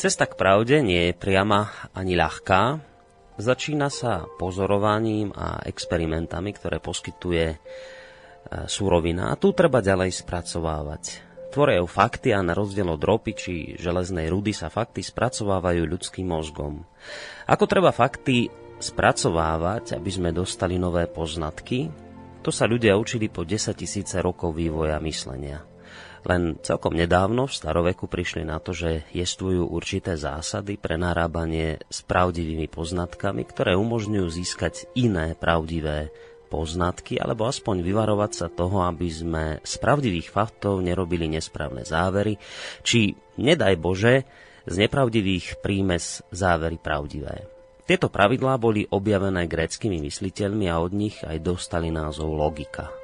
Cesta k pravde nie je priama ani ľahká. Začína sa pozorovaním a experimentami, ktoré poskytuje e, súrovina a tu treba ďalej spracovávať. Tvoria fakty a na rozdiel od ropy či železnej rudy sa fakty spracovávajú ľudským mozgom. Ako treba fakty spracovávať, aby sme dostali nové poznatky, to sa ľudia učili po 10 tisíce rokov vývoja myslenia. Len celkom nedávno v staroveku prišli na to, že jestvujú určité zásady pre narábanie s pravdivými poznatkami, ktoré umožňujú získať iné pravdivé poznatky, alebo aspoň vyvarovať sa toho, aby sme z pravdivých faktov nerobili nesprávne závery, či, nedaj Bože, z nepravdivých prímes závery pravdivé. Tieto pravidlá boli objavené gréckými mysliteľmi a od nich aj dostali názov logika.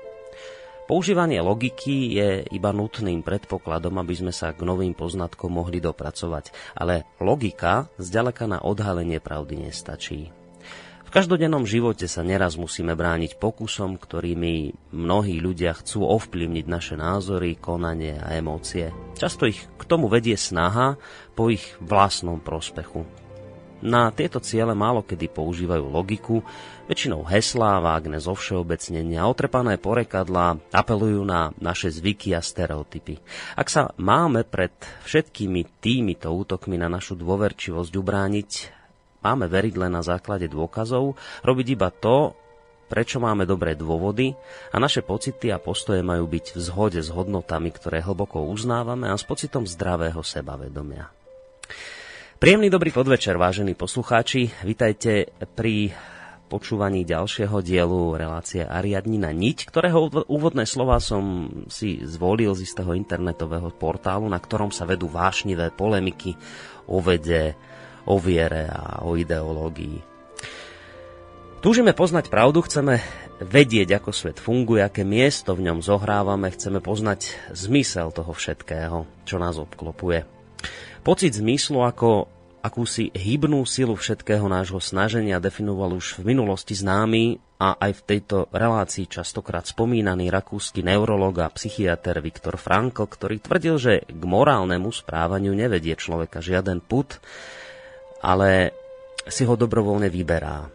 Používanie logiky je iba nutným predpokladom, aby sme sa k novým poznatkom mohli dopracovať, ale logika zďaleka na odhalenie pravdy nestačí. V každodennom živote sa neraz musíme brániť pokusom, ktorými mnohí ľudia chcú ovplyvniť naše názory, konanie a emócie. Často ich k tomu vedie snaha po ich vlastnom prospechu. Na tieto ciele málo kedy používajú logiku, väčšinou heslá, vágne zo všeobecnenia, otrepané porekadlá apelujú na naše zvyky a stereotypy. Ak sa máme pred všetkými týmito útokmi na našu dôverčivosť ubrániť, máme veriť len na základe dôkazov, robiť iba to, prečo máme dobré dôvody a naše pocity a postoje majú byť v zhode s hodnotami, ktoré hlboko uznávame a s pocitom zdravého sebavedomia. Príjemný dobrý podvečer, vážení poslucháči. Vítajte pri počúvaní ďalšieho dielu relácie Ariadnina Niť, ktorého úvodné slova som si zvolil z istého internetového portálu, na ktorom sa vedú vášnivé polemiky o vede, o viere a o ideológii. Túžime poznať pravdu, chceme vedieť, ako svet funguje, aké miesto v ňom zohrávame, chceme poznať zmysel toho všetkého, čo nás obklopuje. Pocit zmyslu ako akúsi hybnú silu všetkého nášho snaženia definoval už v minulosti známy a aj v tejto relácii častokrát spomínaný rakúsky neurolog a psychiatr Viktor Frankl, ktorý tvrdil, že k morálnemu správaniu nevedie človeka žiaden put, ale si ho dobrovoľne vyberá.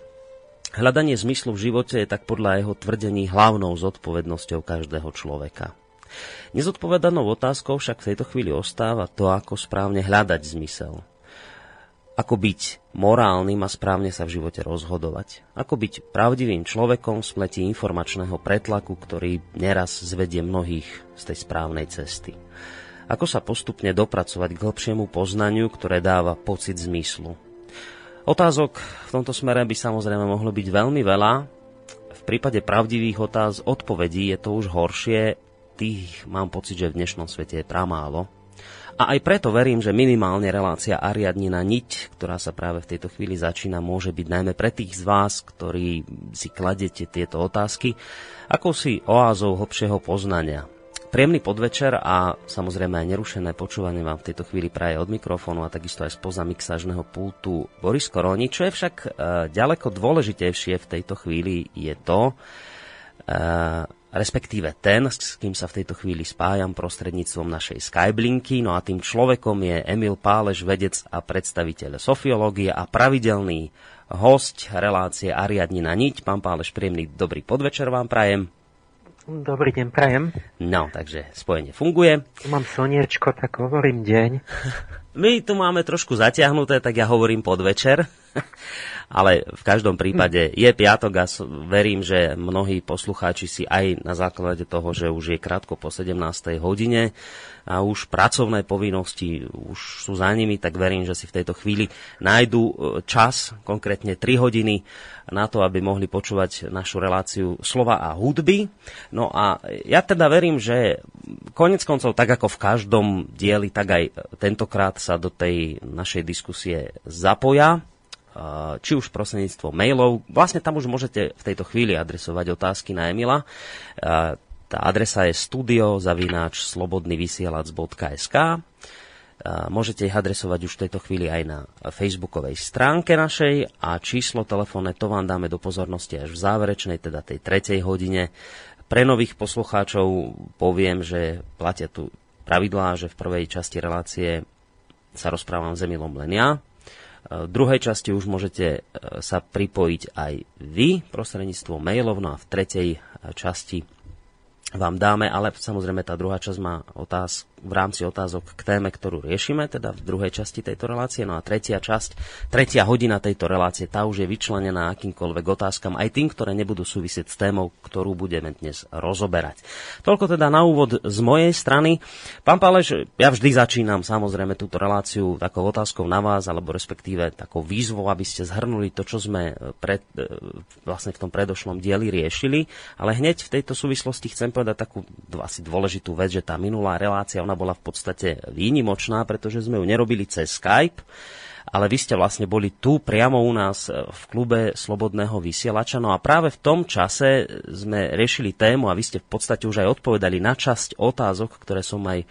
Hľadanie zmyslu v živote je tak podľa jeho tvrdení hlavnou zodpovednosťou každého človeka. Nezodpovedanou otázkou však v tejto chvíli ostáva to, ako správne hľadať zmysel. ako byť morálnym a správne sa v živote rozhodovať. Ako byť pravdivým človekom v spleti informačného pretlaku, ktorý neraz zvedie mnohých z tej správnej cesty. Ako sa postupne dopracovať k hlbšiemu poznaniu, ktoré dáva pocit zmyslu. Otázok v tomto smere by samozrejme mohlo byť veľmi veľa. V prípade pravdivých otáz odpovedí je to už horšie. Tých mám pocit, že v dnešnom svete je pramálo. A aj preto verím, že minimálne relácia Ariadnina niť, ktorá sa práve v tejto chvíli začína, môže byť najmä pre tých z vás, ktorí si kladete tieto otázky, ako si oázou hlbšieho poznania. Príjemný podvečer a samozrejme aj nerušené počúvanie vám v tejto chvíli praje od mikrofónu a takisto aj spoza mixážneho pultu Boris Koroni. Čo je však e, ďaleko dôležitejšie v tejto chvíli je to, e, respektíve ten, s kým sa v tejto chvíli spájam prostredníctvom našej Skyblinky. No a tým človekom je Emil Páleš, vedec a predstaviteľ sofiológie a pravidelný host relácie Ariadnina niť. Pán Páleš, príjemný dobrý podvečer vám prajem. Dobrý deň, prajem. No, takže spojenie funguje. Mám slniečko, tak hovorím deň. My tu máme trošku zatiahnuté, tak ja hovorím podvečer. Ale v každom prípade je piatok a verím, že mnohí poslucháči si aj na základe toho, že už je krátko po 17. hodine a už pracovné povinnosti už sú za nimi, tak verím, že si v tejto chvíli nájdu e, čas, konkrétne 3 hodiny, na to, aby mohli počúvať našu reláciu slova a hudby. No a ja teda verím, že konec koncov, tak ako v každom dieli, tak aj tentokrát sa do tej našej diskusie zapoja či už prostredníctvom mailov. Vlastne tam už môžete v tejto chvíli adresovať otázky na Emila. Tá adresa je studiozavináč.slobodnyvysielac.sk Môžete ich adresovať už v tejto chvíli aj na facebookovej stránke našej a číslo telefónne to vám dáme do pozornosti až v záverečnej, teda tej tretej hodine. Pre nových poslucháčov poviem, že platia tu pravidlá, že v prvej časti relácie sa rozprávam s Emilom len ja, v druhej časti už môžete e, sa pripojiť aj vy prostredníctvom mailov, no a v tretej e, časti vám dáme, ale samozrejme tá druhá časť má otáz, v rámci otázok k téme, ktorú riešime, teda v druhej časti tejto relácie. No a tretia časť, tretia hodina tejto relácie, tá už je vyčlenená akýmkoľvek otázkam, aj tým, ktoré nebudú súvisieť s témou, ktorú budeme dnes rozoberať. Toľko teda na úvod z mojej strany. Pán Páleš, ja vždy začínam samozrejme túto reláciu takou otázkou na vás, alebo respektíve takou výzvou, aby ste zhrnuli to, čo sme pred, e, vlastne v tom predošlom dieli riešili, ale hneď v tejto súvislosti chcem povedať takú asi dôležitú vec, že tá minulá relácia, ona bola v podstate výnimočná, pretože sme ju nerobili cez Skype, ale vy ste vlastne boli tu priamo u nás v klube Slobodného vysielača. No a práve v tom čase sme riešili tému a vy ste v podstate už aj odpovedali na časť otázok, ktoré som aj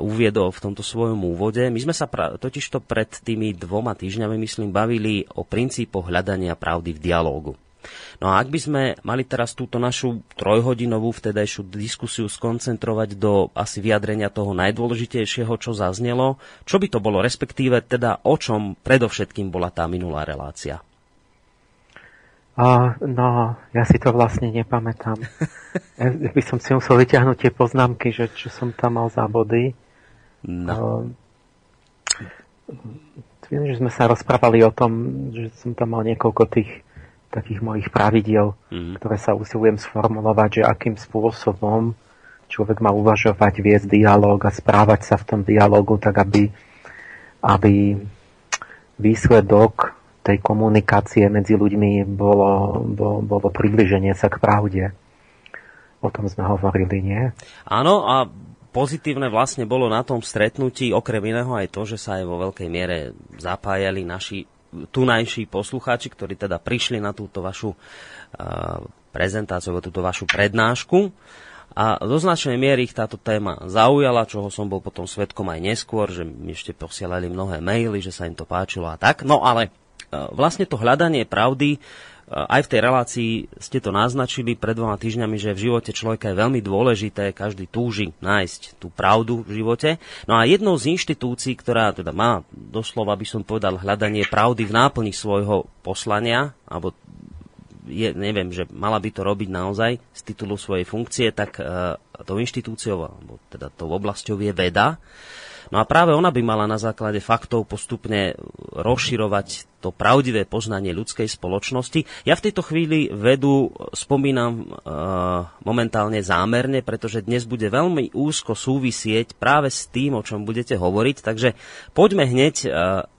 uviedol v tomto svojom úvode. My sme sa pra- totižto pred tými dvoma týždňami, myslím, bavili o princípoch hľadania pravdy v dialógu. No a ak by sme mali teraz túto našu trojhodinovú vtedajšiu diskusiu skoncentrovať do asi vyjadrenia toho najdôležitejšieho, čo zaznelo, čo by to bolo, respektíve teda o čom predovšetkým bola tá minulá relácia? A, no, ja si to vlastne nepamätám. ja by som si musel vyťahnuť tie poznámky, že čo som tam mal za body. No. Uh, viem, že sme sa rozprávali o tom, že som tam mal niekoľko tých takých mojich pravidiel, mm. ktoré sa usilujem sformulovať, že akým spôsobom človek má uvažovať, viesť dialog a správať sa v tom dialogu, tak aby, aby výsledok tej komunikácie medzi ľuďmi bolo, bolo, bolo približenie sa k pravde. O tom sme hovorili, nie? Áno, a pozitívne vlastne bolo na tom stretnutí, okrem iného aj to, že sa aj vo veľkej miere zapájali naši tunajší poslucháči, ktorí teda prišli na túto vašu prezentáciu, túto vašu prednášku. A do značnej miery ich táto téma zaujala, čoho som bol potom svetkom aj neskôr, že mi ešte posielali mnohé maily, že sa im to páčilo a tak. No ale vlastne to hľadanie pravdy aj v tej relácii ste to naznačili pred dvoma týždňami, že v živote človeka je veľmi dôležité, každý túži nájsť tú pravdu v živote. No a jednou z inštitúcií, ktorá teda má doslova, by som povedal, hľadanie pravdy v náplni svojho poslania, alebo je, neviem, že mala by to robiť naozaj z titulu svojej funkcie, tak e, tou inštitúciou, alebo teda tou oblasťou je veda. No a práve ona by mala na základe faktov postupne rozširovať to pravdivé poznanie ľudskej spoločnosti. Ja v tejto chvíli vedu spomínam e, momentálne zámerne, pretože dnes bude veľmi úzko súvisieť práve s tým, o čom budete hovoriť. Takže poďme hneď e,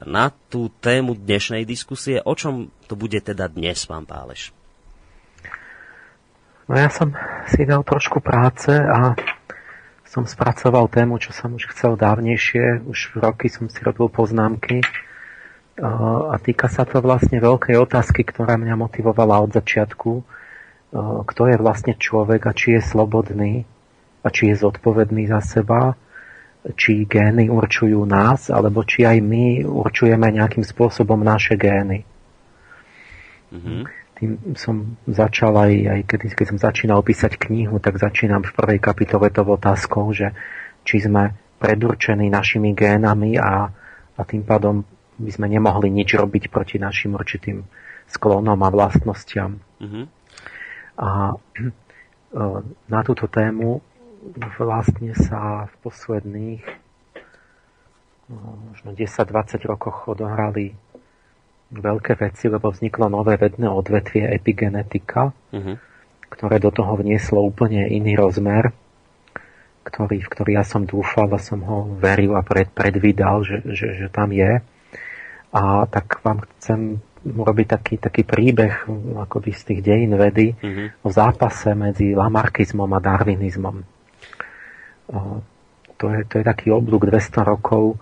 na tú tému dnešnej diskusie. O čom to bude teda dnes, pán Páleš? No ja som si dal trošku práce a som spracoval tému, čo som už chcel dávnejšie. Už roky som si robil poznámky a týka sa to vlastne veľkej otázky, ktorá mňa motivovala od začiatku. Kto je vlastne človek a či je slobodný a či je zodpovedný za seba, či gény určujú nás, alebo či aj my určujeme nejakým spôsobom naše gény. Mm-hmm tým som začal aj, aj keď, keď som začínal písať knihu, tak začínam v prvej kapitole to otázkou, že či sme predurčení našimi génami a, a tým pádom by sme nemohli nič robiť proti našim určitým sklonom a vlastnostiam. Mm-hmm. A e, na túto tému vlastne sa v posledných no, možno 10-20 rokoch odohrali veľké veci, lebo vzniklo nové vedné odvetvie epigenetika, uh-huh. ktoré do toho vnieslo úplne iný rozmer, ktorý, v ktorý ja som dúfal a som ho veril a pred, predvídal, že, že, že tam je. A tak vám chcem urobiť taký, taký príbeh akoby z tých dejín vedy uh-huh. o zápase medzi lamarkizmom a darwinizmom. O, to, je, to je taký oblúk 200 rokov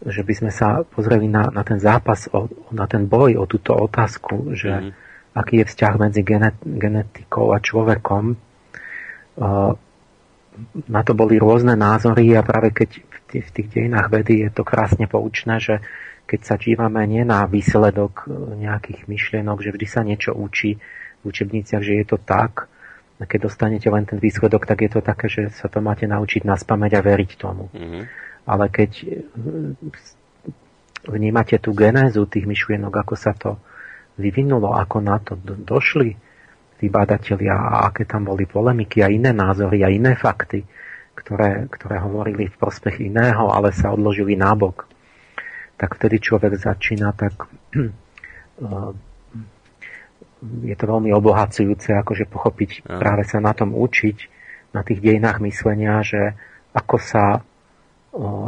že by sme sa pozreli na, na ten zápas, o, na ten boj, o túto otázku, že mm. aký je vzťah medzi genet, genetikou a človekom. Uh, na to boli rôzne názory a práve keď v tých, v tých dejinách vedy je to krásne poučné, že keď sa dívame nie na výsledok nejakých myšlienok, že vždy sa niečo učí v učebniciach, že je to tak, keď dostanete len ten výsledok, tak je to také, že sa to máte naučiť na spameť a veriť tomu. Mm-hmm ale keď e, vnímate tú genézu tých myšlienok, ako sa to vyvinulo, ako na to došli tí badatelia a aké tam boli polemiky a iné názory a iné fakty, ktoré, ktoré hovorili v prospech iného, ale sa odložili nábok, tak vtedy človek začína tak e, je to veľmi obohacujúce, akože pochopiť, práve sa na tom učiť, na tých dejinách myslenia, že ako sa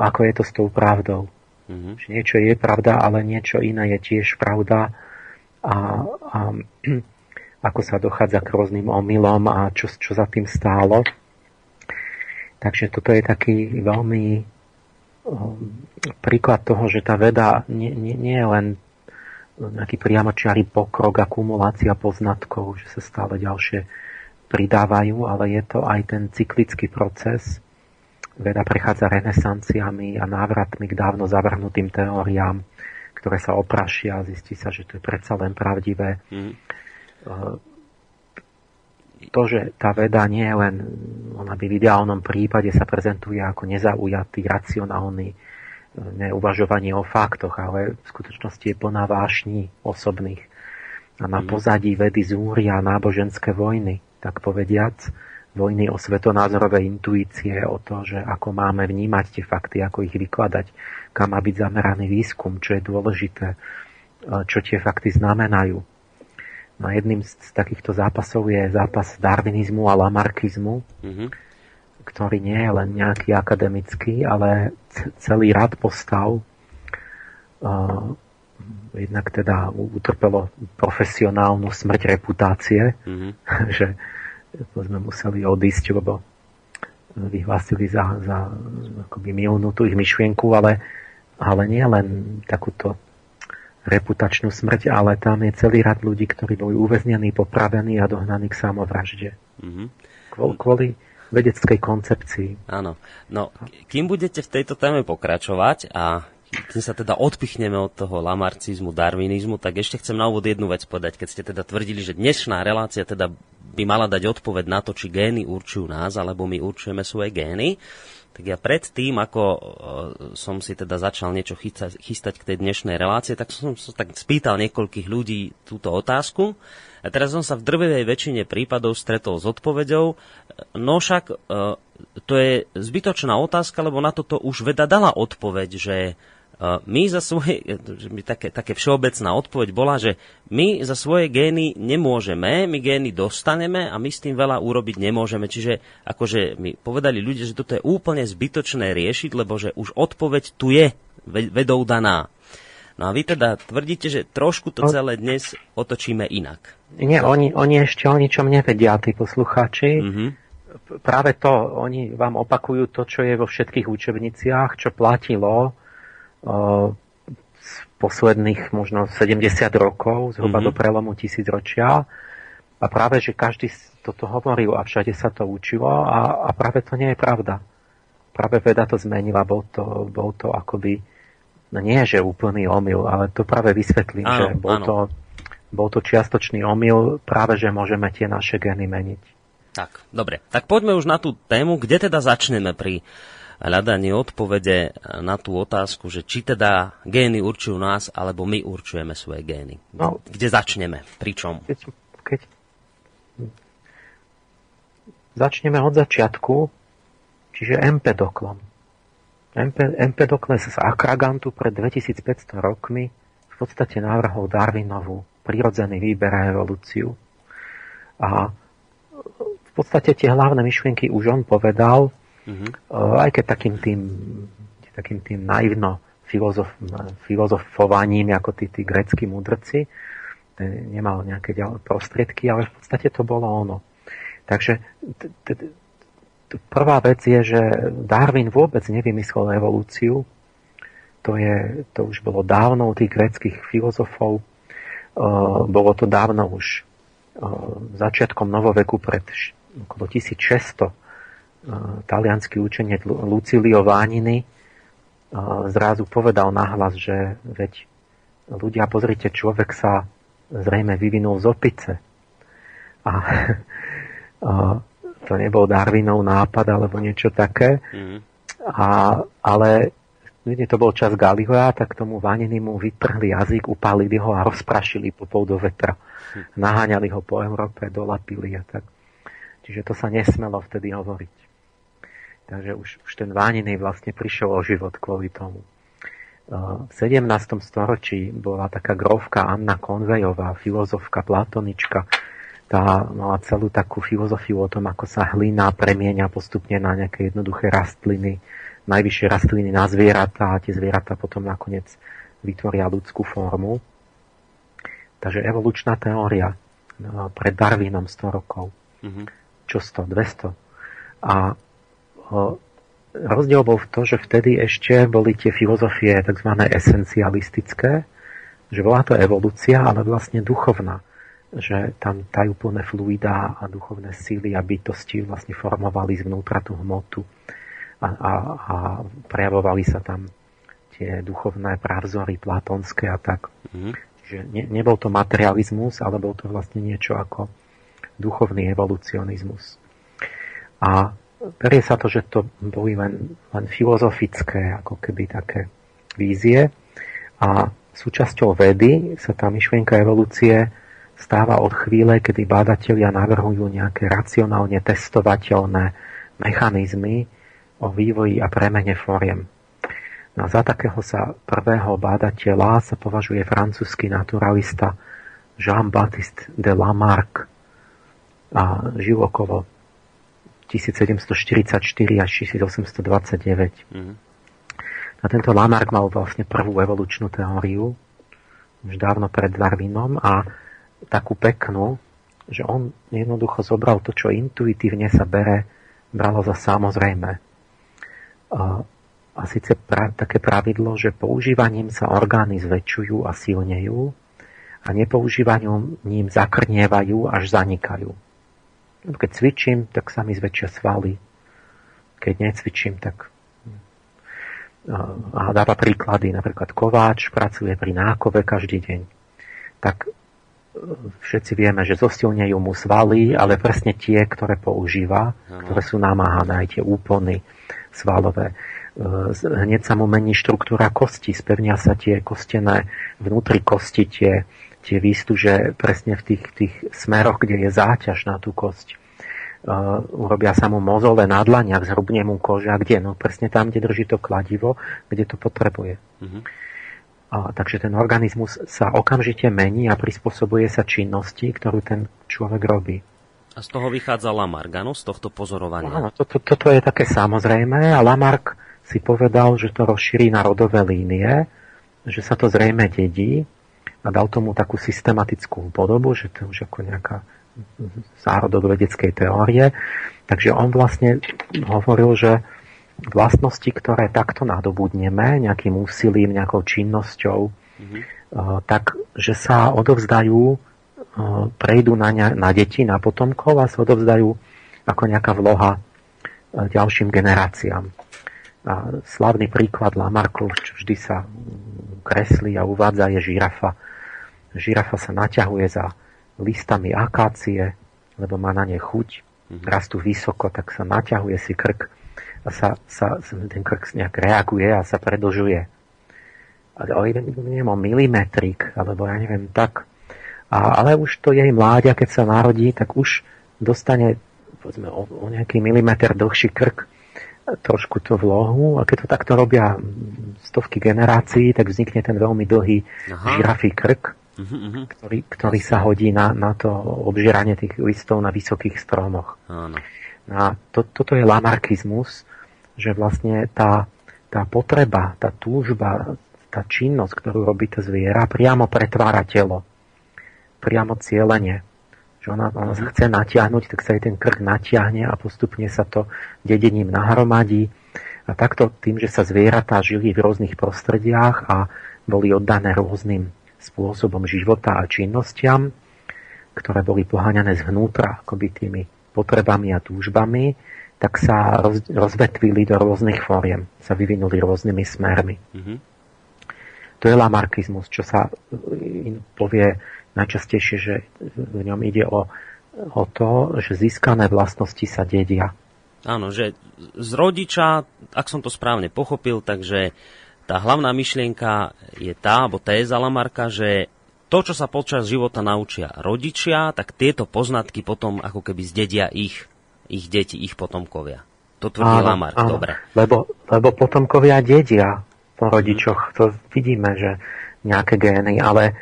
ako je to s tou pravdou. Mm-hmm. Že niečo je pravda, ale niečo iné je tiež pravda a, a ako sa dochádza k rôznym omylom a čo, čo za tým stálo. Takže toto je taký veľmi um, príklad toho, že tá veda nie, nie, nie je len nejaký priamočiarý pokrok, akumulácia poznatkov, že sa stále ďalšie pridávajú, ale je to aj ten cyklický proces, Veda prechádza renesanciami a návratmi k dávno zavrhnutým teóriám, ktoré sa oprašia a zistí sa, že to je predsa len pravdivé. Mm. To, že tá veda nie je len, ona by v ideálnom prípade sa prezentuje ako nezaujatý, racionálny, e, neuvažovanie o faktoch, ale v skutočnosti je plná vášní osobných. A na mm. pozadí vedy zúria náboženské vojny, tak povediac, vojny o svetonázorové intuície, o to, že ako máme vnímať tie fakty, ako ich vykladať, kam má byť zameraný výskum, čo je dôležité, e, čo tie fakty znamenajú. No jedným z, takýchto zápasov je zápas darwinizmu a lamarkizmu, mm-hmm. ktorý nie je len nejaký akademický, ale celý rad postav uh, jednak teda utrpelo profesionálnu smrť reputácie, mm-hmm. že sme museli odísť, lebo vyhlásili za, za akoby milnutú ich myšlienku, ale, ale nie len takúto reputačnú smrť, ale tam je celý rad ľudí, ktorí boli uväznení, popravení a dohnaní k samovražde. Mm-hmm. Kvôli, kvôli vedeckej koncepcii. Áno. No, kým budete v tejto téme pokračovať a kým sa teda odpichneme od toho lamarcizmu, darwinizmu, tak ešte chcem na úvod jednu vec povedať. Keď ste teda tvrdili, že dnešná relácia teda by mala dať odpoveď na to, či gény určujú nás, alebo my určujeme svoje gény. Tak ja predtým, ako uh, som si teda začal niečo chystať, chystať k tej dnešnej relácie, tak som sa tak spýtal niekoľkých ľudí túto otázku. A teraz som sa v drvevej väčšine prípadov stretol s odpoveďou, no však uh, to je zbytočná otázka, lebo na toto už veda dala odpoveď, že my za svoje, také, také všeobecná odpoveď bola, že my za svoje gény nemôžeme, my gény dostaneme a my s tým veľa urobiť nemôžeme. Čiže akože mi povedali ľudia, že toto je úplne zbytočné riešiť, lebo že už odpoveď tu je vedou daná. No a vy teda tvrdíte, že trošku to celé dnes otočíme inak. Nie, oni, oni ešte o ničom nevedia, tí poslucháči. Mm-hmm. Práve to, oni vám opakujú to, čo je vo všetkých učebniciach, čo platilo z posledných možno 70 rokov, zhruba mm-hmm. do prelomu tisícročia. A práve, že každý toto hovoril a všade sa to učilo a, a práve to nie je pravda. Práve veda to zmenila, bol to, bol to akoby, no nie že úplný omyl, ale to práve vysvetlím, áno, že bol to, bol to čiastočný omyl, práve že môžeme tie naše geny meniť. Tak, dobre. Tak poďme už na tú tému, kde teda začneme pri hľadanie odpovede na tú otázku, že či teda gény určujú nás, alebo my určujeme svoje gény. No, Kde začneme? Pričom? Keď, keď začneme od začiatku, čiže Empedoklom. Empedokles z Akragantu pred 2500 rokmi v podstate navrhol Darwinovú prirodzený výber a evolúciu. A v podstate tie hlavné myšlienky už on povedal, Uh-huh. Aj keď takým tým, takým tým naivno filozof, filozofovaním, ako tí, tí greckí mudrci, nemal nejaké prostriedky, ale v podstate to bolo ono. Takže prvá vec je, že Darwin vôbec nevymyslel evolúciu. To, je, to už bolo dávno u tých greckých filozofov. Bolo to dávno už začiatkom novoveku pred okolo 1600 talianský učenec Lucilio Vániny zrazu povedal nahlas, že veď ľudia, pozrite, človek sa zrejme vyvinul z opice. A, a to nebol Darwinov nápad alebo niečo také. Mm. A, ale keď to bol čas Galilea, tak tomu Vaniny mu vytrhli jazyk, upálili ho a rozprašili popol do vetra. Hm. Naháňali ho po Európe, dolapili a tak. Čiže to sa nesmelo vtedy hovoriť. Takže už, už ten Váninej vlastne prišiel o život kvôli tomu. V 17. storočí bola taká grovka Anna Konvejová, filozofka, platonička. Tá mala celú takú filozofiu o tom, ako sa hlina premieňa postupne na nejaké jednoduché rastliny, najvyššie rastliny na zvieratá a tie zvieratá potom nakoniec vytvoria ľudskú formu. Takže evolučná teória no, pred Darwinom 100 rokov. Mm-hmm. Čo 100? 200? A Rozdiel bol v tom, že vtedy ešte boli tie filozofie tzv. esencialistické, že bola to evolúcia, ale vlastne duchovná. Že tam tajúplné fluidá a duchovné síly a bytosti vlastne formovali zvnútra tú hmotu a, a, a prejavovali sa tam tie duchovné právzory platonské a tak. Mm. Čiže ne, nebol to materializmus, ale bol to vlastne niečo ako duchovný evolucionizmus. A berie sa to, že to boli len, len filozofické, ako keby také vízie a súčasťou vedy sa tá myšlienka evolúcie stáva od chvíle, kedy bádatelia navrhujú nejaké racionálne testovateľné mechanizmy o vývoji a premene foriem. No za takého sa prvého bádateľa sa považuje francúzsky naturalista Jean-Baptiste de Lamarck a žil okolo 1744 až 1829. Mm-hmm. A tento Lamarck mal vlastne prvú evolučnú teóriu už dávno pred Darwinom a takú peknú, že on jednoducho zobral to, čo intuitívne sa bere, bralo za samozrejme. A, a síce pra, také pravidlo, že používaním sa orgány zväčšujú a silnejú a nepoužívaním ním zakrnievajú až zanikajú. Keď cvičím, tak sa mi zväčšia svaly. Keď necvičím, tak a dáva príklady, napríklad kováč pracuje pri nákove každý deň. Tak všetci vieme, že zosilnejú mu svaly, ale presne tie, ktoré používa, ano. ktoré sú namáhané, aj tie úpony svalové. E, hneď sa mu mení štruktúra kosti, spevnia sa tie kostené vnútri kosti, tie, tie výstuže presne v tých, tých smeroch, kde je záťaž na tú kosť. Uh, urobia sa mu mozole na dlaniach, zhrubne mu koža, kde? No presne tam, kde drží to kladivo, kde to potrebuje. Uh-huh. A, takže ten organizmus sa okamžite mení a prispôsobuje sa činnosti, ktorú ten človek robí. A z toho vychádza Lamarck, áno, z tohto pozorovania? Áno, to, to, toto je také samozrejme a Lamarck si povedal, že to rozšíri na rodové línie, že sa to zrejme dedí a dal tomu takú systematickú podobu, že to už ako nejaká zárodok vedeckej teórie. Takže on vlastne hovoril, že vlastnosti, ktoré takto nadobudneme nejakým úsilím, nejakou činnosťou, mm-hmm. tak, že sa odovzdajú, eh, prejdú na, ne, na deti, na potomkov a sa odovzdajú ako nejaká vloha eh, ďalším generáciám. A slavný príklad Lamarckov, čo vždy sa kreslí a uvádza, je žirafa. Žirafa sa naťahuje za listami akácie, lebo má na ne chuť, mm-hmm. rastú vysoko, tak sa naťahuje si krk a sa, sa ten krk nejak reaguje a sa predlžuje. Ale o jeden, neviem, o milimetrik, alebo ja neviem, tak. A, ale už to jej mláďa, keď sa narodí, tak už dostane povedzme, o, o nejaký milimeter dlhší krk, trošku to vlohu a keď to takto robia stovky generácií, tak vznikne ten veľmi dlhý Aha. žirafý krk, uh-huh. Ktorý, ktorý sa hodí na, na to obžieranie tých listov na vysokých stromoch. Áno. A to, toto je lamarkizmus, že vlastne tá, tá potreba, tá túžba, tá činnosť, ktorú robí to zviera, priamo pretvára telo. Priamo cieľenie. Že ona, ona sa chce natiahnuť, tak sa jej ten krk natiahne a postupne sa to dedením nahromadí. A takto tým, že sa zvieratá žili v rôznych prostrediach a boli oddané rôznym spôsobom života a činnostiam, ktoré boli poháňané zvnútra, akoby tými potrebami a túžbami, tak sa roz, rozvetvili do rôznych fóriem, sa vyvinuli rôznymi smermi. Mm-hmm. To je lamarkizmus, čo sa e, povie najčastejšie, že v ňom ide o, o to, že získané vlastnosti sa dedia. Áno, že z rodiča, ak som to správne pochopil, takže tá hlavná myšlienka je tá, alebo téza Lamarka, že to, čo sa počas života naučia rodičia, tak tieto poznatky potom ako keby zdedia ich ich deti, ich potomkovia. To tvrdí áno, Lamarck, áno. dobre. Lebo, lebo potomkovia dedia po rodičoch. Mm. To vidíme, že nejaké gény, ale,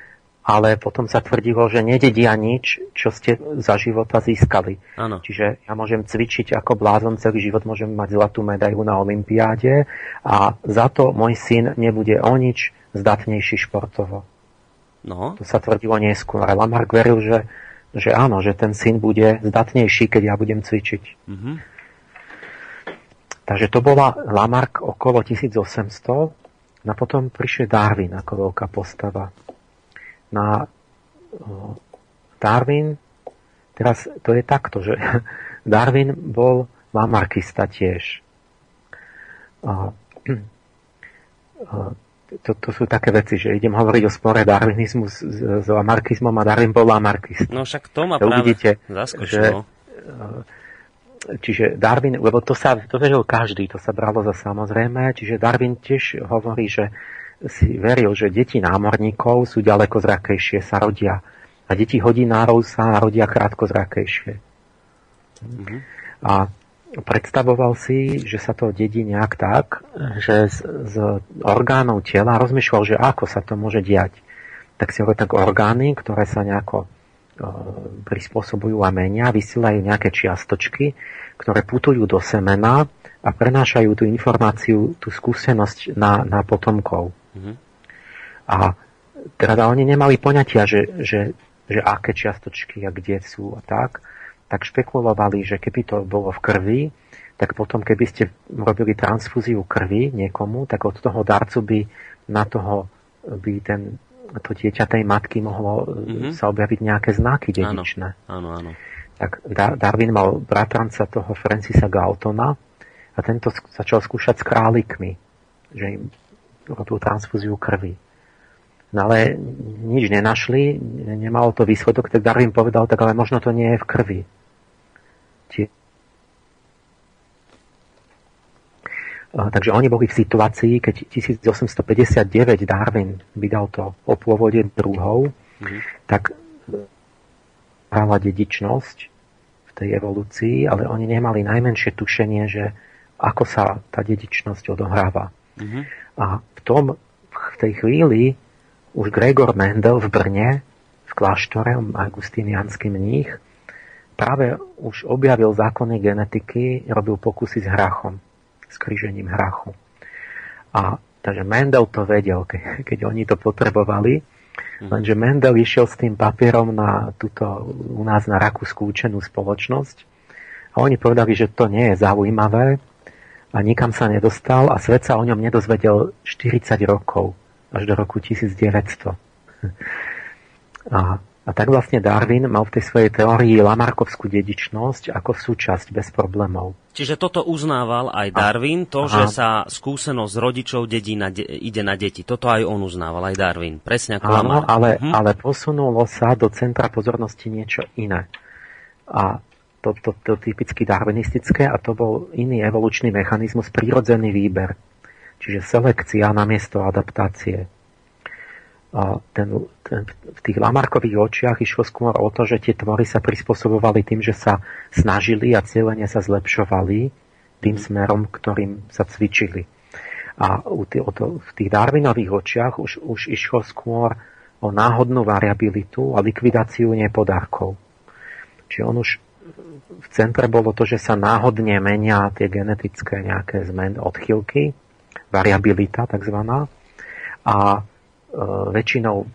ale potom sa tvrdilo, že nededia nič, čo ste za života získali. Áno. Čiže ja môžem cvičiť ako blázon celý život, môžem mať zlatú medailu na Olympiáde a za to môj syn nebude o nič zdatnejší športovo. No. To sa tvrdilo neskôr. Ale Lamarck veril, že že áno, že ten syn bude zdatnejší, keď ja budem cvičiť. Mm-hmm. Takže to bola Lamarck okolo 1800, no potom prišiel Darwin ako veľká postava. Na Darwin, teraz to je takto, že Darwin bol Lamarckista tiež. A, a, to, to sú také veci, že idem hovoriť o spore darwinizmu s, s, lamarkizmom a Darwin bol lamarkist. No však to ma práve uvidíte, zaskočilo. Že, e, čiže Darwin, lebo to sa to veril každý, to sa bralo za samozrejme, čiže Darwin tiež hovorí, že si veril, že deti námorníkov sú ďaleko zrakejšie, sa rodia. A deti hodinárov sa rodia krátko zrakejšie. Mm-hmm. A predstavoval si, že sa to dedí nejak tak, že z, z orgánov tela rozmýšľal, že ako sa to môže diať. Tak si hovorí tak orgány, ktoré sa nejako e, prispôsobujú a menia, vysielajú nejaké čiastočky, ktoré putujú do semena a prenášajú tú informáciu, tú skúsenosť na, na potomkov. Mm-hmm. A teda oni nemali poňatia, že, že, že aké čiastočky a kde sú a tak tak špekulovali, že keby to bolo v krvi, tak potom keby ste robili transfúziu krvi niekomu, tak od toho darcu by na toho by ten, to dieťa tej matky mohlo mm-hmm. sa objaviť nejaké znaky dedičné. Áno, áno. Tak Darwin mal bratranca toho Francisa Galtona a tento začal skúšať s králikmi, že im robil transfúziu krvi. No ale nič nenašli, nemalo to výsledok, tak Darwin povedal, tak ale možno to nie je v krvi. Takže oni boli v situácii, keď 1859 Darwin vydal to o pôvode druhov, mm-hmm. tak hrala dedičnosť v tej evolúcii, ale oni nemali najmenšie tušenie, že ako sa tá dedičnosť odohráva. Mm-hmm. A v tom, v tej chvíli už Gregor Mendel v Brne, v kláštore, augustínianský mních, práve už objavil zákony genetiky, robil pokusy s hrachom s krížením hrachu. A takže Mendel to vedel, ke, keď oni to potrebovali, mm. lenže Mendel išiel s tým papierom na túto, u nás na Rakúsku učenú spoločnosť a oni povedali, že to nie je zaujímavé a nikam sa nedostal a svet sa o ňom nedozvedel 40 rokov, až do roku 1900. A a tak vlastne Darwin mal v tej svojej teórii Lamarkovskú dedičnosť ako súčasť bez problémov. Čiže toto uznával aj Darwin, to, Aha. že sa skúsenosť rodičov dedí na de- ide na deti. Toto aj on uznával, aj Darwin. Presne ako Áno, Lamarck. ale, mhm. ale posunulo sa do centra pozornosti niečo iné. A to, to, to typicky darwinistické a to bol iný evolučný mechanizmus, prírodzený výber. Čiže selekcia namiesto adaptácie ten, ten, v tých Lamarkových očiach išlo skôr o to, že tie tvory sa prispôsobovali tým, že sa snažili a cieľene sa zlepšovali tým smerom, ktorým sa cvičili. A u tých, o to, v tých Darwinových očiach už, už išlo skôr o náhodnú variabilitu a likvidáciu nepodarkov. Čiže on už v centre bolo to, že sa náhodne menia tie genetické nejaké zmeny, odchylky, variabilita takzvaná. A E, väčšinou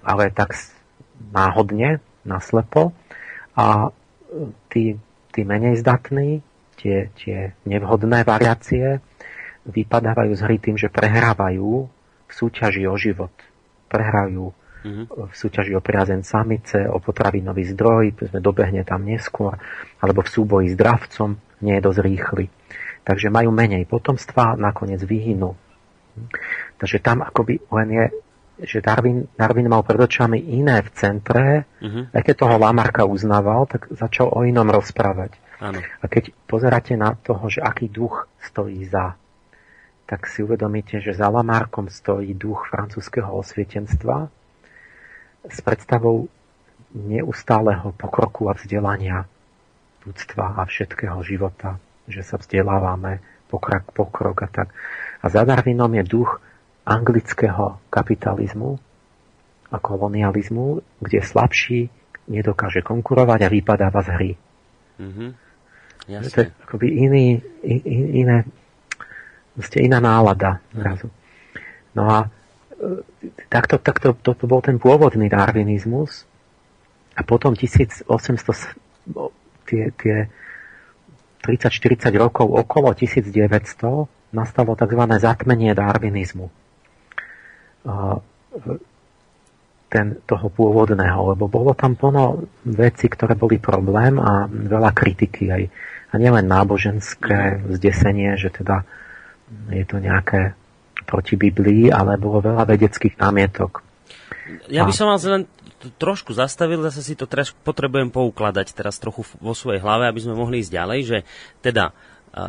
ale tak náhodne, naslepo a e, tí, tí menej zdatní, tie, tie nevhodné variácie vypadávajú z hry tým, že prehrávajú v súťaži o život. Prehrajú. V súťaži o priazen samice, o potravinový zdroj, sme dobehne tam neskôr, alebo v súboji s dravcom, nie je dosť rýchly. Takže majú menej potomstva, nakoniec vyhynú. Takže tam akoby len je, že Darwin, Darwin mal pred očami iné v centre, uh-huh. aj keď toho Lamarka uznával, tak začal o inom rozprávať. Ano. A keď pozeráte na toho, že aký duch stojí za, tak si uvedomíte, že za Lamarkom stojí duch francúzského osvietenstva s predstavou neustáleho pokroku a vzdelania ľudstva a všetkého života, že sa vzdelávame, pokrok, pokrok a tak. A za Darwinom je duch anglického kapitalizmu a kolonializmu, kde slabší nedokáže konkurovať a vypadáva z hry. Mm-hmm. Jasne. To je akoby iný, in, iné, vlastne iná nálada zrazu. No a takto, takto to, to bol ten pôvodný darwinizmus a potom 1800 tie, tie 30-40 rokov okolo 1900 nastalo tzv. zatmenie darwinizmu ten, toho pôvodného, lebo bolo tam plno veci, ktoré boli problém a veľa kritiky aj. A nielen náboženské zdesenie, že teda je to nejaké proti Biblii, ale bolo veľa vedeckých námietok. Ja by som vás len trošku zastavil, zase si to teraz potrebujem poukladať teraz trochu vo svojej hlave, aby sme mohli ísť ďalej, že teda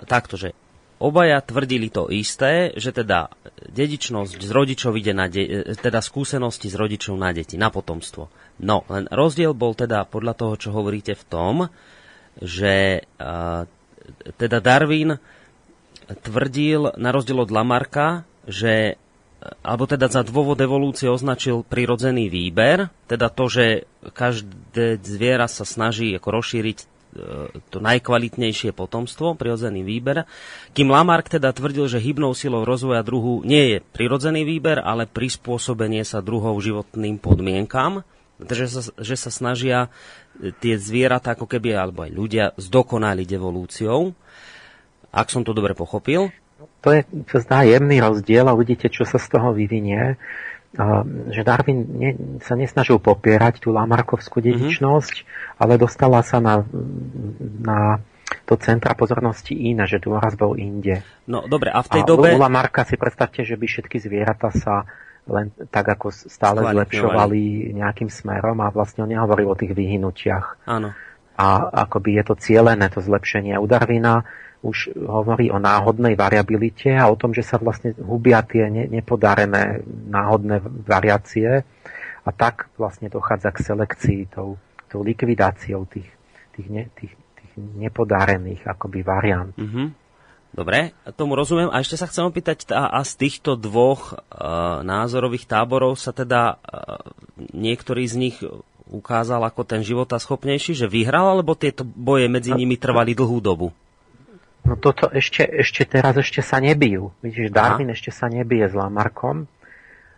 takto, že Obaja tvrdili to isté, že teda dedičnosť z rodičov ide na de- teda skúsenosti z rodičov na deti, na potomstvo. No, len rozdiel bol teda podľa toho, čo hovoríte v tom, že teda Darwin tvrdil, na rozdiel od Lamarka, že alebo teda za dôvod evolúcie označil prirodzený výber, teda to, že každé zviera sa snaží ako rozšíriť E, to najkvalitnejšie potomstvo, prirodzený výber. Kým Lamarck teda tvrdil, že hybnou silou rozvoja druhu nie je prirodzený výber, ale prispôsobenie sa druhov životným podmienkam, že sa, že sa snažia e, tie zvieratá ako keby, alebo aj ľudia, zdokonaliť evolúciou. Ak som to dobre pochopil. To je, to zdá jemný rozdiel a uvidíte, čo sa z toho vyvinie že Darwin ne, sa nesnažil popierať tú Lamarkovskú mhm. dedičnosť, mm-hmm. ale dostala sa na, na to centra pozornosti iné, že dôraz bol inde. No dobre, a v tej a dobe... U Lamarka si predstavte, že by všetky zvieratá sa len tak ako stále zlepšovali nejakým smerom a vlastne on nehovoril o tých vyhnutiach. Áno. A akoby je to cielené, to zlepšenie. U Darwina už hovorí o náhodnej variabilite a o tom, že sa vlastne hubia tie nepodarené náhodné variácie a tak vlastne dochádza k selekcii tou, tou likvidáciou tých, tých, ne, tých, tých nepodarených akoby variant. Mm-hmm. Dobre, tomu rozumiem. A ešte sa chcem opýtať, a, a z týchto dvoch uh, názorových táborov sa teda uh, niektorý z nich ukázal ako ten života schopnejší, že vyhral, alebo tieto boje medzi nimi trvali dlhú dobu? No toto ešte, ešte teraz ešte sa nebijú. Vidíš, Darwin Aha. ešte sa nebije s Lamarkom.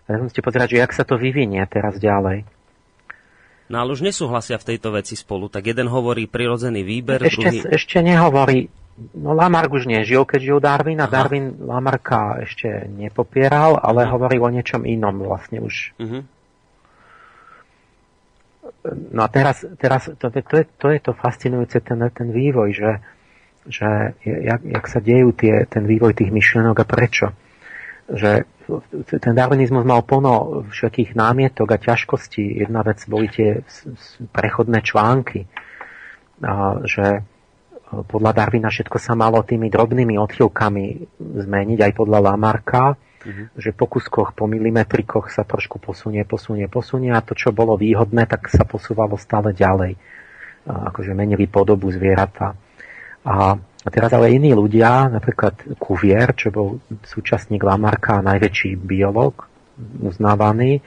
Ja musíte pozerať, že jak sa to vyvinie teraz ďalej. No ale už nesúhlasia v tejto veci spolu. Tak jeden hovorí prirodzený výber, ešte, druhý... Ešte nehovorí No Lamarck už nežil, keď žil Darwin a Aha. Darwin Lamarka ešte nepopieral, ale uh-huh. hovoril o niečom inom vlastne už. Uh-huh. No a teraz, teraz to, to, je, to je to fascinujúce, ten, ten vývoj, že, že jak, jak sa dejú tie, ten vývoj tých myšlienok a prečo. Že ten darwinizmus mal plno všetkých námietok a ťažkostí. Jedna vec boli tie prechodné články, a, že podľa Darwina všetko sa malo tými drobnými odchylkami zmeniť, aj podľa Lamarka, uh-huh. že po kuskoch, po milimetrikoch sa trošku posunie, posunie, posunie a to, čo bolo výhodné, tak sa posúvalo stále ďalej. Akože menili podobu zvieratá. A, a teraz ale iní ľudia, napríklad Cuvier, čo bol súčasník Lamarka najväčší biolog, uznávaný,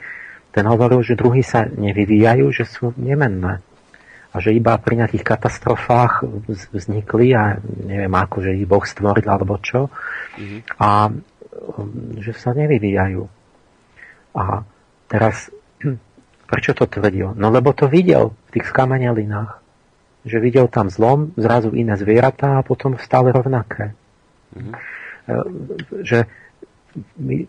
ten hovoril, že druhy sa nevyvíjajú, že sú nemenné a že iba pri nejakých katastrofách vznikli a neviem ako, že ich Boh stvoril alebo čo mm-hmm. a že sa nevyvíjajú. A teraz, prečo to tvrdil? No lebo to videl v tých skamenelinách. Že videl tam zlom, zrazu iné zvieratá a potom stále rovnaké. Mm-hmm. Že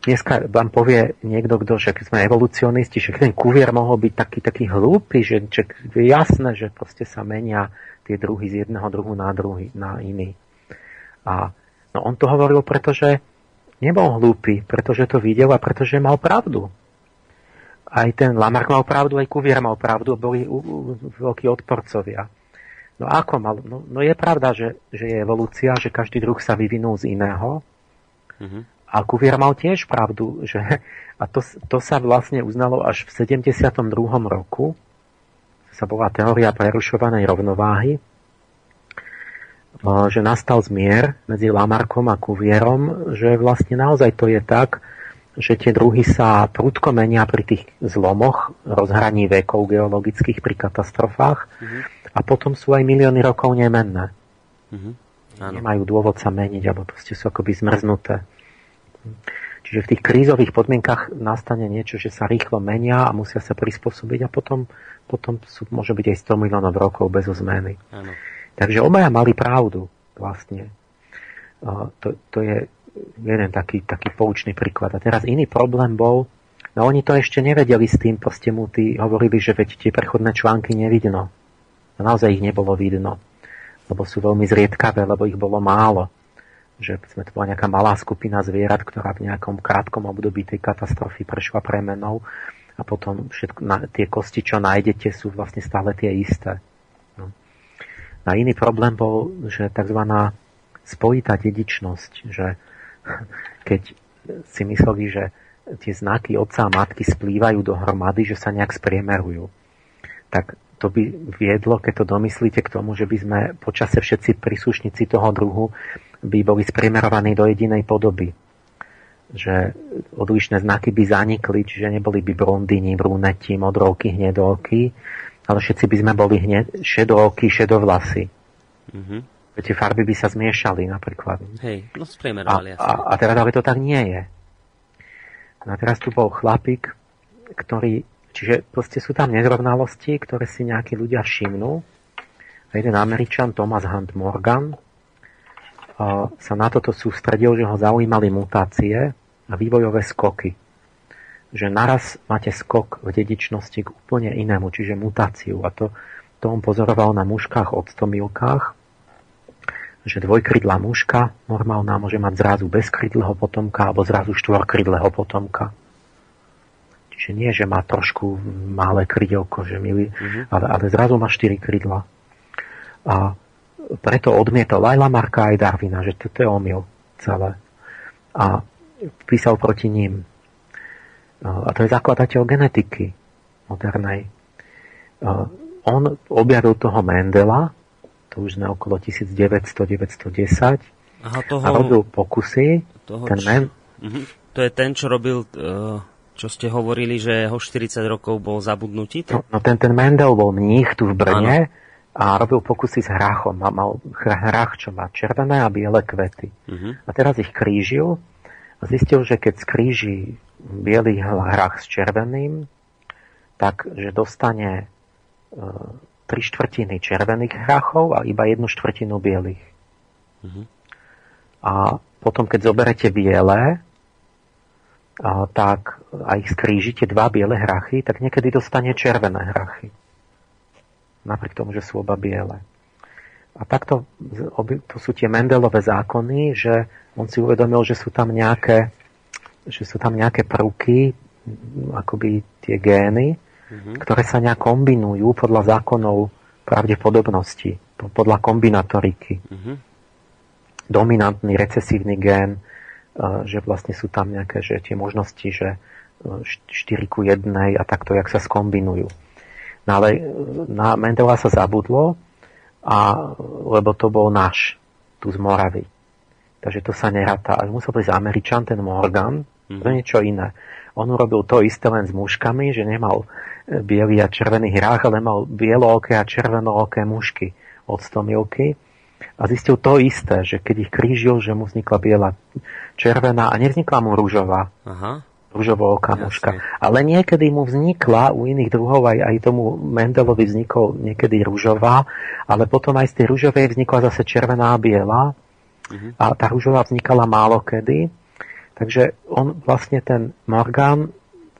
dneska vám povie niekto, kto, že keď sme evolucionisti, že ten kuvier mohol byť taký, taký hlúpy, že, že je jasné, že proste sa menia tie druhy z jedného druhu na druhý, na iný. A no on to hovoril, pretože nebol hlúpy, pretože to videl a pretože mal pravdu. Aj ten Lamarck mal pravdu, aj Kuvier mal pravdu, boli veľkí odporcovia. No ako mal? No, no je pravda, že, že je evolúcia, že každý druh sa vyvinul z iného, mm-hmm. A Kuvier mal tiež pravdu, že, a to, to sa vlastne uznalo až v 72. roku, sa bola teória prerušovanej rovnováhy, že nastal zmier medzi Lamarkom a Kuvierom, že vlastne naozaj to je tak, že tie druhy sa prudko menia pri tých zlomoch rozhraní vekov geologických pri katastrofách mm-hmm. A potom sú aj milióny rokov nemenné. Mm-hmm. Nemajú dôvod sa meniť, alebo proste sú akoby zmrznuté. Čiže v tých krízových podmienkach nastane niečo, že sa rýchlo menia a musia sa prispôsobiť a potom, potom sú, môže byť aj 100 miliónov rokov bez zmeny. Ano. Takže obaja mali pravdu vlastne. To, to je jeden taký, taký poučný príklad. A teraz iný problém bol, no oni to ešte nevedeli s tým, proste mu tí hovorili, že veď tie prechodné články nevidno. A naozaj ich nebolo vidno, lebo sú veľmi zriedkavé, lebo ich bolo málo že sme to bola nejaká malá skupina zvierat, ktorá v nejakom krátkom období tej katastrofy prešla premenou a potom všetko, na, tie kosti, čo nájdete, sú vlastne stále tie isté. No. A iný problém bol, že tzv. spojitá dedičnosť, že keď si mysleli, že tie znaky otca a matky splývajú dohromady, že sa nejak spriemerujú. Tak to by viedlo, keď to domyslíte k tomu, že by sme počase všetci príslušníci toho druhu by boli spriemerovaní do jedinej podoby. Že odlišné znaky by zanikli, čiže neboli by blondíni, bruneti, modrovky, hnedolky, ale všetci by sme boli hned, šedooky, šedovlasy. Mm-hmm. Tie farby by sa zmiešali napríklad. Hej, no spriemerovali a, a, a teraz ale to tak nie je. No a teraz tu bol chlapík, ktorý, čiže proste sú tam nezrovnalosti, ktoré si nejakí ľudia všimnú. A jeden Američan, Thomas Hunt Morgan, sa na toto sústredil, že ho zaujímali mutácie a vývojové skoky. Že naraz máte skok v dedičnosti k úplne inému, čiže mutáciu. A to, to on pozoroval na mužkách od stomilkách, že dvojkrydlá mužka normálna môže mať zrazu bezkrydlého potomka alebo zrazu štvorkrydlého potomka. Čiže nie, že má trošku malé krydelko, že milý, uh-huh. ale, ale zrazu má štyri krydla. A preto odmietol aj Lamarka, aj Darwina, že to je omyl celé. A písal proti ním. A to je zakladateľ genetiky modernej. On objavil toho Mendela, to už sme okolo 1900-1910, Aha, toho, a robil pokusy. Toho, ten men... uh-huh. To je ten, čo robil, uh, čo ste hovorili, že ho 40 rokov bol zabudnutý? No, no ten, ten Mendel bol mních tu v Brne ano. a robil pokusy s hrachom. Mal, mal hrach, čo má červené a biele kvety. Uh-huh. A teraz ich krížil a zistil, že keď skríži biely hrach s červeným, tak, že dostane e, tri štvrtiny červených hrachov a iba jednu štvrtinu bielých. Uh-huh. A potom, keď zoberete biele, a, tak a ich skrížite dva biele hrachy, tak niekedy dostane červené hrachy. Napriek tomu, že sú oba biele. A takto to sú tie Mendelové zákony, že on si uvedomil, že sú tam nejaké, že sú tam nejaké prvky, akoby tie gény, mm-hmm. ktoré sa nejak kombinujú podľa zákonov pravdepodobnosti, podľa kombinatoriky. Mm-hmm. Dominantný recesívny gén, že vlastne sú tam nejaké že tie možnosti, že 4 e, ku 1 a takto, jak sa skombinujú. No ale e, na Mendela sa zabudlo, a, lebo to bol náš, tu z Moravy. Takže to sa neráta. Ale musel byť Američan, ten Morgan, to je niečo iné. On urobil to isté len s muškami, že nemal e, biely a červený hrách, ale mal bielooké a červenooké mušky od stomilky. A zistil to isté, že keď ich krížil, že mu vznikla biela červená a nevznikla mu rúžová. Aha. Rúžovo oká muška. Ale niekedy mu vznikla, u iných druhov aj, aj tomu Mendelovi vznikol niekedy rúžová, ale potom aj z tej rúžovej vznikla zase červená a biela Uh-huh. A tá rúžová vznikala málo kedy. Takže on vlastne ten Morgan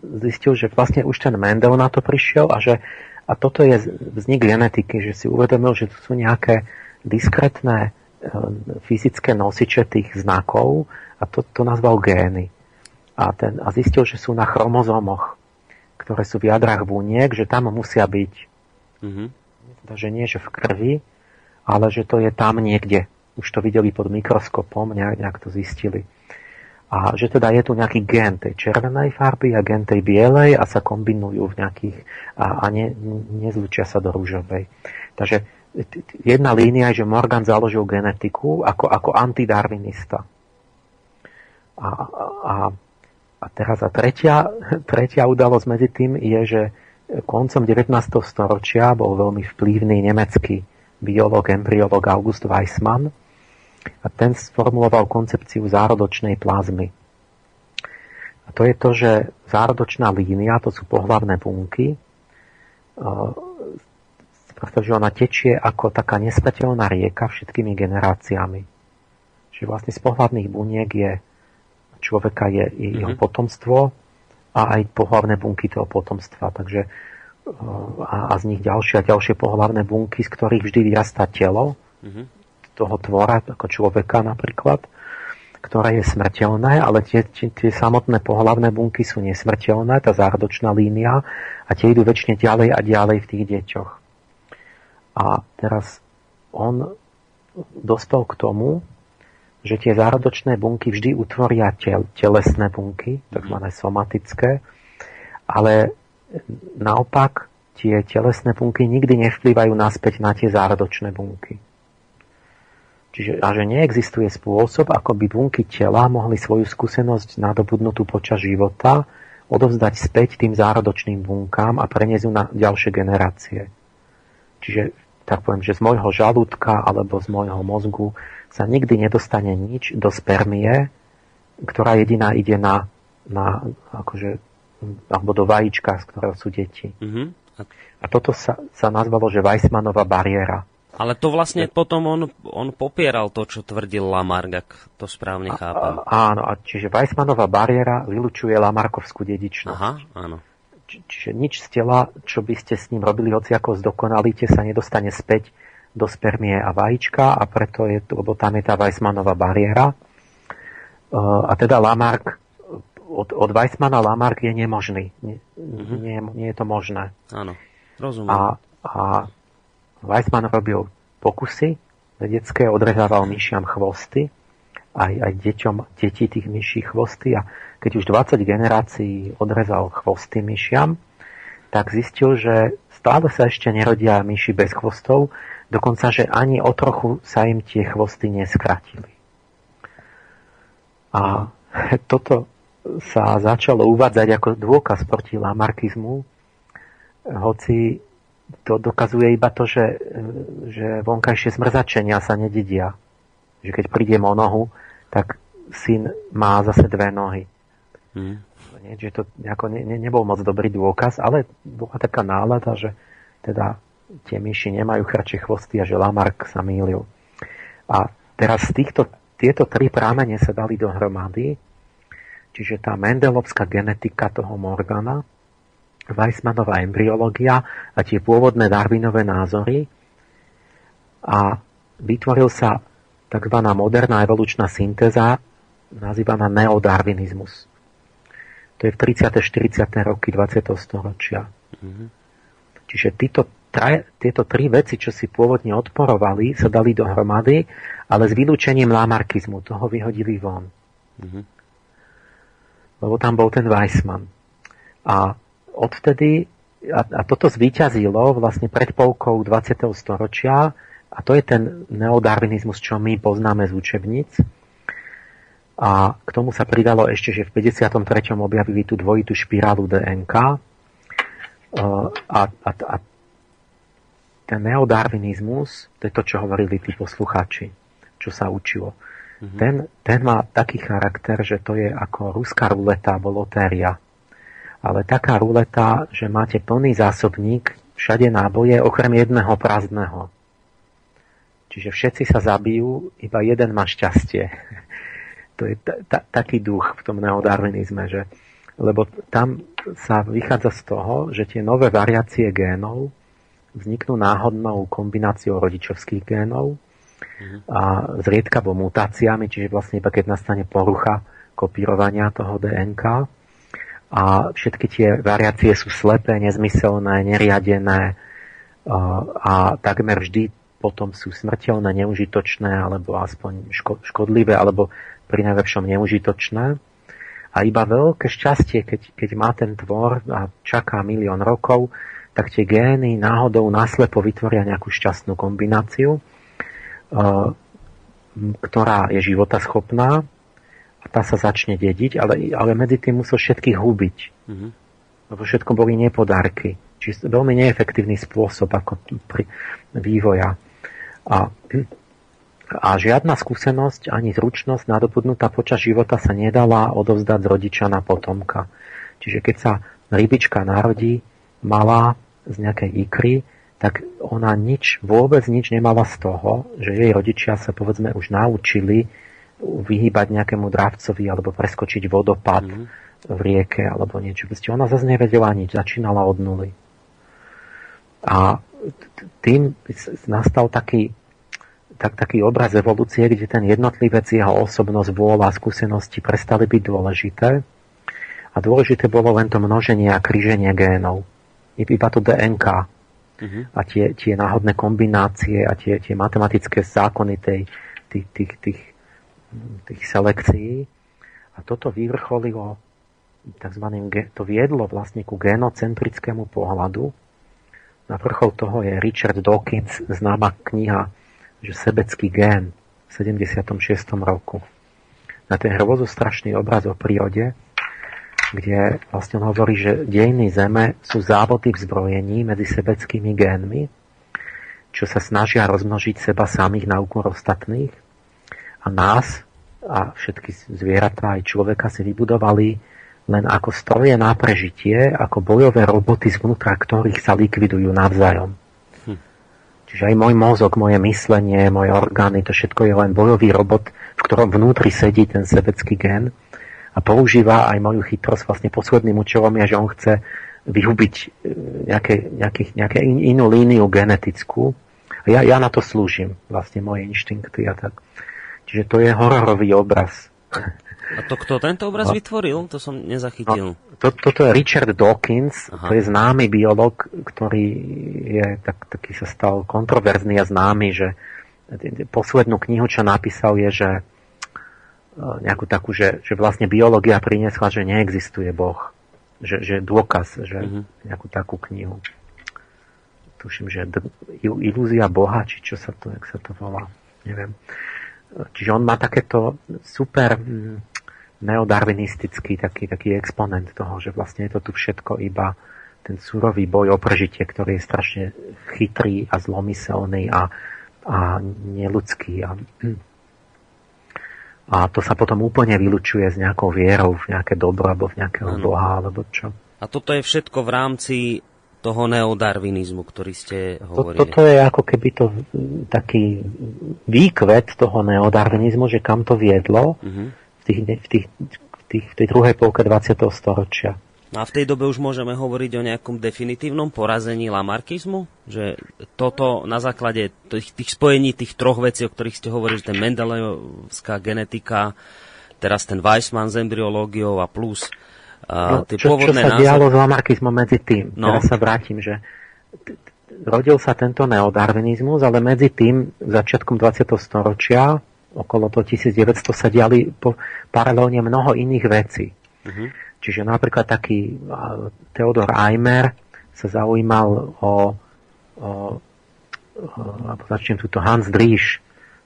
zistil, že vlastne už ten Mendel na to prišiel a že a toto je vznik genetiky, že si uvedomil, že tu sú nejaké diskretné e, fyzické nosiče tých znakov a to, to nazval gény. A, ten, a zistil, že sú na chromozómoch, ktoré sú v jadrách buniek, že tam musia byť. Mm-hmm. Teda, že nie, že v krvi, ale že to je tam niekde už to videli pod mikroskopom, nejak, nejak to zistili. A že teda je tu nejaký gen tej červenej farby a gen tej bielej a sa kombinujú v nejakých a, a ne, nezlučia sa do rúžovej. Takže jedna línia je, že Morgan založil genetiku ako, ako antidarwinista. A, a, a teraz a tretia, tretia udalosť medzi tým je, že koncom 19. storočia bol veľmi vplyvný nemecký biológ, embryológ August Weissmann a ten sformuloval koncepciu zárodočnej plazmy. A to je to, že zárodočná línia, to sú pohlavné bunky, pretože ona tečie ako taká nesmrteľná rieka všetkými generáciami. Čiže vlastne z pohľadných buniek je človeka je jeho mm-hmm. potomstvo a aj pohlavné bunky toho potomstva. Takže a, a z nich ďalšie a ďalšie pohlavné bunky, z ktorých vždy vyrastá telo mm-hmm. toho tvora, ako človeka napríklad, ktoré je smrteľné, ale tie, tie, tie samotné pohlavné bunky sú nesmrteľné, tá zárodočná línia a tie idú väčšine ďalej a ďalej v tých deťoch. A teraz on dospel k tomu, že tie zárodočné bunky vždy utvoria tel, telesné bunky, tzv. somatické, ale naopak tie telesné bunky nikdy nevplývajú naspäť na tie zárodočné bunky. Čiže, a že neexistuje spôsob, ako by bunky tela mohli svoju skúsenosť nadobudnutú počas života odovzdať späť tým zárodočným bunkám a preniesť na ďalšie generácie. Čiže, tak poviem, že z môjho žalúdka alebo z môjho mozgu sa nikdy nedostane nič do spermie, ktorá jediná ide na, na akože alebo do vajíčka, z ktorého sú deti. Uh-huh. A... a toto sa, sa nazvalo, že Weissmanová bariéra. Ale to vlastne je... potom on, on popieral to, čo tvrdil Lamarck, ak to správne chápem. A, áno, a čiže Weissmanová bariéra vylučuje Lamarkovskú dedičnosť. Aha, áno. Či, čiže nič z tela, čo by ste s ním robili, hoci ako zdokonalíte, sa nedostane späť do spermie a vajíčka a preto je, lebo tam je tá Weissmanová bariéra. Uh, a teda Lamarck od, od Weissmana Lamarck je nemožný. Nie, mm-hmm. nie, nie je to možné. Áno, rozumiem. A, a Weissman robil pokusy vedecké, odrezával myšiam chvosty, aj, aj deťom, deti tých myší chvosty a keď už 20 generácií odrezal chvosty myšiam, tak zistil, že stále sa ešte nerodia myši bez chvostov, dokonca, že ani o trochu sa im tie chvosty neskratili. A toto sa začalo uvádzať ako dôkaz proti lamarkizmu, hoci to dokazuje iba to, že, že vonkajšie zmrzačenia sa nededia. Že keď prídem o nohu, tak syn má zase dve nohy. Mm. Nie, že to nejako ne, ne, nebol moc dobrý dôkaz, ale bola taká nálada, že teda tie myši nemajú chrčie chvosty a že Lamarck sa mýlil. A teraz týchto, tieto tri prámene sa dali dohromady, čiže tá Mendelovská genetika toho Morgana, Weissmanová embryológia a tie pôvodné Darwinové názory a vytvoril sa tzv. moderná evolučná syntéza nazývaná neodarwinizmus. To je v 30. 40. roky 20. storočia. Mm-hmm. Čiže títo, tra, tieto tri veci, čo si pôvodne odporovali, sa dali dohromady, ale s vylúčením lamarkizmu. Toho vyhodili von. Mm-hmm. Lebo tam bol ten Weissman. A odvtedy, a, a toto zvíťazilo vlastne pred polkou 20. storočia, a to je ten neodarwinizmus, čo my poznáme z učebníc. A k tomu sa pridalo ešte, že v 53. objavili tú dvojitú špirálu DNK. E, a, a, a ten neodarwinizmus, to je to, čo hovorili tí poslucháči, čo sa učilo. Mm-hmm. Ten, ten má taký charakter, že to je ako ruská ruleta alebo lotéria ale taká ruleta, že máte plný zásobník, všade náboje, okrem jedného prázdneho. Čiže všetci sa zabijú, iba jeden má šťastie. to je t- t- taký duch v tom neodarwinizme, že lebo tam sa vychádza z toho, že tie nové variácie génov vzniknú náhodnou kombináciou rodičovských génov mhm. a zriedkavo mutáciami, čiže vlastne iba keď nastane porucha kopírovania toho DNK, a všetky tie variácie sú slepé, nezmyselné, neriadené a takmer vždy potom sú smrteľné, neužitočné alebo aspoň škodlivé alebo pri najlepšom neužitočné. A iba veľké šťastie, keď, keď má ten tvor a čaká milión rokov, tak tie gény náhodou náslepo vytvoria nejakú šťastnú kombináciu, ktorá je životaschopná a tá sa začne dediť, ale, ale medzi tým musel všetkých hubiť. Mm-hmm. Lebo všetko boli nepodárky. Čiže veľmi neefektívny spôsob ako pri vývoja. A, a žiadna skúsenosť ani zručnosť nadobudnutá počas života sa nedala odovzdať z rodiča na potomka. Čiže keď sa rybička narodí malá z nejakej ikry, tak ona nič, vôbec nič nemala z toho, že jej rodičia sa povedzme už naučili vyhýbať nejakému dravcovi alebo preskočiť vodopad mm. v rieke alebo niečo. Proste ona zase nevedela nič, začínala od nuly. A tým nastal taký, tak, taký obraz evolúcie, kde ten jednotlivec, jeho osobnosť, vôľa, skúsenosti prestali byť dôležité. A dôležité bolo len to množenie a kríženie génov. Iba to DNK. Mm-hmm. A tie, tie náhodné kombinácie a tie, tie matematické zákony tej, tých, tých, tých tých selekcií a toto vyvrcholilo tzv. to viedlo vlastne ku genocentrickému pohľadu. Na vrchol toho je Richard Dawkins, známa kniha, že sebecký gén v 76. roku. Na ten hrozostrašný obraz o prírode, kde vlastne on hovorí, že dejiny Zeme sú závody v zbrojení medzi sebeckými génmi, čo sa snažia rozmnožiť seba samých na úkor ostatných a nás a všetky zvieratá aj človeka si vybudovali len ako stroje na prežitie, ako bojové roboty zvnútra ktorých sa likvidujú navzájom. Hm. Čiže aj môj mozog, moje myslenie, moje orgány, to všetko je len bojový robot, v ktorom vnútri sedí ten sebecký gen a používa aj moju chytrosť vlastne posledným účelom je, že on chce vyhubiť e, nejaké, nejaké, nejaké inú líniu genetickú. A ja, ja na to slúžim, vlastne moje inštinkty a tak. Čiže to je hororový obraz. A to kto tento obraz no. vytvoril? To som nezachytil. No, to, toto je Richard Dawkins, Aha. to je známy biolog, ktorý je tak, taký sa stal kontroverzný a známy, že poslednú knihu, čo napísal, je, že e, nejakú takú, že, že vlastne biológia priniesla, že neexistuje Boh. Že, že dôkaz, že uh-huh. nejakú takú knihu. Tuším, že ilúzia Boha, či čo sa to, jak sa to volá, neviem. Čiže on má takéto super neodarwinistický taký, taký exponent toho, že vlastne je to tu všetko iba ten súrový boj o prežitie, ktorý je strašne chytrý a zlomyselný a, a neludský. A, a to sa potom úplne vylučuje s nejakou vierou v nejaké dobro alebo v nejakého ano. boha alebo čo. A toto je všetko v rámci toho neodarvinizmu, ktorý ste hovorili. To, toto je ako keby to taký výkvet toho neodarvinizmu, že kam to viedlo uh-huh. V, tých, v, tých, v, tých, v tej druhej polke 20. storočia. No a v tej dobe už môžeme hovoriť o nejakom definitívnom porazení lamarkizmu? Že toto na základe tých, tých spojení tých troch vecí, o ktorých ste hovorili, že ten Mendelejovská genetika, teraz ten Weissman s embryológiou a plus No, tie čo, čo sa názor... dialo s lamarkizmom medzi tým? No. Teraz sa vrátim, že rodil sa tento neodarvinizmus, ale medzi tým začiatkom 20. storočia, okolo toho 1900 sa diali po, paralelne mnoho iných vecí. Uh-huh. Čiže napríklad taký Theodor Eimer sa zaujímal o, o, o začnem túto Hans Dries,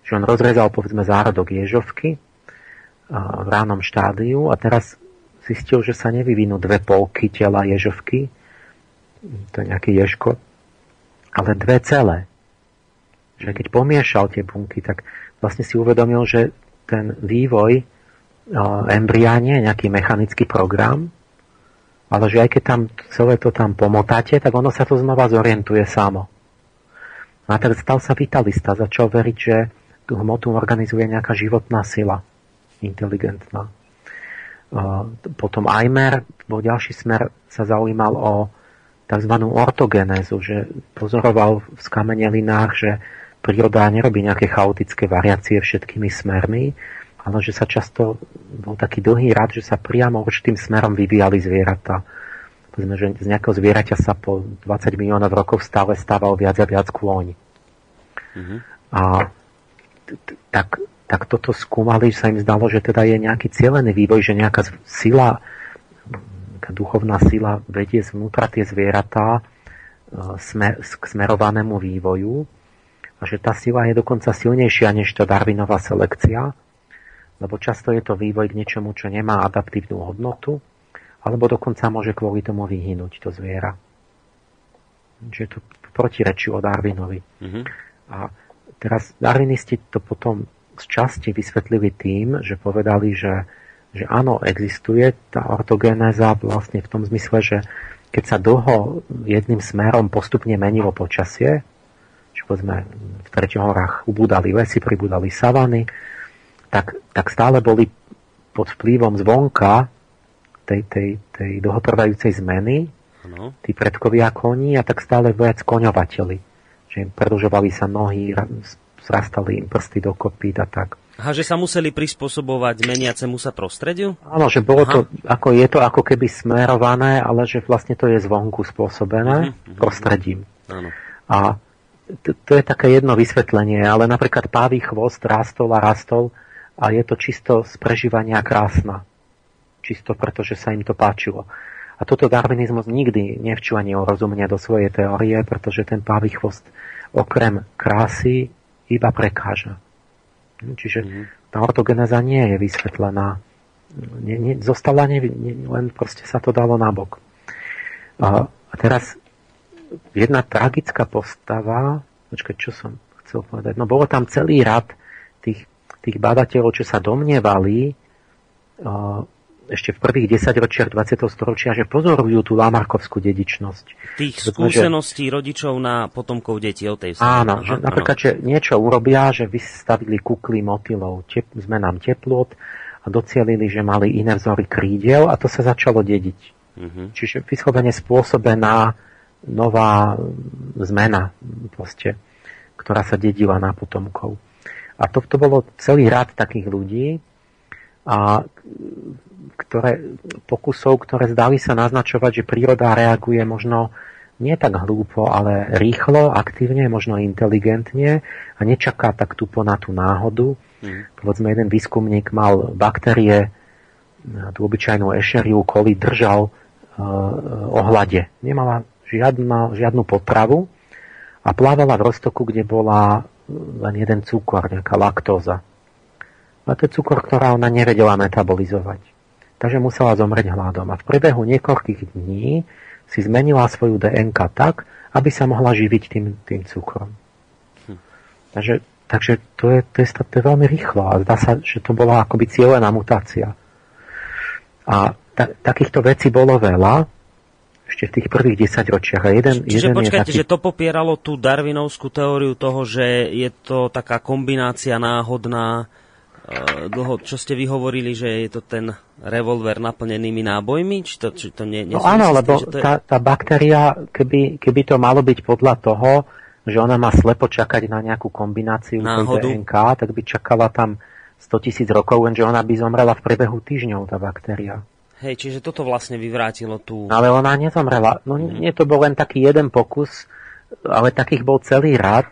že on rozrezal povedzme zárodok ježovky v ránom štádiu a teraz zistil, že sa nevyvinú dve polky tela ježovky, to je nejaký ježko, ale dve celé. Že keď pomiešal tie bunky, tak vlastne si uvedomil, že ten vývoj embrya nie je nejaký mechanický program, ale že aj keď tam celé to tam pomotáte, tak ono sa to znova zorientuje samo. A tak stal sa vitalista, začal veriť, že tú hmotu organizuje nejaká životná sila, inteligentná. Potom Eimer, vo ďalší smer sa zaujímal o tzv. ortogenézu, že pozoroval v skamenelinách, že príroda nerobí nejaké chaotické variácie všetkými smermi, ale že sa často bol taký dlhý rad, že sa priamo určitým smerom vyvíjali zvieratá. Povedzme, že z nejakého zvieraťa sa po 20 miliónov rokov stále stával viac a viac kôň. Mm-hmm. A tak tak toto skúmali, že sa im zdalo, že teda je nejaký cieľený vývoj, že nejaká sila, nejaká duchovná sila vedie zvnútra tie zvieratá e, smer, k smerovanému vývoju a že tá sila je dokonca silnejšia než tá Darwinová selekcia, lebo často je to vývoj k niečomu, čo nemá adaptívnu hodnotu, alebo dokonca môže kvôli tomu vyhynúť to zviera. Čiže to protirečí o Darwinovi. Mm-hmm. A teraz darwinisti to potom z časti vysvetlili tým, že povedali, že, že áno, existuje tá ortogenéza vlastne v tom zmysle, že keď sa dlho jedným smerom postupne menilo počasie, že povedzme v tretich horách ubúdali lesy, pribúdali savany, tak, tak stále boli pod vplyvom zvonka tej, tej, tej dlhotrvajúcej zmeny ano. tí predkovia koní a tak stále viac koňovateli. Že im predlžovali sa nohy, zrastali im prsty do kopít a tak. A že sa museli prispôsobovať meniacemu sa prostrediu? Áno, že bolo Aha. to, ako je to ako keby smerované, ale že vlastne to je zvonku spôsobené uh-huh, prostredím. Áno. A to, to je také jedno vysvetlenie, ale napríklad pávý chvost rastol a rastol a je to čisto z prežívania krásna. Čisto preto, že sa im to páčilo. A toto darwinizmus nikdy nevčúva rozumne do svojej teórie, pretože ten pávý chvost okrem krásy iba prekáža. Čiže mm-hmm. tá ortogenéza nie je vysvetlená. Nie, nie, zostala, nie, nie, len proste sa to dalo nabok. A, a teraz jedna tragická postava, počkaj, čo som chcel povedať, no bolo tam celý rad tých, tých badateľov, čo sa domnievali, ešte v prvých desaťročiach 20. storočia, že pozorujú tú lamarkovskú dedičnosť. Tých skúseností že... rodičov na potomkov detí o tej Áno, Aha, že napríklad, áno. že niečo urobia, že vystavili kukly motylov tep, zmenám teplot a docielili, že mali iné vzory krídel a to sa začalo dediť. Uh-huh. Čiže vyslovene spôsobená nová zmena, proste, ktorá sa dedila na potomkov. A to, to bolo celý rád takých ľudí, a ktoré, pokusov, ktoré zdali sa naznačovať, že príroda reaguje možno nie tak hlúpo, ale rýchlo, aktívne, možno inteligentne a nečaká tak tupo na tú náhodu. Mm. Povedzme, jeden výskumník mal baktérie, tú obyčajnú ešeriu, koli držal uh, ohľade. Nemala žiadna, žiadnu potravu a plávala v roztoku, kde bola len jeden cukor, nejaká laktóza. A to je cukor, ktorá ona nevedela metabolizovať. Takže musela zomrieť hladom. A v priebehu niekoľkých dní si zmenila svoju DNK tak, aby sa mohla živiť tým, tým cukrom. Hm. Takže, takže to, je, to, je, to je veľmi rýchlo a zdá sa, že to bola akoby cieľená mutácia. A ta, takýchto vecí bolo veľa, ešte v tých prvých desaťročiach. A jeden, Čiže jeden počkajte, taký... že to popieralo tú darvinovskú teóriu toho, že je to taká kombinácia náhodná, uh, dlho, čo ste vy hovorili, že je to ten revolver naplnenými nábojmi? Či to, či to nie, no áno, lebo je... tá, tá baktéria, keby, keby to malo byť podľa toho, že ona má slepo čakať na nejakú kombináciu DNK, tak by čakala tam 100 tisíc rokov, lenže ona by zomrela v priebehu týždňov, tá baktéria. Hej, čiže toto vlastne vyvrátilo tú... Ale ona nezomrela. No mm. nie to bol len taký jeden pokus, ale takých bol celý rad,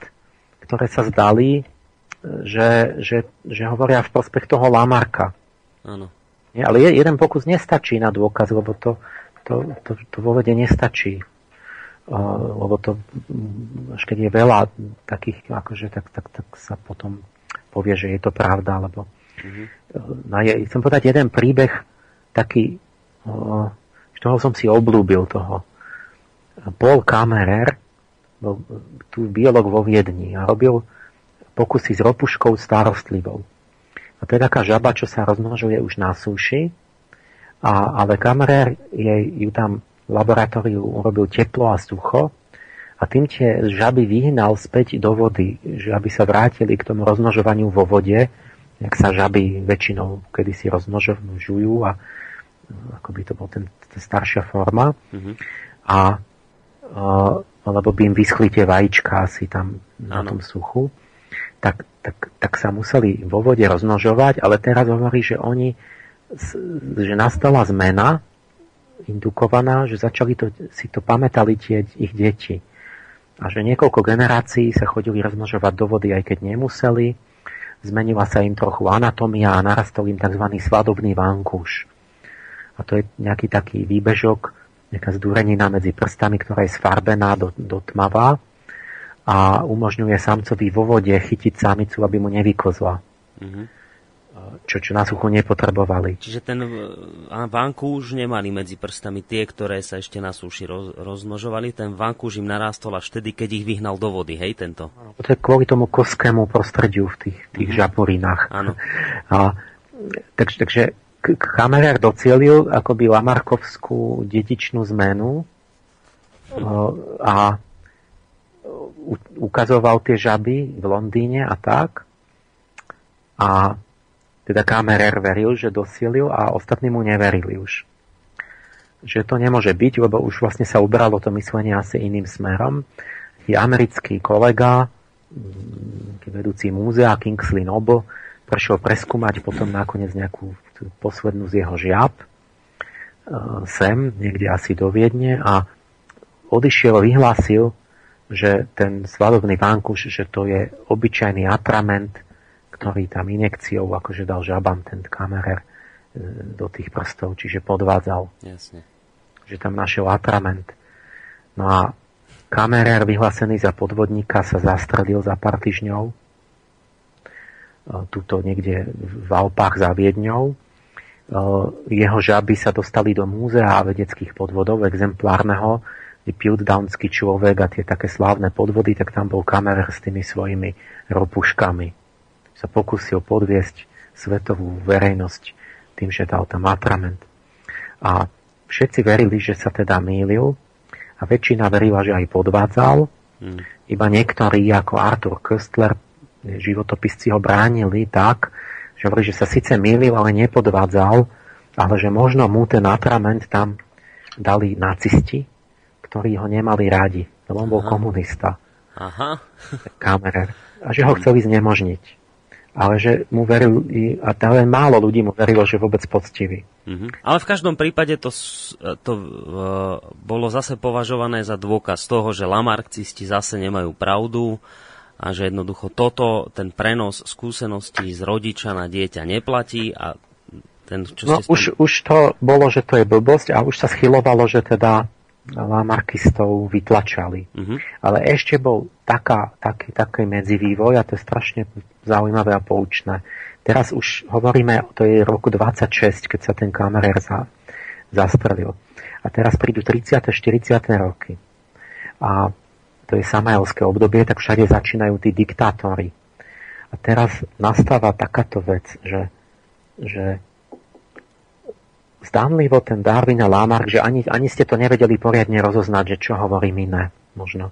ktoré sa zdali, že, že, že hovoria v prospech toho Lamarka. Áno. Nie, ale jeden pokus nestačí na dôkaz, lebo to, to, to, to vo vede nestačí. Uh, lebo to, až keď je veľa takých, akože, tak, tak, tak sa potom povie, že je to pravda, lebo mm-hmm. uh, je, chcem povedať jeden príbeh, taký, toho som si oblúbil toho. Paul Kammerer, bol tu biolog vo Viedni a robil pokusy s ropuškou starostlivou. A to je taká žaba, čo sa rozmnožuje už na súši, a, ale Kammerer jej, ju tam v laboratóriu urobil teplo a sucho a tým tie žaby vyhnal späť do vody, že aby sa vrátili k tomu rozmnožovaniu vo vode, jak sa žaby väčšinou kedysi rozmnožujú a ako by to bol ten, tá staršia forma. Mm-hmm. A uh, lebo by im vyschli tie vajíčka asi tam ano. na tom suchu, tak, tak, tak sa museli vo vode rozmnožovať, ale teraz hovorí, že oni, že nastala zmena indukovaná, že začali to, si to pamätali tie ich deti. A že niekoľko generácií sa chodili rozmnožovať do vody, aj keď nemuseli. Zmenila sa im trochu anatomia a narastol im tzv. svadobný vankúš a to je nejaký taký výbežok, nejaká zdúrenina medzi prstami, ktorá je sfarbená do, do tmavá a umožňuje samcovi vo vode chytiť samicu, aby mu nevykozla. Mm-hmm. Čo, čo na suchu nepotrebovali. Čiže ten vankúš nemali medzi prstami tie, ktoré sa ešte na súši roz, rozmnožovali. Ten vankúš im narástol až vtedy, keď ich vyhnal do vody, hej, tento? To je kvôli tomu koskému prostrediu v tých, tých mm-hmm. žaborinách. Áno. A, takže, takže Kamerák docielil akoby Lamarkovskú dedičnú zmenu a ukazoval tie žaby v Londýne a tak. A teda Kamerer veril, že dosielil a ostatní mu neverili už. Že to nemôže byť, lebo už vlastne sa ubralo to myslenie asi iným smerom. Je americký kolega, vedúci múzea Kingsley Noble, prešiel preskúmať potom nakoniec nejakú poslednú z jeho žiab e, sem, niekde asi do Viedne a odišiel, vyhlásil, že ten svadobný vankuš, že to je obyčajný atrament, ktorý tam injekciou akože dal žabám ten kamerer e, do tých prstov, čiže podvádzal. Jasne. Že tam našiel atrament. No a kamerer vyhlásený za podvodníka sa zastrelil za pár týždňov e, tuto niekde v Alpách za Viedňou jeho žaby sa dostali do múzea vedeckých podvodov exemplárneho, kde Piltdownský človek a tie také slávne podvody, tak tam bol kamer s tými svojimi ropuškami. Sa pokusil podviesť svetovú verejnosť tým, že dal tam atrament. A všetci verili, že sa teda mýlil a väčšina verila, že aj podvádzal. Hmm. Iba niektorí, ako Arthur Köstler, životopisci ho bránili tak, že hovorí, že sa síce mýlil, ale nepodvádzal, ale že možno mu ten atrament tam dali nacisti, ktorí ho nemali radi, lebo on bol Aha. komunista. Aha. Kamerer. A že ho chceli znemožniť. ale že mu verili, a len málo ľudí mu verilo, že vôbec poctivý. Mm-hmm. Ale v každom prípade to, to uh, bolo zase považované za dôkaz toho, že lamarxisti zase nemajú pravdu a že jednoducho toto, ten prenos skúseností z rodiča na dieťa neplatí a ten, čo no, ste už, už to bolo, že to je blbosť a už sa schylovalo, že teda lamarkistov vytlačali. Uh-huh. Ale ešte bol taká, taký, taký medzivývoj a to je strašne zaujímavé a poučné. Teraz už hovoríme, to je roku 26, keď sa ten kamerér za, zastrelil. A teraz prídu 30. 40. roky. A to je samajovské obdobie, tak všade začínajú tí diktátori. A teraz nastáva takáto vec, že, že zdánlivo ten Darwin a Lamarck, že ani, ani ste to nevedeli poriadne rozoznať, že čo hovorím iné, možno.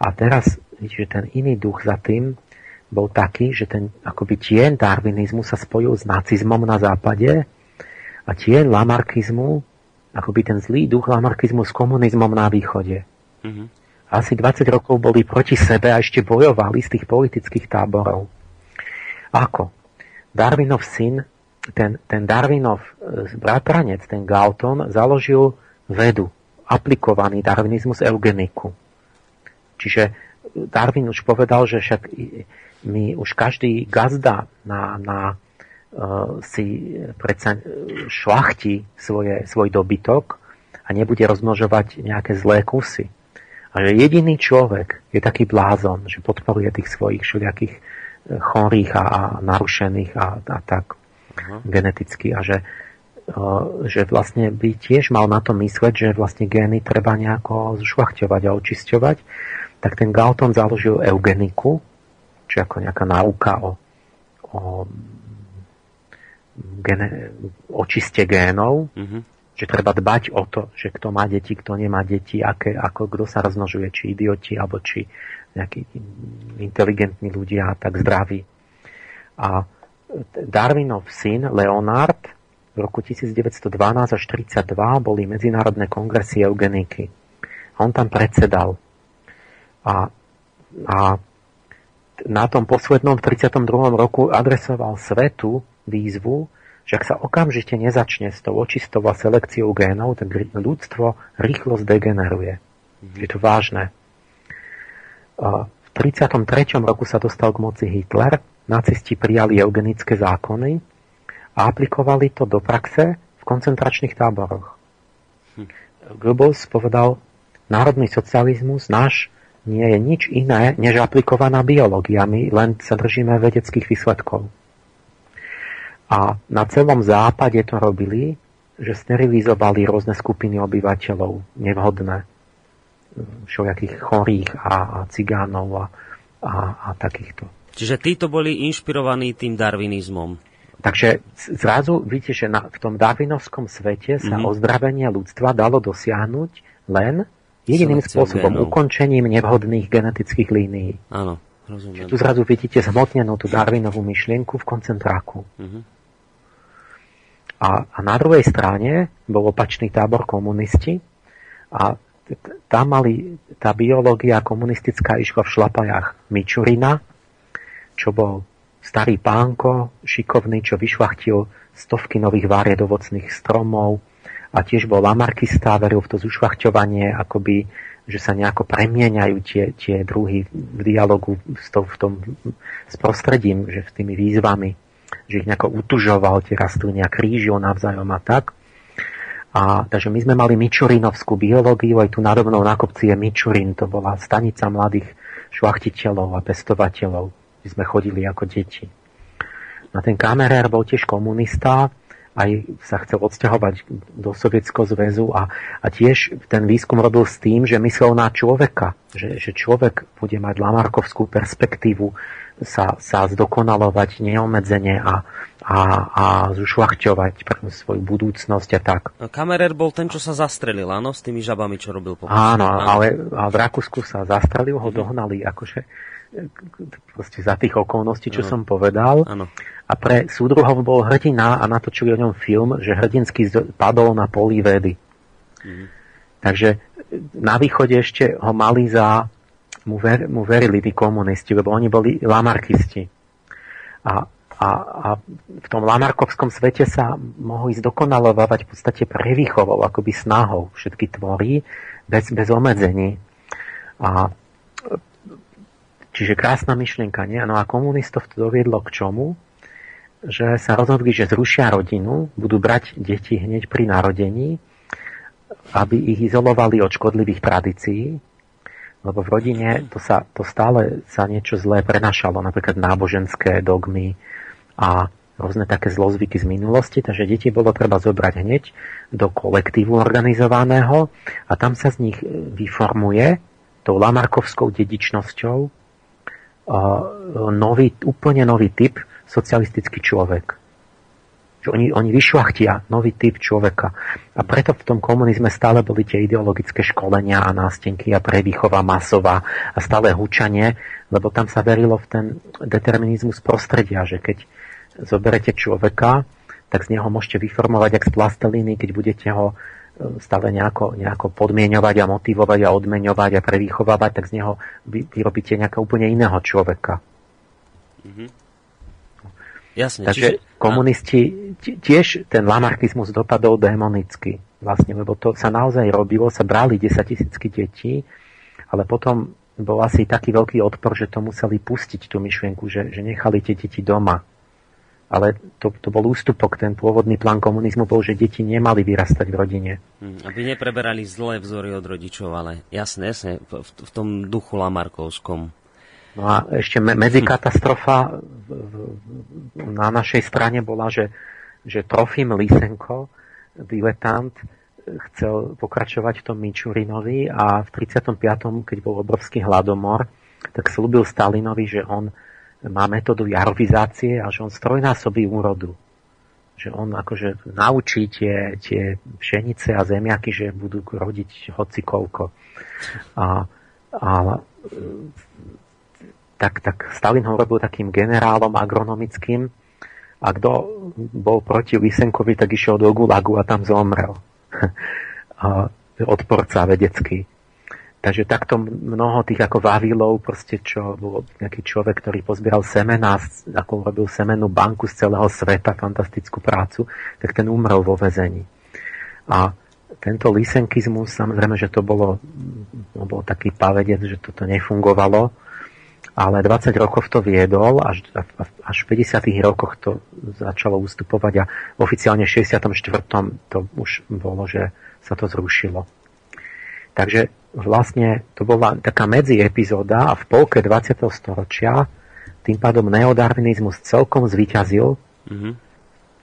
A teraz, že ten iný duch za tým bol taký, že ten akoby tieň darwinizmu sa spojil s nacizmom na západe a tieň lamarkizmu, akoby ten zlý duch lamarkizmu s komunizmom na východe. Mm-hmm. Asi 20 rokov boli proti sebe a ešte bojovali z tých politických táborov. Ako? Darwinov syn ten, ten Darwinov e, bratranec, ten Galton, založil vedu, aplikovaný darwinizmus eugeniku. Čiže Darwin už povedal, že však my už každý gazda na, na uh, si predsa šlachti svoje, svoj dobytok a nebude rozmnožovať nejaké zlé kusy. A že jediný človek je taký blázon, že podporuje tých svojich všelijakých e, chorých a, a narušených a, a tak uh-huh. geneticky a že, že vlastne by tiež mal na to mysleť, že vlastne gény treba nejako zšľachťovať a očisťovať, tak ten Galton založil eugeniku, či ako nejaká náuka o, o gene, očiste génov, uh-huh. Že treba dbať o to, že kto má deti, kto nemá deti, aké, ako kto sa rozmnožuje, či idioti, alebo či nejakí inteligentní ľudia, tak zdraví. A Darwinov syn Leonard v roku 1912 až 1932 boli medzinárodné kongresy eugeniky. On tam predsedal. A, a na tom poslednom 32. roku adresoval svetu výzvu, že ak sa okamžite nezačne s tou očistou a selekciou génov, tak ľudstvo rýchlo zdegeneruje. Je to vážne. V 33. roku sa dostal k moci Hitler nacisti prijali eugenické zákony a aplikovali to do praxe v koncentračných táboroch. Hm. Goebbels povedal, národný socializmus náš nie je nič iné, než aplikovaná biológia. My len sa držíme vedeckých výsledkov. A na celom západe to robili, že sterilizovali rôzne skupiny obyvateľov, nevhodné, všelijakých chorých a, a cigánov a, a, a takýchto. Čiže títo boli inšpirovaní tým darwinizmom. Takže zrazu vidíte, že na, v tom darwinovskom svete sa mm-hmm. ozdravenie ľudstva dalo dosiahnuť len jediným Selekciou spôsobom, génov. ukončením nevhodných genetických línií. Áno, rozumiem. tu zrazu vidíte zhmotnenú tú Darwinovú myšlienku v koncentráku. Mm-hmm. A, a na druhej strane bol opačný tábor komunisti a tam mali tá biológia komunistická išla v šlapajách Mičurina, čo bol starý pánko, šikovný, čo vyšlachtil stovky nových váried ovocných stromov a tiež bol lamarkista, veril v to zušľachťovanie, akoby, že sa nejako premieňajú tie, tie druhy v dialogu s, to, v tom, s prostredím, že s tými výzvami, že ich nejako utužoval, tie rastliny a krížil navzájom a tak. A, takže my sme mali Mičurinovskú biológiu, aj tu nado mnou na kopci je Mičurin, to bola stanica mladých šlachtiteľov a pestovateľov kde sme chodili ako deti. Na ten kamerér bol tiež komunista, aj sa chcel odsťahovať do Sovietského zväzu a, a tiež ten výskum robil s tým, že myslel na človeka, že, že človek bude mať lamarkovskú perspektívu sa, sa zdokonalovať neomedzene a, a, a zušľachťovať svoju budúcnosť a tak. A Kamerer bol ten, čo sa zastrelil, áno, s tými žabami, čo robil po Áno, áno, ale a v Rakúsku sa zastrelil, ho dohnali, akože proste za tých okolností, čo ano. som povedal. Ano. A pre súdruhov bol hrdina a natočili o ňom film, že hrdinsky padol na poli vedy. Mhm. Takže na východe ešte ho mali za... Mu, ver, mu verili tí komunisti, lebo oni boli lamarkisti. A a, a v tom Lamarkovskom svete sa mohol ísť dokonalovať v podstate prevýchovou, akoby snahou všetky tvorí, bez, bez obmedzení. A, čiže krásna myšlienka, nie? No a komunistov to doviedlo k čomu? Že sa rozhodli, že zrušia rodinu, budú brať deti hneď pri narodení, aby ich izolovali od škodlivých tradícií, lebo v rodine to, sa, to stále sa niečo zlé prenašalo, napríklad náboženské dogmy, a rôzne také zlozvyky z minulosti, takže deti bolo treba zobrať hneď do kolektívu organizovaného a tam sa z nich e, vyformuje tou lamarkovskou dedičnosťou e, nový, úplne nový typ socialistický človek. Že oni, oni vyšlachtia nový typ človeka. A preto v tom komunizme stále boli tie ideologické školenia a nástenky a prevýchova masová a stále hučanie, lebo tam sa verilo v ten determinizmus prostredia, že keď zoberete človeka, tak z neho môžete vyformovať jak z plasteliny, keď budete ho e, stále nejako, nejako podmienovať a motivovať a odmeňovať a prevýchovávať, tak z neho vy, vyrobíte nejakého úplne iného človeka. Mm-hmm. Jasne. Takže čiže... komunisti, tiež ten lamarkizmus dopadol demonicky, vlastne, lebo to sa naozaj robilo, sa brali 10 tisícky detí, ale potom bol asi taký veľký odpor, že to museli pustiť tú myšlienku, že, že nechali tie deti doma ale to, to bol ústupok, ten pôvodný plán komunizmu bol, že deti nemali vyrastať v rodine. Hmm, aby nepreberali zlé vzory od rodičov, ale jasne, jasne, v, v tom duchu lamarkovskom. No a ešte me, medzikatastrofa na našej strane bola, že, že Trofim Lysenko, diletant, chcel pokračovať v tom Mičurinovi a v 35. keď bol obrovský hladomor, tak slúbil Stalinovi, že on má metódu jarovizácie a že on strojnásobí úrodu. Že on akože naučí tie, tie pšenice a zemiaky, že budú rodiť hoci koľko. A, a tak, tak Stalin ho robil takým generálom agronomickým a kto bol proti Lysenkovi, tak išiel do Gulagu a tam zomrel. odporca vedecký. Takže takto mnoho tých ako Vavilov, proste čo bol nejaký človek, ktorý pozbieral semena, ako robil semennú banku z celého sveta, fantastickú prácu, tak ten umrel vo vezení. A tento lisenkizmus, samozrejme, že to bolo, bol taký pavedec, že toto nefungovalo, ale 20 rokov to viedol, až, až v 50. rokoch to začalo ustupovať a oficiálne v 64. to už bolo, že sa to zrušilo. Takže vlastne to bola taká medzi epizóda a v polke 20. storočia tým pádom neodarvinizmus celkom zvíťazil mm-hmm.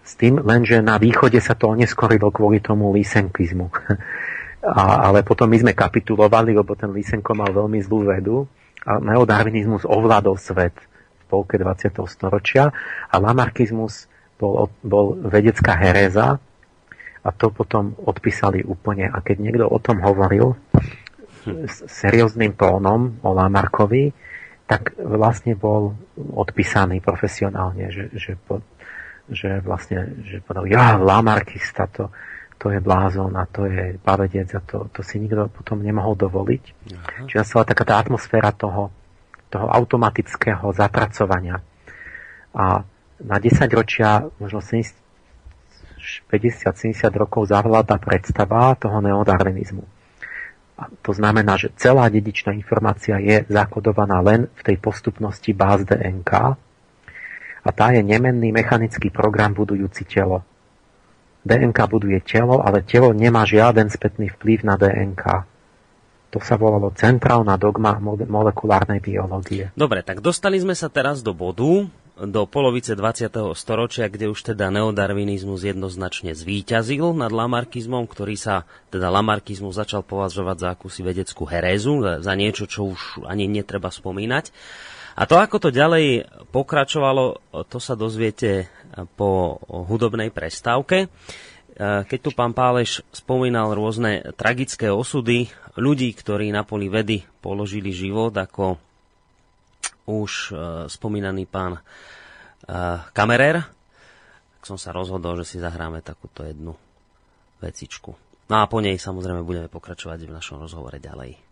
s tým len, že na východe sa to oneskorilo kvôli tomu lisenkizmu. A, ale potom my sme kapitulovali, lebo ten Lysenko mal veľmi zlú vedu a neodarvinizmus ovládol svet v polke 20. storočia a lamarkizmus bol, bol vedecká hereza, a to potom odpísali úplne. A keď niekto o tom hovoril s serióznym tónom o Lamarkovi, tak vlastne bol odpísaný profesionálne, že, že, po, že vlastne že povedal, ja, Lamarkista, to, to je blázon a to je pavedec a to, to si nikto potom nemohol dovoliť. Aha. Čiže nastala taká tá atmosféra toho, toho automatického zapracovania. A na 10 ročia, možno 70, 50-70 rokov zavláda predstava toho neodarvinizmu. A to znamená, že celá dedičná informácia je zakodovaná len v tej postupnosti báz DNK a tá je nemenný mechanický program budujúci telo. DNK buduje telo, ale telo nemá žiaden spätný vplyv na DNK. To sa volalo centrálna dogma molekulárnej biológie. Dobre, tak dostali sme sa teraz do bodu, do polovice 20. storočia, kde už teda neodarvinizmus jednoznačne zvíťazil nad lamarkizmom, ktorý sa, teda lamarkizmus začal považovať za akúsi vedeckú herézu, za niečo, čo už ani netreba spomínať. A to, ako to ďalej pokračovalo, to sa dozviete po hudobnej prestávke. Keď tu pán Páleš spomínal rôzne tragické osudy ľudí, ktorí na poli vedy položili život, ako už uh, spomínaný pán uh, Kamerer, tak som sa rozhodol, že si zahráme takúto jednu vecičku. No a po nej samozrejme budeme pokračovať v našom rozhovore ďalej.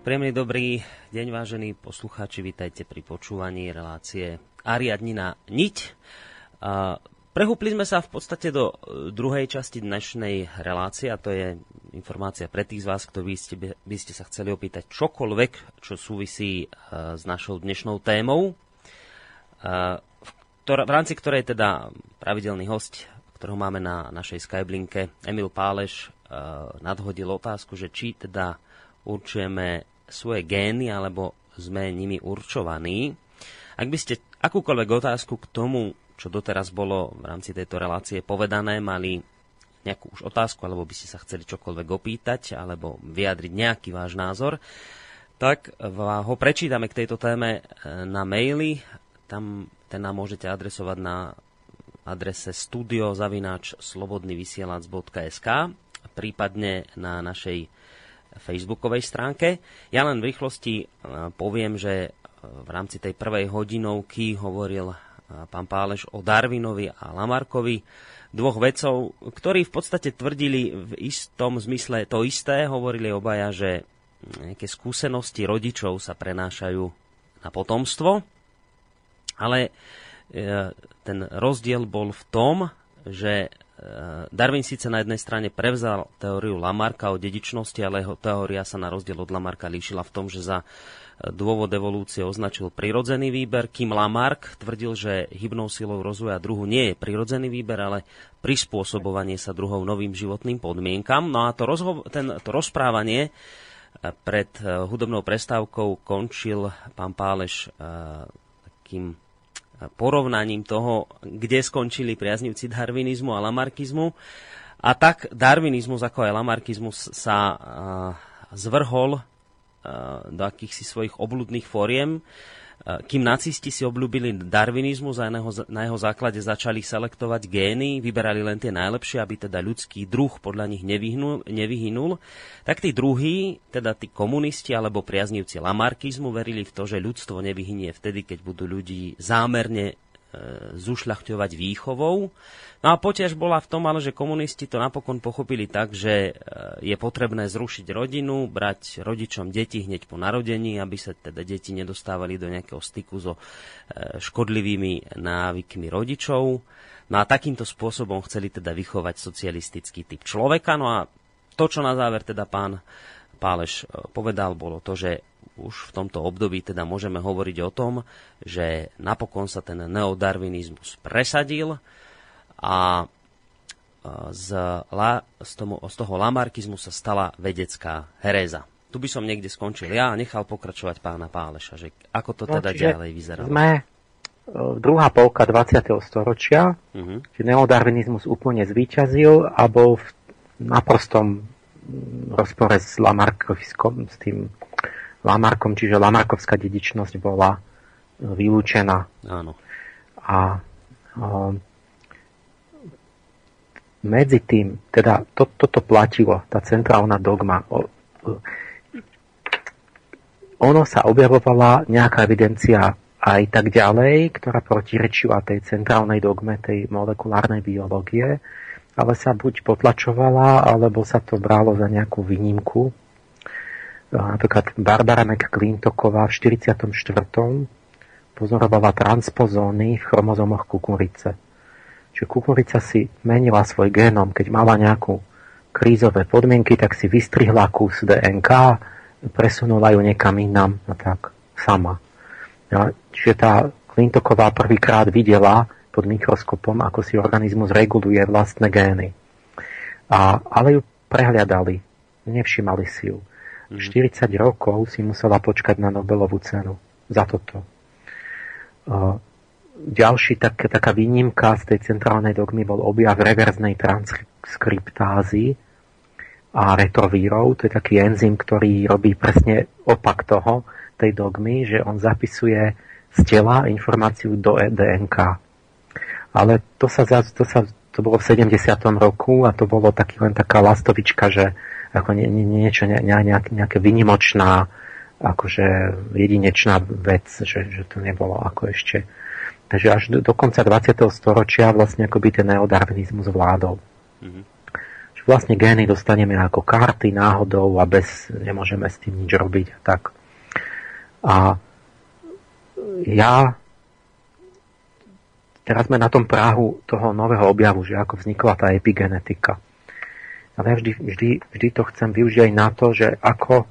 Príjemný dobrý deň, vážení poslucháči, vítajte pri počúvaní relácie Ariadnina niť. Prehúpli sme sa v podstate do e, druhej časti dnešnej relácie a to je informácia pre tých z vás, ktorí by ste, by ste sa chceli opýtať čokoľvek, čo súvisí e, s našou dnešnou témou, e, v, rámci ktorej teda pravidelný host, ktorého máme na našej Skyblinke, Emil Páleš, nadhodil otázku, že či teda určujeme svoje gény alebo sme nimi určovaní. Ak by ste akúkoľvek otázku k tomu, čo doteraz bolo v rámci tejto relácie povedané, mali nejakú už otázku, alebo by ste sa chceli čokoľvek opýtať, alebo vyjadriť nejaký váš názor, tak ho prečítame k tejto téme e, na maili. Tam ten nám môžete adresovať na adrese studiozavináč slobodnyvysielac.sk prípadne na našej facebookovej stránke. Ja len v rýchlosti e, poviem, že e, v rámci tej prvej hodinovky hovoril e, pán Páleš o Darwinovi a Lamarkovi, dvoch vedcov, ktorí v podstate tvrdili v istom zmysle to isté, hovorili obaja, že nejaké skúsenosti rodičov sa prenášajú na potomstvo, ale ten rozdiel bol v tom, že Darwin síce na jednej strane prevzal teóriu Lamarka o dedičnosti, ale jeho teória sa na rozdiel od Lamarka líšila v tom, že za eh, dôvod evolúcie označil prirodzený výber, kým Lamarck tvrdil, že hybnou silou rozvoja druhu nie je prirodzený výber, ale prispôsobovanie sa druhov novým životným podmienkam. No a to, rozho- ten, to rozprávanie eh, pred hudobnou prestávkou končil pán Páleš takým porovnaním toho, kde skončili priaznivci darwinizmu a lamarkizmu. A tak darwinizmus ako aj lamarkizmus sa uh, zvrhol uh, do akýchsi svojich obludných fóriem kým nacisti si obľúbili darwinizmus a na jeho, základe začali selektovať gény, vyberali len tie najlepšie, aby teda ľudský druh podľa nich nevyhnul, nevyhynul, tak tí druhí, teda tí komunisti alebo priaznivci lamarkizmu verili v to, že ľudstvo nevyhynie vtedy, keď budú ľudí zámerne zušľachťovať výchovou. No a potiaž bola v tom, ale že komunisti to napokon pochopili tak, že e, je potrebné zrušiť rodinu, brať rodičom deti hneď po narodení, aby sa teda deti nedostávali do nejakého styku so e, škodlivými návykmi rodičov. No a takýmto spôsobom chceli teda vychovať socialistický typ človeka. No a to, čo na záver teda pán Páleš povedal, bolo to, že už v tomto období teda môžeme hovoriť o tom, že napokon sa ten neodarvinizmus presadil a z, la, z, tomu, z toho lamarkizmu sa stala vedecká heréza. Tu by som niekde skončil ja a nechal pokračovať pána Páleša, že ako to no, teda ďalej vyzerá. Sme e, druhá polka 20. storočia, uh-huh. že neodarvinizmus úplne zvíťazil a bol v naprostom rozpore s Lamarkovskom, s tým Lamarkom, čiže Lamarkovská dedičnosť bola e, vylúčená. Áno. A o, medzi tým, teda to, toto platilo, tá centrálna dogma. O, o, ono sa objavovala nejaká evidencia aj tak ďalej, ktorá protirečila tej centrálnej dogme tej molekulárnej biológie, ale sa buď potlačovala, alebo sa to bralo za nejakú výnimku napríklad Barbara McClintoková v 44. pozorovala transpozóny v chromozómoch kukurice. Čiže kukurica si menila svoj génom, keď mala nejakú krízové podmienky, tak si vystrihla kus DNK, presunula ju niekam inám a tak sama. Ja, čiže tá Klintoková prvýkrát videla pod mikroskopom, ako si organizmus reguluje vlastné gény. A, ale ju prehľadali, nevšimali si ju. 40 mhm. rokov si musela počkať na Nobelovú cenu za toto. Ďalší tak, taká výnimka z tej centrálnej dogmy bol objav reverznej transkriptázy a retrovírov. To je taký enzym, ktorý robí presne opak toho, tej dogmy, že on zapisuje z tela informáciu do e DNK. Ale to sa, to sa to bolo v 70. roku a to bolo taký, len taká lastovička, že ako nie, nie, niečo, ne, nejak, nejaké vynimočná, akože jedinečná vec, že, že to nebolo ako ešte. Takže až do, do konca 20. storočia vlastne akoby ten neodarvinizmus vládol. Mm-hmm. Že vlastne gény dostaneme ako karty náhodou a bez, nemôžeme s tým nič robiť a tak. A ja teraz sme na tom práhu toho nového objavu, že ako vznikla tá epigenetika. Ale ja vždy, vždy, vždy to chcem využiť aj na to, že ako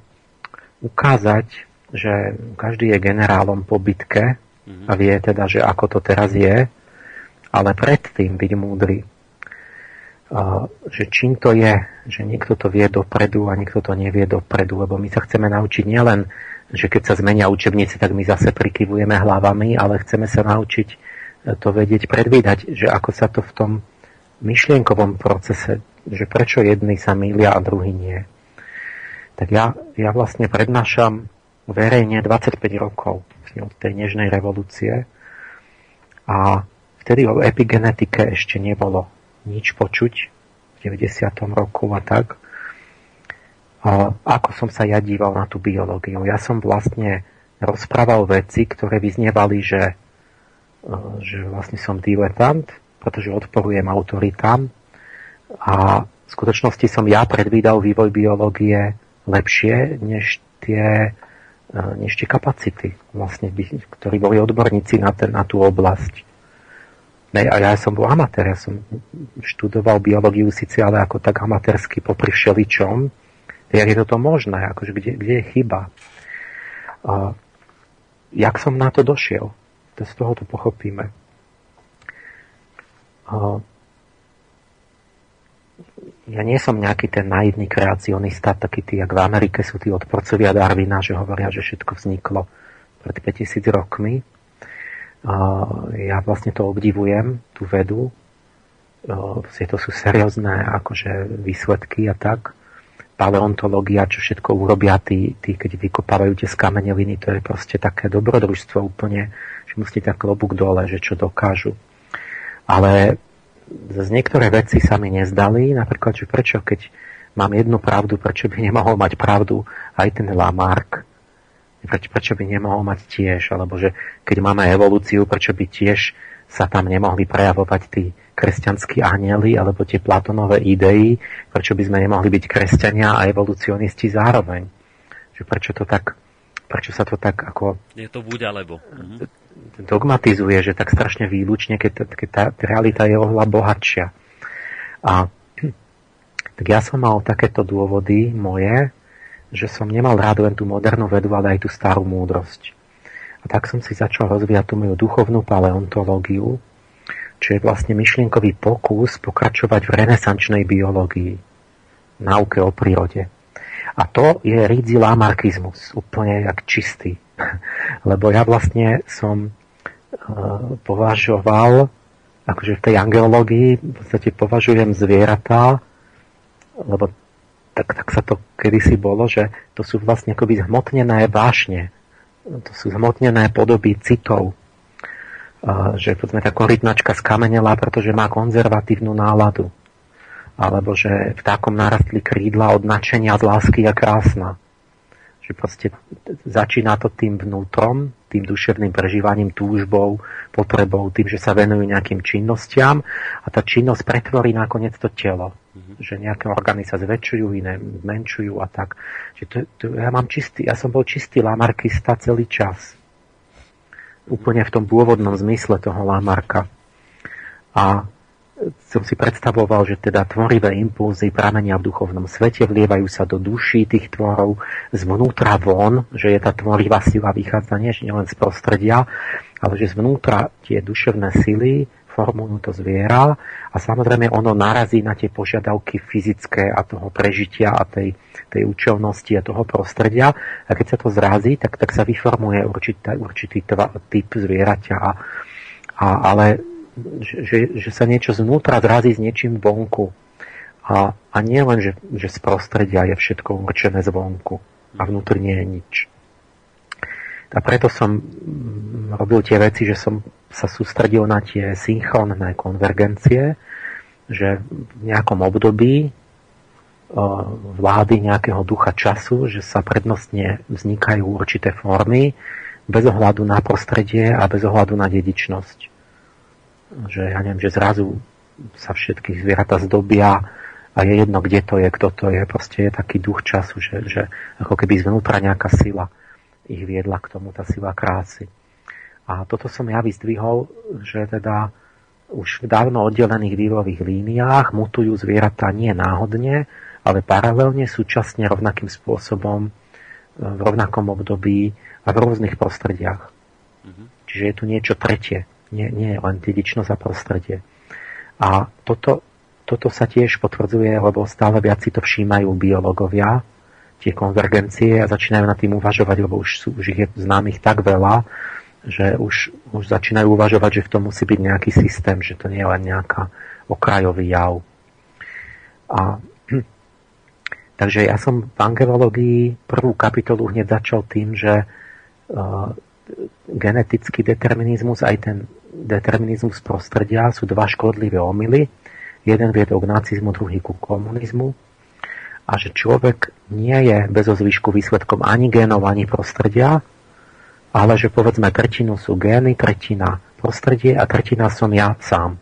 ukázať, že každý je generálom po bitke a vie teda, že ako to teraz je, ale predtým byť múdry. Že čím to je, že niekto to vie dopredu a niekto to nevie dopredu, lebo my sa chceme naučiť nielen že keď sa zmenia učebnice, tak my zase prikyvujeme hlavami, ale chceme sa naučiť to vedieť predvídať, že ako sa to v tom myšlienkovom procese, že prečo jedni sa milia a druhý nie. Tak ja, ja vlastne prednášam verejne 25 rokov od tej nežnej revolúcie a vtedy o epigenetike ešte nebolo nič počuť v 90. roku a tak ako som sa ja díval na tú biológiu. Ja som vlastne rozprával veci, ktoré vyznievali, že, e, že vlastne som diletant, pretože odporujem autoritám a v skutočnosti som ja predvídal vývoj biológie lepšie než tie, e, než tie kapacity, vlastne, ktorí boli odborníci na, ten, na tú oblasť. Ne, a ja som bol amatér, ja som študoval biológiu síce, ale ako tak amatérsky popri všeličom, Jak je toto možné? Akože kde, kde je chyba? A jak som na to došiel? To z toho to pochopíme. A ja nie som nejaký ten naivný kreacionista, taký tí, jak v Amerike sú tí odporcovia Darwina, že hovoria, že všetko vzniklo pred 5000 rokmi. Ja vlastne to obdivujem, tú vedu. To sú seriózne akože výsledky a tak paleontológia, čo všetko urobia tí, tí, keď vykopávajú tie skameneliny, to je proste také dobrodružstvo úplne, že musíte tak klobúk dole, že čo dokážu. Ale z niektoré veci sa mi nezdali, napríklad, že prečo, keď mám jednu pravdu, prečo by nemohol mať pravdu aj ten Lamarck, prečo, prečo by nemohol mať tiež, alebo že keď máme evolúciu, prečo by tiež sa tam nemohli prejavovať tí kresťanskí anieli alebo tie Platonové idei, prečo by sme nemohli byť kresťania a evolucionisti zároveň. Že prečo to tak, prečo sa to tak ako... Je to buď alebo. Dogmatizuje, že tak strašne výlučne, keď, keď tá realita je oveľa bohatšia. A tak ja som mal takéto dôvody moje, že som nemal rád len tú modernú vedu, ale aj tú starú múdrosť. A tak som si začal rozvíjať tú moju duchovnú paleontológiu, čo je vlastne myšlienkový pokus pokračovať v renesančnej biológii, náuke o prírode. A to je rídzi lamarkizmus, úplne jak čistý. Lebo ja vlastne som uh, považoval, akože v tej angeológii v podstate považujem zvieratá, lebo tak, tak sa to kedysi bolo, že to sú vlastne akoby zhmotnené vášne. To sú zhmotnené podoby citov, že povedzme tá korytnačka skamenela, pretože má konzervatívnu náladu. Alebo že vtákom narastli krídla od nadšenia z lásky a krásna. Že proste začína to tým vnútrom, tým duševným prežívaním, túžbou, potrebou, tým, že sa venujú nejakým činnostiam a tá činnosť pretvorí nakoniec to telo. Mm-hmm. Že nejaké orgány sa zväčšujú, iné zmenšujú a tak. Že to, to, ja, mám čistý, ja som bol čistý lamarkista celý čas úplne v tom pôvodnom zmysle toho Lamarka. A som si predstavoval, že teda tvorivé impulzy pramenia v duchovnom svete, vlievajú sa do duší tých tvorov zvnútra von, že je tá tvorivá sila vychádza nie len z prostredia, ale že zvnútra tie duševné sily formujú to zviera a samozrejme ono narazí na tie požiadavky fyzické a toho prežitia a tej, tej účelnosti a toho prostredia a keď sa to zrazí, tak, tak sa vyformuje určitý, určitý tva, typ zvieraťa. A, ale že, že sa niečo znútra zrazí s niečím vonku. A, a nie len, že, že z prostredia je všetko určené zvonku a vnútri nie je nič. A preto som mm, robil tie veci, že som sa sústredil na tie synchronné konvergencie, že v nejakom období vlády nejakého ducha času, že sa prednostne vznikajú určité formy bez ohľadu na prostredie a bez ohľadu na dedičnosť. Že ja neviem, že zrazu sa všetky zvieratá zdobia a je jedno, kde to je, kto to je. Proste je taký duch času, že, že ako keby zvnútra nejaká sila ich viedla k tomu, tá sila krásy. A toto som ja vyzdvihol, že teda už v dávno oddelených vývojových líniách mutujú zvieratá nie náhodne, ale paralelne, súčasne rovnakým spôsobom, v rovnakom období a v rôznych prostrediach. Mm-hmm. Čiže je tu niečo tretie, nie, nie len dedičnosť a prostredie. A toto, toto sa tiež potvrdzuje, lebo stále viac si to všímajú biológovia, tie konvergencie a začínajú nad tým uvažovať, lebo už, sú, už ich je známych tak veľa, že už, už začínajú uvažovať, že v tom musí byť nejaký systém, že to nie je len nejaká okrajový jav. A, takže ja som v angelológii prvú kapitolu hneď začal tým, že uh, genetický determinizmus aj ten determinizmus prostredia sú dva škodlivé omily. Jeden viedol k nacizmu, druhý ku komunizmu a že človek nie je bez ozvyšku výsledkom ani génov, ani prostredia, ale že povedzme tretinu sú gény, tretina prostredie a tretina som ja sám.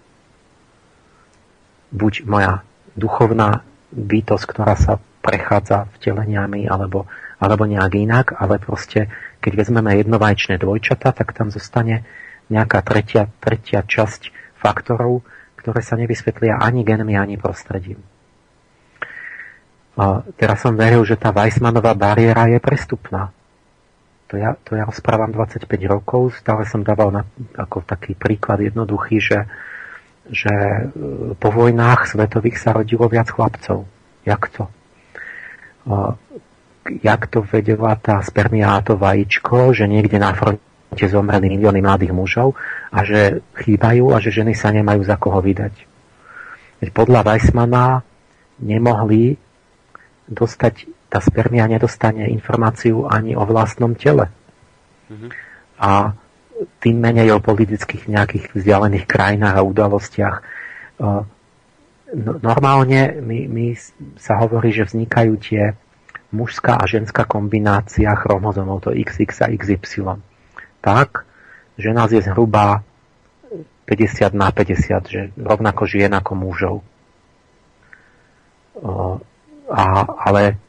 Buď moja duchovná bytosť, ktorá sa prechádza vteleniami alebo, alebo nejak inak, ale proste keď vezmeme jednovajčné dvojčata, tak tam zostane nejaká tretia, tretia časť faktorov, ktoré sa nevysvetlia ani genmi, ani prostredím. A teraz som veril, že tá Weissmanová bariéra je prestupná. To ja, to ja rozprávam 25 rokov, stále som dával na, ako taký príklad jednoduchý, že, že e, po vojnách svetových sa rodilo viac chlapcov. Jak to? Jak to vedela tá spermia a to vajíčko, že niekde na fronte zomreli milióny mladých mužov a že chýbajú a že ženy sa nemajú za koho vydať. Veď podľa Weissmana nemohli dostať, tá spermia nedostane informáciu ani o vlastnom tele. Mm-hmm. A tým menej o politických nejakých vzdialených krajinách a udalostiach. No, normálne my, my sa hovorí, že vznikajú tie mužská a ženská kombinácia chromozomov, to XX a XY. Tak, že nás je zhruba 50 na 50, že rovnako žien ako mužov. A, ale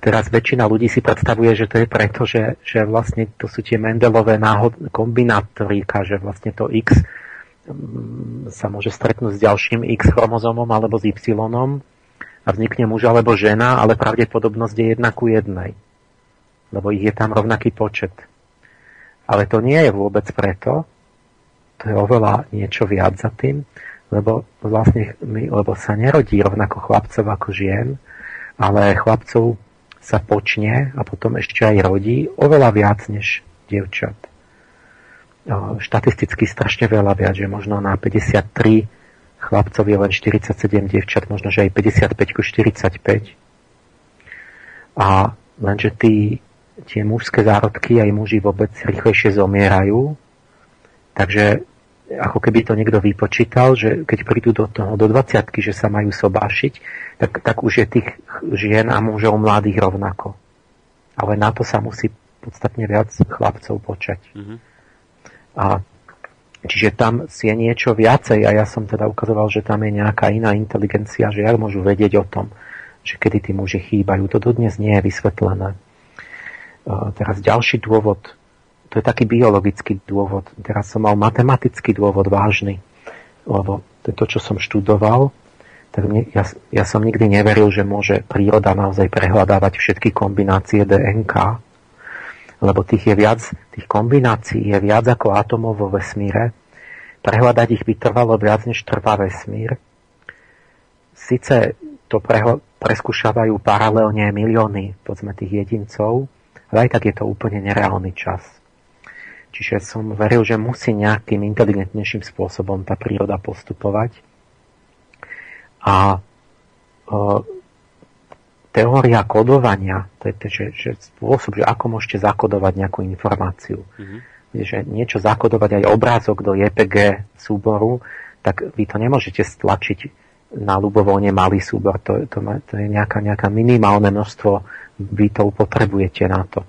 teraz väčšina ľudí si predstavuje, že to je preto, že, že vlastne to sú tie Mendelové náhod, kombinátoríka, že vlastne to X mm, sa môže stretnúť s ďalším X chromozomom alebo s Y a vznikne muž alebo žena, ale pravdepodobnosť je jedna ku jednej. Lebo ich je tam rovnaký počet. Ale to nie je vôbec preto, to je oveľa niečo viac za tým, lebo vlastne lebo sa nerodí rovnako chlapcov ako žien, ale chlapcov sa počne a potom ešte aj rodí oveľa viac než dievčat. Štatisticky strašne veľa viac, že možno na 53 chlapcov je len 47 dievčat, možno že aj 55 ku 45. A lenže tí, tie mužské zárodky aj muži vôbec rýchlejšie zomierajú, takže ako keby to niekto vypočítal, že keď prídu do toho, do 20 že sa majú sobášiť, tak, tak už je tých žien a mužov mladých rovnako. Ale na to sa musí podstatne viac chlapcov počať. Mm-hmm. A čiže tam je niečo viacej a ja som teda ukazoval, že tam je nejaká iná inteligencia, že jak môžu vedieť o tom, že kedy tí muži chýbajú. To dodnes nie je vysvetlené. Teraz ďalší dôvod, to je taký biologický dôvod. Teraz som mal matematický dôvod vážny, lebo to je to, čo som študoval, tak mne, ja, ja som nikdy neveril, že môže príroda naozaj prehľadávať všetky kombinácie DNK, lebo tých je viac, tých kombinácií je viac ako atomov vo vesmíre. Prehľadať ich by trvalo viac, než trvá vesmír. Sice to preskúšavajú paralelne milióny, povedzme, tých jedincov, ale aj tak je to úplne nereálny čas. Čiže som veril, že musí nejakým inteligentnejším spôsobom tá príroda postupovať. A e, teória kodovania, to je že, že spôsob, že ako môžete zakodovať nejakú informáciu. Mm-hmm. Že niečo zakodovať aj obrázok do JPG súboru, tak vy to nemôžete stlačiť na ľubovoľne malý súbor. To, to, to je nejaká, nejaká minimálne množstvo bytov potrebujete na to.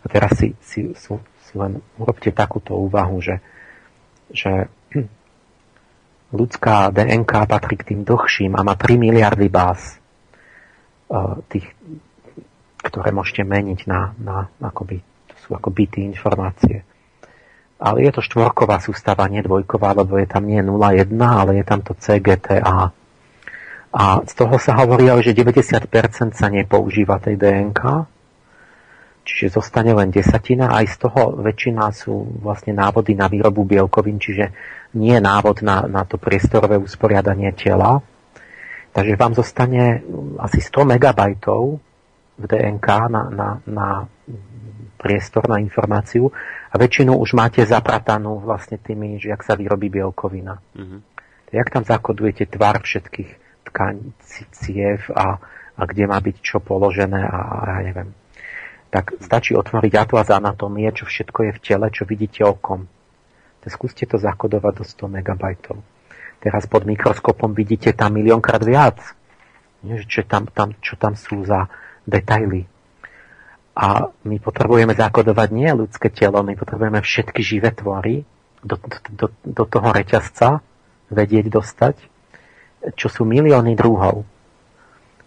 A teraz si, si sú, len urobte takúto úvahu, že, že ľudská DNK patrí k tým dlhším a má 3 miliardy báz, tých, ktoré môžete meniť na, na akoby, to sú ako byty informácie. Ale je to štvorková sústava, nie dvojková, lebo je tam nie 0,1, ale je tam to CGTA. A z toho sa hovorí, že 90% sa nepoužíva tej DNK, čiže zostane len desatina, aj z toho väčšina sú vlastne návody na výrobu bielkovín, čiže nie návod na, na to priestorové usporiadanie tela. Takže vám zostane asi 100 megabajtov v DNK na, na, na priestor, na informáciu a väčšinu už máte zapratanú vlastne tými, že jak sa vyrobí bielkovina. Mm-hmm. Jak tam zakodujete tvar všetkých tkaní, ciev a, a kde má byť čo položené a, a ja neviem. Tak stačí otvoriť atlas anatómie, čo všetko je v tele, čo vidíte okom. Tak skúste to zakodovať do 100 MB. Teraz pod mikroskopom vidíte tam miliónkrát viac. Čo, tam, tam, čo tam sú za detaily. A my potrebujeme zakodovať nie ľudské telo, my potrebujeme všetky živé tvory do, do, do toho reťazca vedieť dostať, čo sú milióny druhov.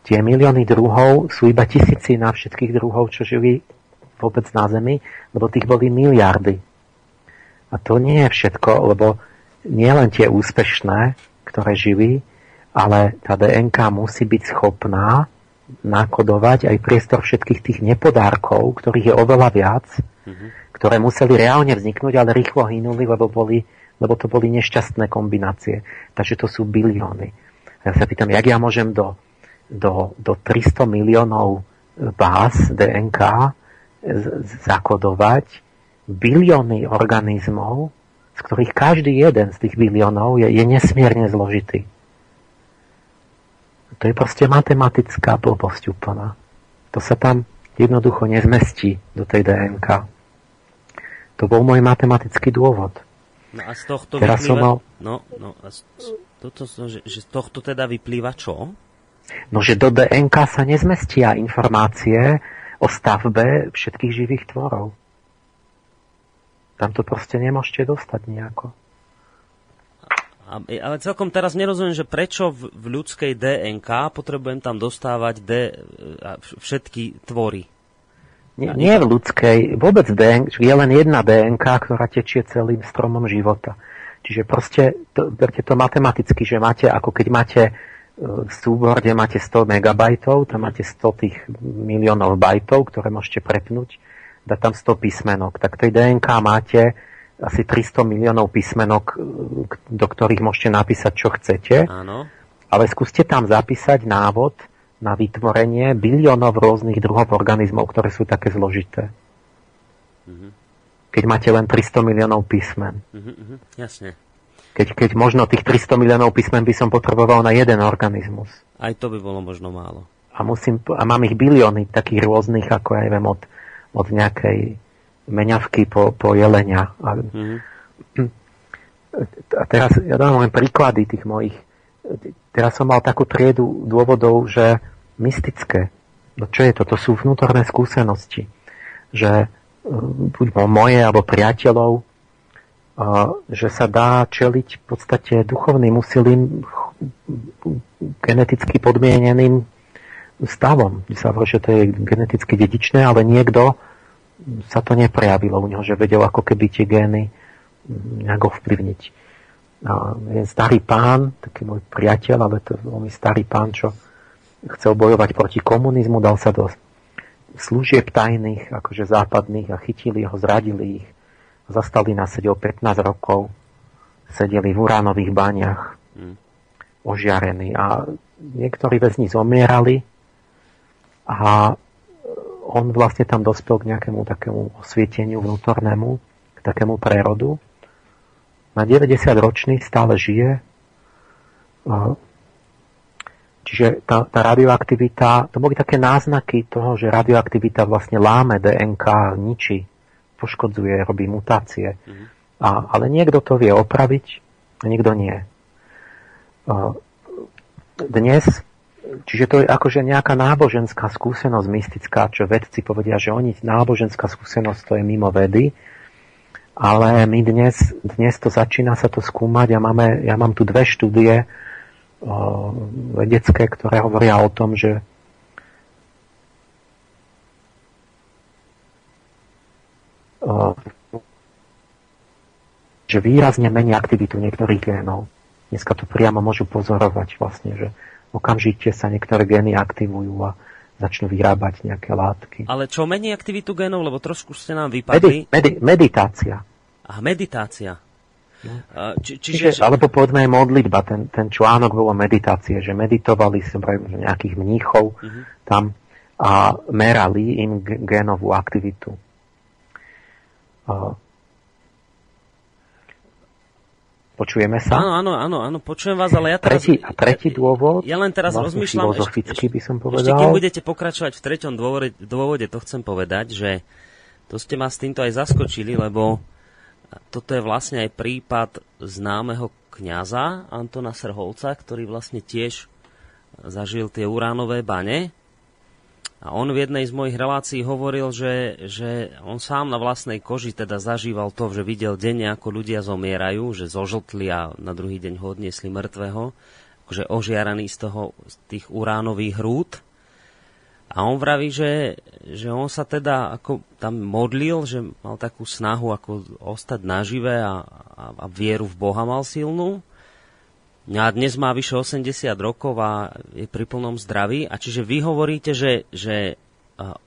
Tie milióny druhov sú iba tisíci na všetkých druhov, čo žili vôbec na Zemi, lebo tých boli miliardy. A to nie je všetko, lebo nie len tie úspešné, ktoré žili, ale tá DNK musí byť schopná nakodovať aj priestor všetkých tých nepodárkov, ktorých je oveľa viac, mm-hmm. ktoré museli reálne vzniknúť, ale rýchlo hynuli, lebo, boli, lebo to boli nešťastné kombinácie. Takže to sú bilióny. Ja sa pýtam, jak ja môžem do, do, do 300 miliónov báz DNK zakodovať bilióny organizmov, z ktorých každý jeden z tých biliónov je, je nesmierne zložitý. To je proste matematická blbosť úplná. To sa tam jednoducho nezmestí do tej DNK. To bol môj matematický dôvod. No a z tohto Teraz vyplýva... Mal... No, no a z, toto, že, že z tohto teda vyplýva čo? No, že do DNK sa nezmestia informácie o stavbe všetkých živých tvorov. Tam to proste nemôžete dostať nejako. Ale celkom teraz nerozumiem, že prečo v, v ľudskej DNK potrebujem tam dostávať D, všetky tvory. Nie, nie v ľudskej, vôbec DNK, je len jedna DNK, ktorá tečie celým stromom života. Čiže proste, to, berte to matematicky, že máte, ako keď máte e, súbor, kde máte 100 megabajtov, tam máte 100 tých miliónov bajtov, ktoré môžete prepnúť, dať tam 100 písmenok. Tak tej DNK máte asi 300 miliónov písmenok, do ktorých môžete napísať, čo chcete. Áno. Ale skúste tam zapísať návod na vytvorenie biliónov rôznych druhov organizmov, ktoré sú také zložité. Mm-hmm. Keď máte len 300 miliónov písmen. Mm-hmm, jasne. Keď, keď možno tých 300 miliónov písmen by som potreboval na jeden organizmus. Aj to by bolo možno málo. A, musím, a mám ich bilióny takých rôznych, ako ja neviem, od, od nejakej meňavky po, po jelenia. A, mm-hmm. a teraz ja dám len príklady tých mojich. Teraz som mal takú triedu dôvodov, že mystické. No čo je to? To sú vnútorné skúsenosti. Že buď moje alebo priateľov, že sa dá čeliť v podstate duchovným úsilím geneticky podmieneným stavom. Sa hovorí, že to je geneticky dedičné, ale niekto sa to neprejavilo u neho, že vedel ako keby tie gény mm, nejak ovplyvniť. A je starý pán, taký môj priateľ, ale to je veľmi starý pán, čo chcel bojovať proti komunizmu, dal sa do služieb tajných, akože západných a chytili ho, zradili ich. Zastali nás, sedel 15 rokov, sedeli v uránových baniach, mm. ožiarení a niektorí väzni zomierali a on vlastne tam dospel k nejakému takému osvieteniu vnútornému, k takému prerodu. Na 90 ročný stále žije. Čiže tá, tá radioaktivita, to boli také náznaky toho, že radioaktivita vlastne láme DNK, ničí, poškodzuje, robí mutácie. Mm-hmm. A, ale niekto to vie opraviť, a niekto nie. Dnes Čiže to je akože nejaká náboženská skúsenosť mystická, čo vedci povedia, že oni náboženská skúsenosť to je mimo vedy. ale my dnes, dnes to začína sa to skúmať a máme, ja mám tu dve štúdie vedecké, ktoré hovoria o tom, že o, že výrazne mení aktivitu niektorých génov. Dneska to priamo môžu pozorovať vlastne, že okamžite sa niektoré gény aktivujú a začnú vyrábať nejaké látky. Ale čo mení aktivitu genov, lebo trošku ste nám vypadli? Medi, medi, meditácia. A meditácia. No. Či, čiže, čiže, alebo povedzme aj modlitba, ten, ten článok bolo meditácie, že meditovali som nejakých mníchov uh-huh. tam a merali im génovú aktivitu. Počujeme sa? Áno, áno, áno, áno, počujem vás, ale ja teraz... Tretí, a tretí dôvod, ja len teraz vlastne rozmýšľam, ešte, by som povedal. Ešte kým budete pokračovať v treťom dôvode, dôvode, to chcem povedať, že to ste ma s týmto aj zaskočili, lebo toto je vlastne aj prípad známeho kňaza Antona Srholca, ktorý vlastne tiež zažil tie uránové bane a on v jednej z mojich relácií hovoril, že, že on sám na vlastnej koži teda zažíval to, že videl denne, ako ľudia zomierajú, že zožltli a na druhý deň ho odniesli mŕtvého, akože ožiaraný z, toho, z tých uránových hrúd. A on vraví, že, že on sa teda ako tam modlil, že mal takú snahu ako ostať nažive a, a, a vieru v Boha mal silnú a dnes má vyše 80 rokov a je pri plnom zdraví. A čiže vy hovoríte, že, že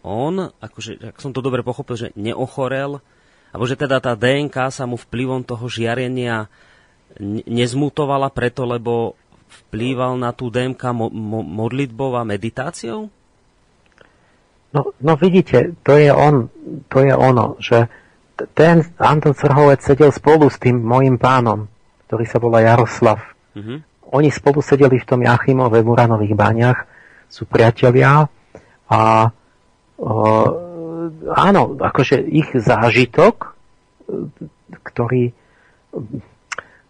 on, akože, ak som to dobre pochopil, že neochorel, alebo že teda tá DNK sa mu vplyvom toho žiarenia nezmutovala preto, lebo vplýval na tú DNK mo- mo- modlitbou a meditáciou? No, no vidíte, to je on, to je ono, že ten Anton Crhovec sedel spolu s tým mojim pánom, ktorý sa volá Jaroslav Mm-hmm. Oni spolu sedeli v tom Jachimove v Uranových baniach, sú priatelia a e, áno, akože ich zážitok, ktorý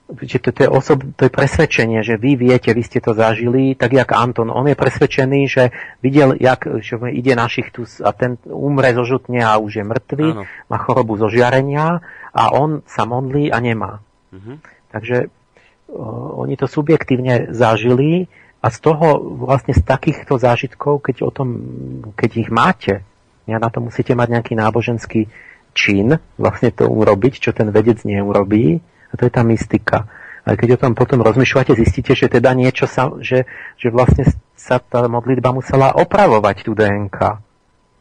že to, to, je osob, to je presvedčenie, že vy viete, vy ste to zažili, tak jak Anton. On je presvedčený, že videl, jak že ide na šichtu a ten umre zožutne a už je mŕtvý, Áno. má chorobu zo žiarenia a on sa modlí a nemá. Uh-huh. Takže oni to subjektívne zažili a z toho vlastne z takýchto zážitkov, keď o tom, keď ich máte, ja na to musíte mať nejaký náboženský čin, vlastne to urobiť, čo ten vedec neurobí, a to je tá mystika. Ale keď o tom potom rozmýšľate, zistíte, že teda niečo sa, že, že vlastne sa tá modlitba musela opravovať tú DNK,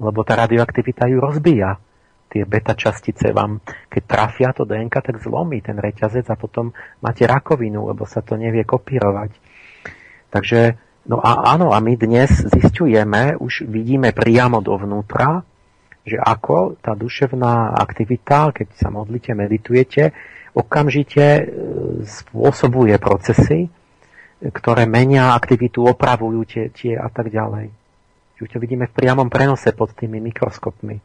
lebo tá radioaktivita ju rozbíja tie beta častice vám, keď trafia to DNK, tak zlomí ten reťazec a potom máte rakovinu, lebo sa to nevie kopírovať. Takže, no a áno, a my dnes zistujeme, už vidíme priamo dovnútra, že ako tá duševná aktivita, keď sa modlíte, meditujete, okamžite e, spôsobuje procesy, ktoré menia aktivitu, opravujú tie, tie a tak ďalej. Už to vidíme v priamom prenose pod tými mikroskopmi.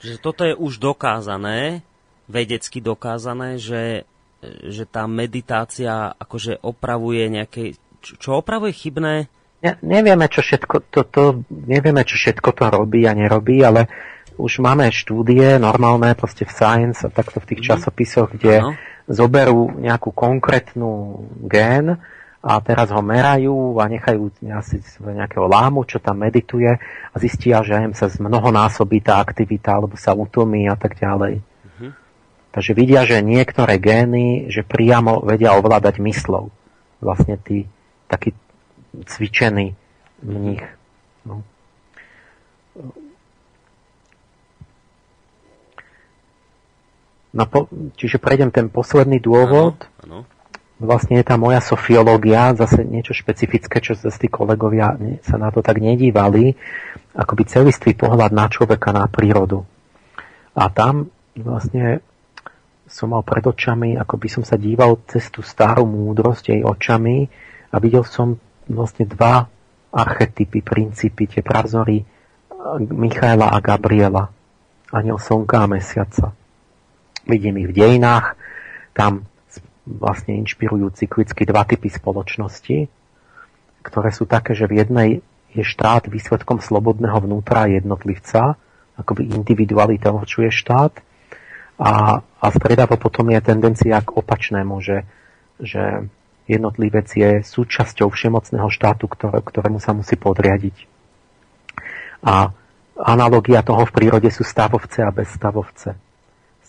Čiže toto je už dokázané, vedecky dokázané, že, že tá meditácia akože opravuje nejaké... Čo, čo opravuje chybné? Ne, nevieme, čo všetko to, to, nevieme, čo všetko to robí a nerobí, ale už máme štúdie normálne proste v Science a takto v tých mm. časopisoch, kde ano. zoberú nejakú konkrétnu gén, a teraz ho merajú a nechajú asi nejakého lámu, čo tam medituje a zistia, že im sa mnohonásobí tá aktivita alebo sa utomí a tak ďalej. Uh-huh. Takže vidia, že niektoré gény, že priamo vedia ovládať myslou. Vlastne tí taký cvičený mních. No. No, po, čiže prejdem ten posledný dôvod. Ano, ano vlastne je tá moja sofiológia, zase niečo špecifické, čo zase tí kolegovia sa na to tak nedívali, akoby celistvý pohľad na človeka, na prírodu. A tam vlastne som mal pred očami, ako by som sa díval cez tú starú múdrosť jej očami a videl som vlastne dva archetypy, princípy, tie pravzory Michaela a Gabriela, aniel slnka a mesiaca. Vidím ich v dejinách, tam vlastne inšpirujú cyklicky dva typy spoločnosti, ktoré sú také, že v jednej je štát výsledkom slobodného vnútra jednotlivca, akoby individualita určuje štát, a, a stredavo potom je tendencia k opačnému, že, že jednotlivec je súčasťou všemocného štátu, ktoré, ktorému sa musí podriadiť. A analogia toho v prírode sú stavovce a bezstavovce.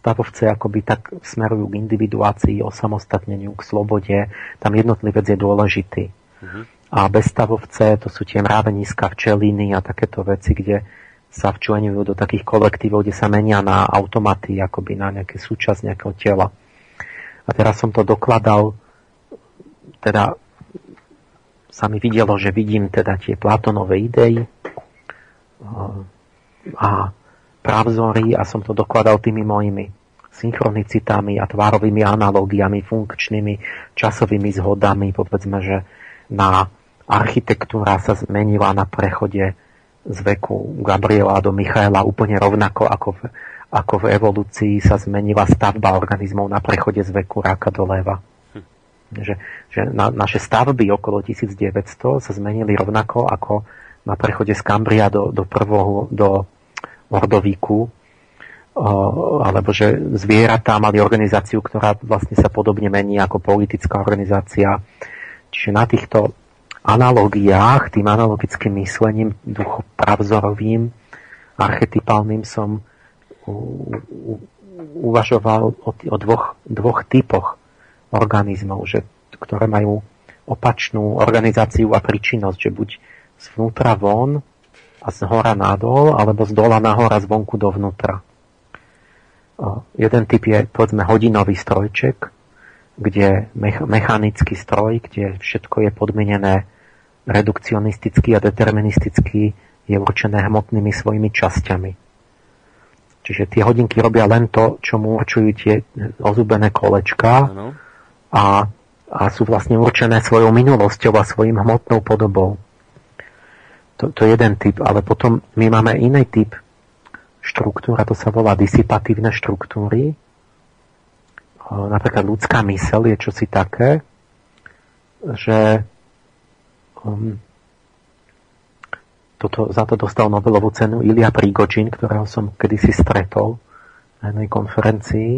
Stavovce akoby tak smerujú k individuácii, osamostatneniu, k slobode. Tam jednotlivec je dôležitý. Uh-huh. A bezstavovce to sú tie mráveniska, včeliny a takéto veci, kde sa včlenujú do takých kolektívov, kde sa menia na automaty, akoby na nejaké súčasť nejakého tela. A teraz som to dokladal, teda sa mi videlo, že vidím teda tie Platonové idei a pravzory a som to dokladal tými mojimi synchronicitami a tvárovými analógiami, funkčnými časovými zhodami, povedzme, že na architektúra sa zmenila na prechode z veku Gabriela do Michaela úplne rovnako ako v, ako v evolúcii sa zmenila stavba organizmov na prechode z veku ráka do leva. Hm. Že, že na, naše stavby okolo 1900 sa zmenili rovnako ako na prechode z Kambria do, do prvého, do Ordovíku, alebo že zvieratá mali organizáciu, ktorá vlastne sa podobne mení ako politická organizácia. Čiže na týchto analogiách, tým analogickým myslením, duchopravzorovým, archetypálnym som uvažoval o, o dvoch, dvoch typoch organizmov, že, ktoré majú opačnú organizáciu a príčinnosť, že buď zvnútra von a z hora nadol, alebo z dola nahor a zvonku dovnútra. Jeden typ je, povedzme, hodinový strojček, kde mechanický stroj, kde všetko je podmienené redukcionistický a deterministický je určené hmotnými svojimi časťami. Čiže tie hodinky robia len to, čo mu určujú tie ozubené kolečka a, a sú vlastne určené svojou minulosťou a svojim hmotnou podobou. To, to je jeden typ, ale potom my máme iný typ štruktúra, to sa volá disipatívne štruktúry. Napríklad ľudská mysel je čosi také, že Um, toto, za to dostal Nobelovú cenu Ilia Prígočin, ktorého som kedysi stretol na jednej konferencii,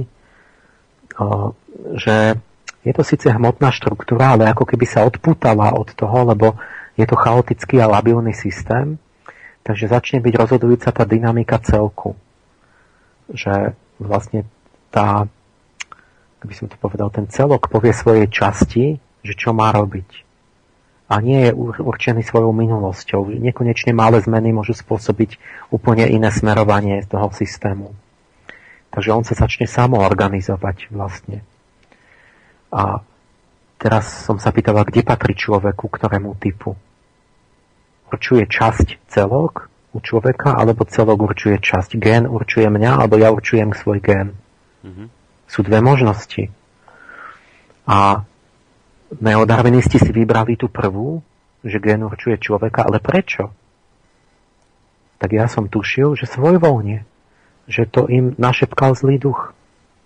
uh, že je to síce hmotná štruktúra, ale ako keby sa odputala od toho, lebo je to chaotický a labilný systém, takže začne byť rozhodujúca tá dynamika celku. Že vlastne tá, by som to povedal, ten celok povie svojej časti, že čo má robiť a nie je určený svojou minulosťou. Nekonečne malé zmeny môžu spôsobiť úplne iné smerovanie toho systému. Takže on sa začne samoorganizovať vlastne. A teraz som sa pýtal, kde patrí človeku, ktorému typu. Určuje časť celok u človeka, alebo celok určuje časť. Gén určuje mňa, alebo ja určujem svoj gén. Mm-hmm. Sú dve možnosti. A neodarvinisti si vybrali tú prvú, že gen určuje človeka, ale prečo? Tak ja som tušil, že svojvoľne, že to im našepkal zlý duch.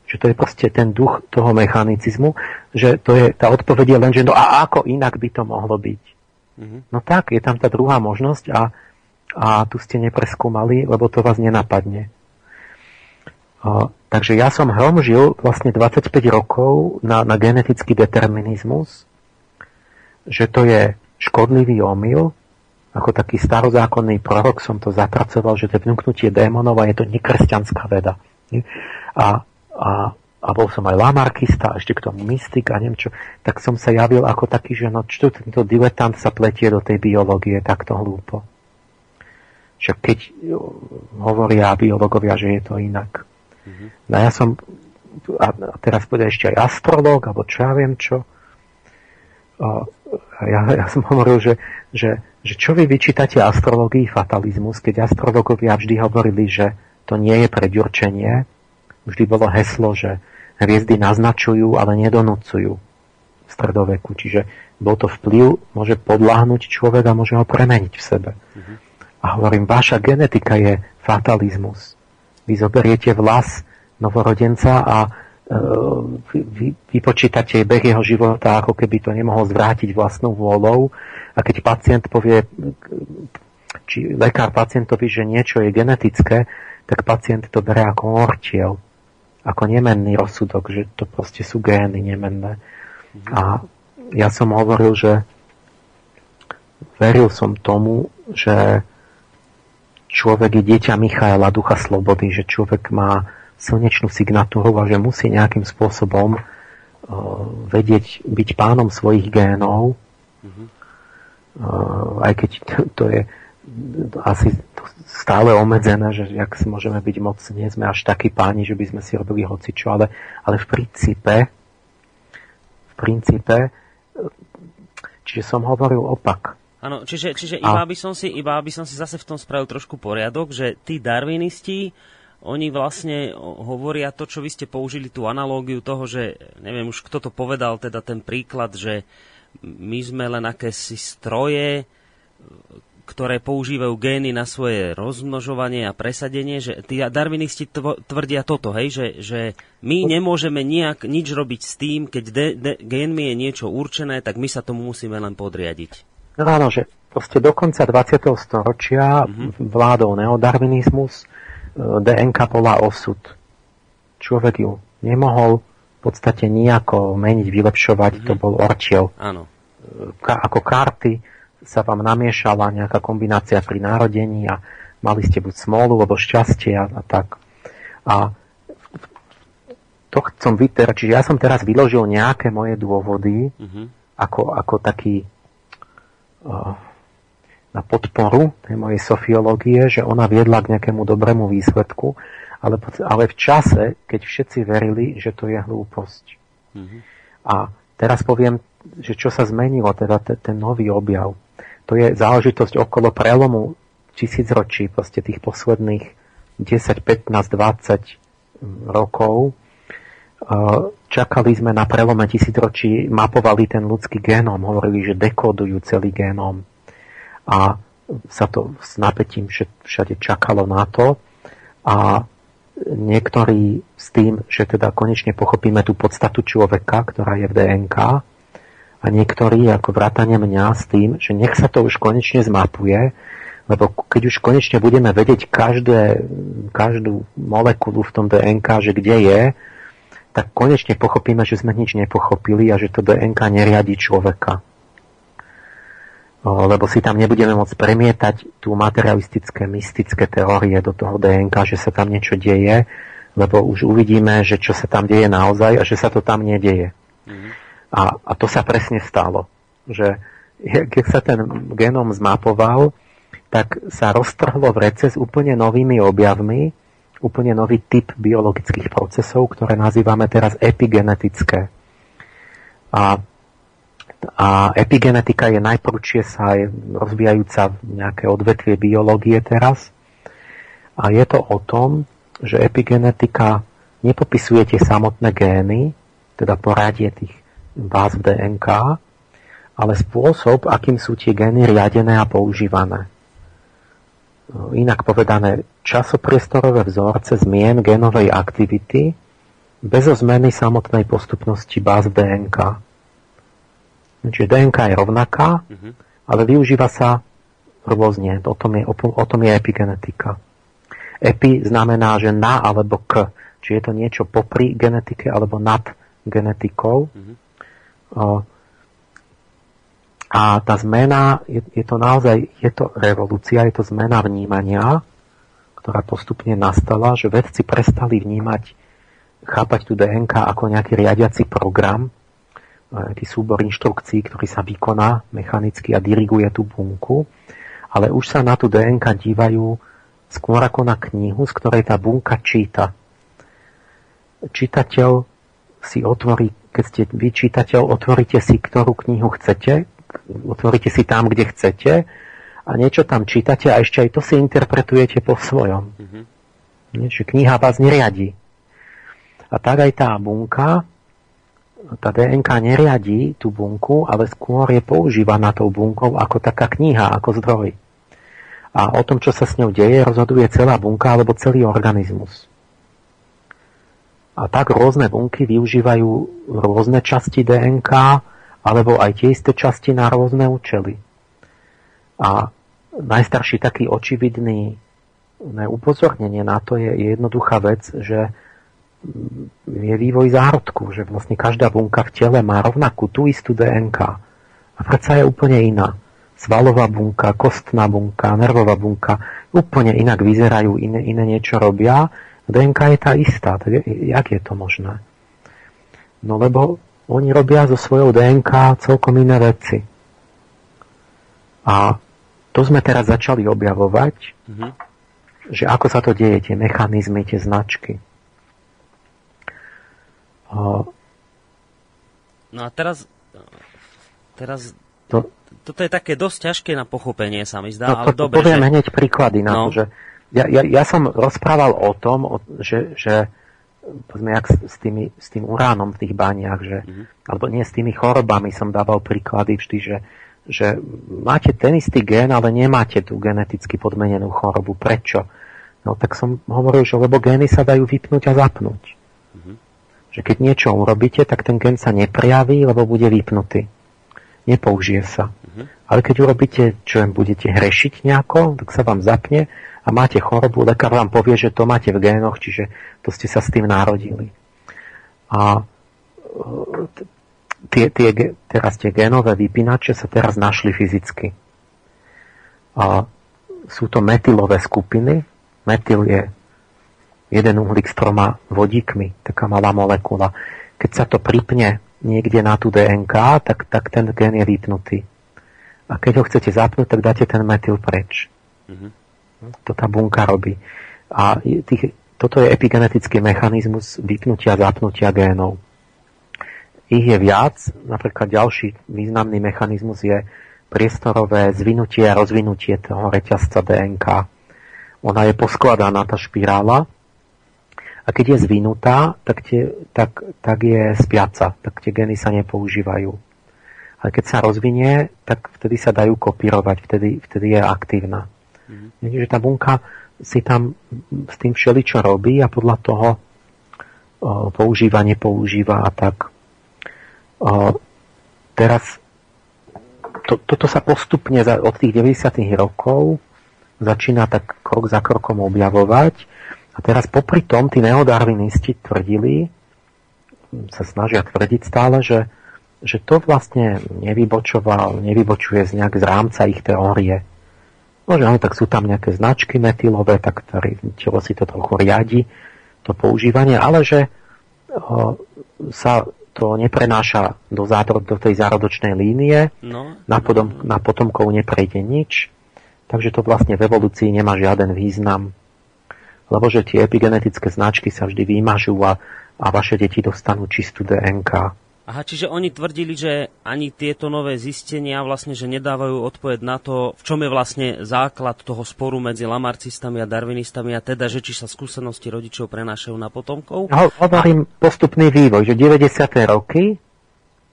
Že to je proste ten duch toho mechanicizmu, že to je, tá odpoveď je len, že no a ako inak by to mohlo byť? Mm-hmm. No tak, je tam tá druhá možnosť a, a tu ste nepreskúmali, lebo to vás nenapadne. Takže ja som hromžil vlastne 25 rokov na, na genetický determinizmus, že to je škodlivý omyl, ako taký starozákonný prorok som to zapracoval, že to je vnúknutie démonov a je to nekresťanská veda. A, a, a bol som aj lamarkista, ešte k tomu mystik a neviem čo, tak som sa javil ako taký, že no čo tento diletant sa pletie do tej biológie takto hlúpo. Však keď hovoria biológovia, že je to inak. Mm-hmm. No ja som, a teraz bude ešte aj astrolog, alebo čo ja viem čo. A ja, ja som hovoril, že, že, že čo vy vyčítate astrologii fatalizmus, keď astrologovia vždy hovorili, že to nie je predurčenie. Vždy bolo heslo, že hviezdy naznačujú, ale nedonúcujú v stredoveku. Čiže bol to vplyv, môže podláhnuť človek a môže ho premeniť v sebe. Mm-hmm. A hovorím, vaša genetika je fatalizmus. Vy zoberiete vlas novorodenca a e, vy, vypočítate beh jeho života, ako keby to nemohol zvrátiť vlastnou vôľou. A keď pacient povie, či lekár pacientovi, že niečo je genetické, tak pacient to berie ako ortiel. Ako nemenný rozsudok, že to proste sú gény nemenné. Mm-hmm. A ja som hovoril, že veril som tomu, že človek je dieťa Michaela, ducha slobody, že človek má slnečnú signatúru a že musí nejakým spôsobom uh, vedieť byť pánom svojich génov, mm-hmm. uh, aj keď to, to je asi stále obmedzené, že jak môžeme byť moc, nie sme až takí páni, že by sme si robili hocičo, ale, ale v princípe v princípe čiže som hovoril opak. Áno, čiže, čiže iba, by som si, iba by som si zase v tom spravil trošku poriadok, že tí darwinisti, oni vlastne hovoria to, čo vy ste použili, tú analógiu toho, že neviem už kto to povedal, teda ten príklad, že my sme len akési stroje, ktoré používajú gény na svoje rozmnožovanie a presadenie, že tí darwinisti tvrdia toto, hej, že, že my nemôžeme nejak nič robiť s tým, keď de, de, génmi je niečo určené, tak my sa tomu musíme len podriadiť. No áno, že proste do konca 20. storočia mm-hmm. vládol neodarvinizmus, e, DNK bola osud. Človek ju nemohol v podstate nejako meniť, vylepšovať, mm-hmm. to bol orčiel. Áno. Ka- ako karty, sa vám namiešala nejaká kombinácia pri narodení a mali ste buď smolu alebo šťastie a, a tak. A to chcem vyterať, čiže ja som teraz vyložil nejaké moje dôvody mm-hmm. ako, ako taký uh, na podporu tej mojej sofiológie, že ona viedla k nejakému dobrému výsledku, ale, ale v čase, keď všetci verili, že to je hlúposť. Mm-hmm. A teraz poviem, že čo sa zmenilo, teda ten, ten nový objav to je záležitosť okolo prelomu tisícročí, proste tých posledných 10, 15, 20 rokov. Čakali sme na prelome tisícročí, mapovali ten ľudský génom, hovorili, že dekódujú celý génom. A sa to s napätím všade čakalo na to. A niektorí s tým, že teda konečne pochopíme tú podstatu človeka, ktorá je v DNK, a niektorí, ako vrátane mňa, s tým, že nech sa to už konečne zmapuje, lebo keď už konečne budeme vedieť každé, každú molekulu v tom DNK, že kde je, tak konečne pochopíme, že sme nič nepochopili a že to DNK neriadi človeka. Lebo si tam nebudeme môcť premietať tú materialistické, mystické teórie do toho DNK, že sa tam niečo deje, lebo už uvidíme, že čo sa tam deje naozaj a že sa to tam nedieje. Mm-hmm. A, a to sa presne stalo, že keď sa ten genom zmapoval, tak sa roztrhlo v rece s úplne novými objavmi, úplne nový typ biologických procesov, ktoré nazývame teraz epigenetické. A, a epigenetika je najprúčie sa aj rozvíjajúca nejaké odvetvie biológie teraz. A je to o tom, že epigenetika nepopisuje tie samotné gény, teda poradie tých báz DNK, ale spôsob, akým sú tie gény riadené a používané. Inak povedané, časopriestorové vzorce zmien genovej aktivity bez zmeny samotnej postupnosti báz DNK. Čiže DNK je rovnaká, mm-hmm. ale využíva sa rôzne. O tom, je, o tom je epigenetika. Epi znamená, že na alebo k. Či je to niečo popri genetike alebo nad genetikou. Mm-hmm. A tá zmena, je, je to naozaj, je to revolúcia, je to zmena vnímania, ktorá postupne nastala, že vedci prestali vnímať, chápať tú DNK ako nejaký riadiaci program, nejaký súbor inštrukcií, ktorý sa vykoná mechanicky a diriguje tú bunku, ale už sa na tú DNK dívajú skôr ako na knihu, z ktorej tá bunka číta. Čitateľ si otvorí keď ste vy čítateľ, otvoríte si, ktorú knihu chcete, otvoríte si tam, kde chcete a niečo tam čítate a ešte aj to si interpretujete po svojom. Mm-hmm. Niečo, kniha vás neriadi. A tak aj tá bunka, tá DNK neriadí tú bunku, ale skôr je používaná tou bunkou ako taká kniha, ako zdroj. A o tom, čo sa s ňou deje, rozhoduje celá bunka alebo celý organizmus. A tak rôzne bunky využívajú rôzne časti DNK alebo aj tie isté časti na rôzne účely. A najstarší taký očividný upozornenie na to je jednoduchá vec, že je vývoj zárodku, že vlastne každá bunka v tele má rovnakú tú istú DNK. A predsa je úplne iná. Svalová bunka, kostná bunka, nervová bunka úplne inak vyzerajú, iné, iné niečo robia. DNK je tá istá. Tak jak je to možné? No lebo oni robia so svojou DNK celkom iné veci. A to sme teraz začali objavovať, mm-hmm. že ako sa to deje, tie mechanizmy, tie značky. No a teraz, teraz to, toto je také dosť ťažké na pochopenie, sa mi zdá, no, ale to, dobre. Poviem že... hneď príklady na no. to, že ja, ja, ja som rozprával o tom, o, že, že povedzme, jak s, tými, s tým uránom v tých baniach, že, mm-hmm. alebo nie s tými chorobami som dával príklady vždy, že, že máte ten istý gen, ale nemáte tú geneticky podmenenú chorobu. Prečo? No tak som hovoril, že lebo gény sa dajú vypnúť a zapnúť. Mm-hmm že keď niečo urobíte, tak ten gen sa neprijaví, lebo bude vypnutý. Nepoužije sa. Ale keď urobíte, čo len budete hrešiť nejako, tak sa vám zapne a máte chorobu, lekár vám povie, že to máte v génoch, čiže to ste sa s tým narodili. A e, tie, tie, teraz tie génové vypínače sa teraz našli fyzicky. A sú to metylové skupiny. Metyl je jeden uhlík s troma vodíkmi, taká malá molekula. Keď sa to pripne niekde na tú DNK, tak, tak ten gen je vypnutý. A keď ho chcete zapnúť, tak dáte ten metyl preč. Mm-hmm. To tá bunka robí. A tých, toto je epigenetický mechanizmus vypnutia a zapnutia génov. Ich je viac, napríklad ďalší významný mechanizmus je priestorové zvinutie a rozvinutie toho reťazca DNK. Ona je poskladaná, tá špirála, a keď je zvinutá, tak, tie, tak, tak je spiaca, tak tie geny sa nepoužívajú. Ale keď sa rozvinie, tak vtedy sa dajú kopírovať, vtedy, vtedy je aktívna. Mm-hmm. Takže tá bunka si tam s tým všeličo robí a podľa toho o, používa, nepoužíva a tak. O, teraz to, toto sa postupne za, od tých 90. rokov začína tak krok za krokom objavovať a teraz popri tom tí neodarvinisti tvrdili, sa snažia tvrdiť stále, že, že to vlastne nevybočoval, nevybočuje z nejak z rámca ich teórie. No, že tak sú tam nejaké značky metylové, tak telo si to trochu riadi, to používanie, ale že o, sa to neprenáša do, zádro, do tej zárodočnej línie, no. na, potom, na potomkov neprejde nič, takže to vlastne v evolúcii nemá žiaden význam lebo že tie epigenetické značky sa vždy vymažú a, a vaše deti dostanú čistú DNK. Aha, čiže oni tvrdili, že ani tieto nové zistenia vlastne, že nedávajú odpoveď na to, v čom je vlastne základ toho sporu medzi lamarcistami a darwinistami a teda, že či sa skúsenosti rodičov prenášajú na potomkov. No, hovorím a... postupný vývoj, že 90. roky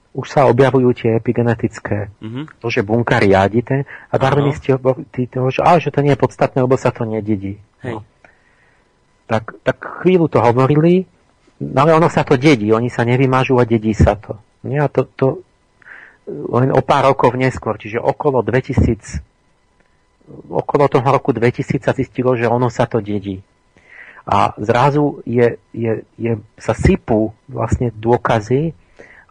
už sa objavujú tie epigenetické, uh-huh. to, že bunka riadi ten, a darwinisti hovorí, že, že to nie je podstatné, lebo sa to nededí. Hej. No tak, tak chvíľu to hovorili, no ale ono sa to dedí, oni sa nevymažú a dedí sa to. Nie? A to, to len o pár rokov neskôr, čiže okolo 2000, okolo toho roku 2000 sa zistilo, že ono sa to dedí. A zrazu je, je, je, sa sypú vlastne dôkazy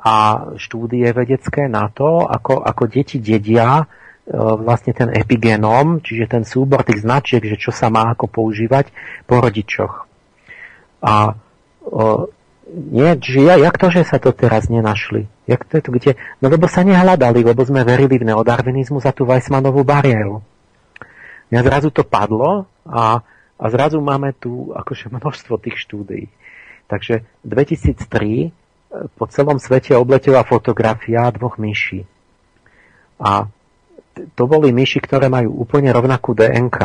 a štúdie vedecké na to, ako, ako deti dedia E, vlastne ten epigenom, čiže ten súbor tých značiek, že čo sa má ako používať po rodičoch. A o, nie, čiže ja, jak to, že sa to teraz nenašli? Jak to je to, kde? No lebo sa nehľadali, lebo sme verili v neodarvinizmus a tú Weissmanovú bariéru. Ja zrazu to padlo a, a zrazu máme tu akože množstvo tých štúdií. Takže 2003 e, po celom svete obletela fotografia dvoch myší. A to boli myši, ktoré majú úplne rovnakú DNK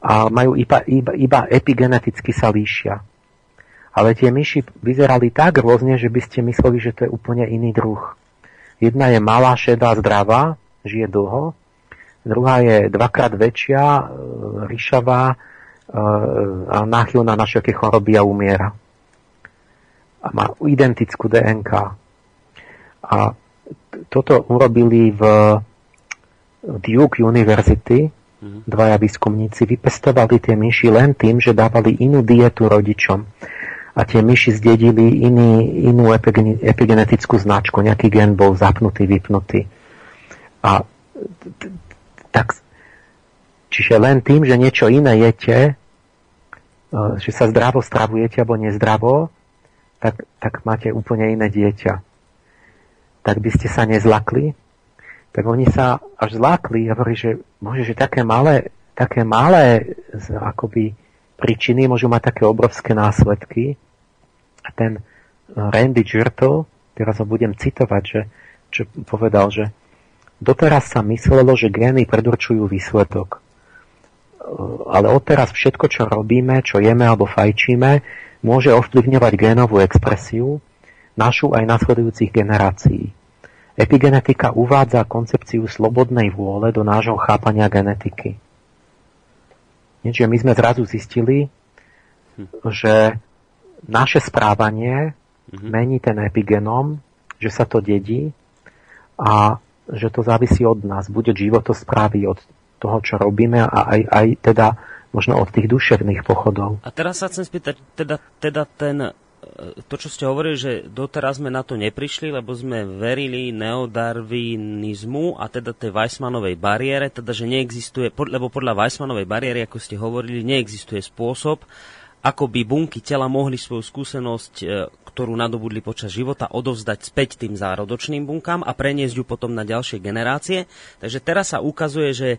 a majú iba, iba, iba epigeneticky sa líšia. Ale tie myši vyzerali tak rôzne, že by ste mysleli, že to je úplne iný druh. Jedna je malá, šedá, zdravá, žije dlho. Druhá je dvakrát väčšia, e, ryšavá e, a náchylná na všetky choroby a umiera. A má identickú DNK. A toto urobili v Duke University, dvaja výskumníci vypestovali tie myši len tým, že dávali inú dietu rodičom. A tie myši zdedili iný, inú epigenetickú značku, nejaký gen bol zapnutý, vypnutý. A tak, čiže len tým, že niečo iné jete, e, že sa zdravo stravujete alebo nezdravo, tak, tak máte úplne iné dieťa. Tak by ste sa nezlakli, tak oni sa až zlákli a hovorí, že môže, že také malé, také malé akoby príčiny môžu mať také obrovské následky. A ten Randy Girtle, teraz ho budem citovať, že, čo povedal, že Doteraz sa myslelo, že gény predurčujú výsledok. E, ale odteraz všetko, čo robíme, čo jeme alebo fajčíme, môže ovplyvňovať génovú expresiu našu aj nasledujúcich generácií. Epigenetika uvádza koncepciu slobodnej vôle do nášho chápania genetiky. Čiže my sme zrazu zistili, že naše správanie mhm. mení ten epigenom, že sa to dedí a že to závisí od nás. Bude životosprávy od toho, čo robíme a aj, aj teda možno od tých duševných pochodov. A teraz sa chcem spýtať, teda, teda ten, to, čo ste hovorili, že doteraz sme na to neprišli, lebo sme verili neodarvinizmu a teda tej Weissmanovej bariére, teda, že neexistuje, lebo podľa Weissmanovej bariéry, ako ste hovorili, neexistuje spôsob, ako by bunky tela mohli svoju skúsenosť, e, ktorú nadobudli počas života, odovzdať späť tým zárodočným bunkám a preniesť ju potom na ďalšie generácie. Takže teraz sa ukazuje, že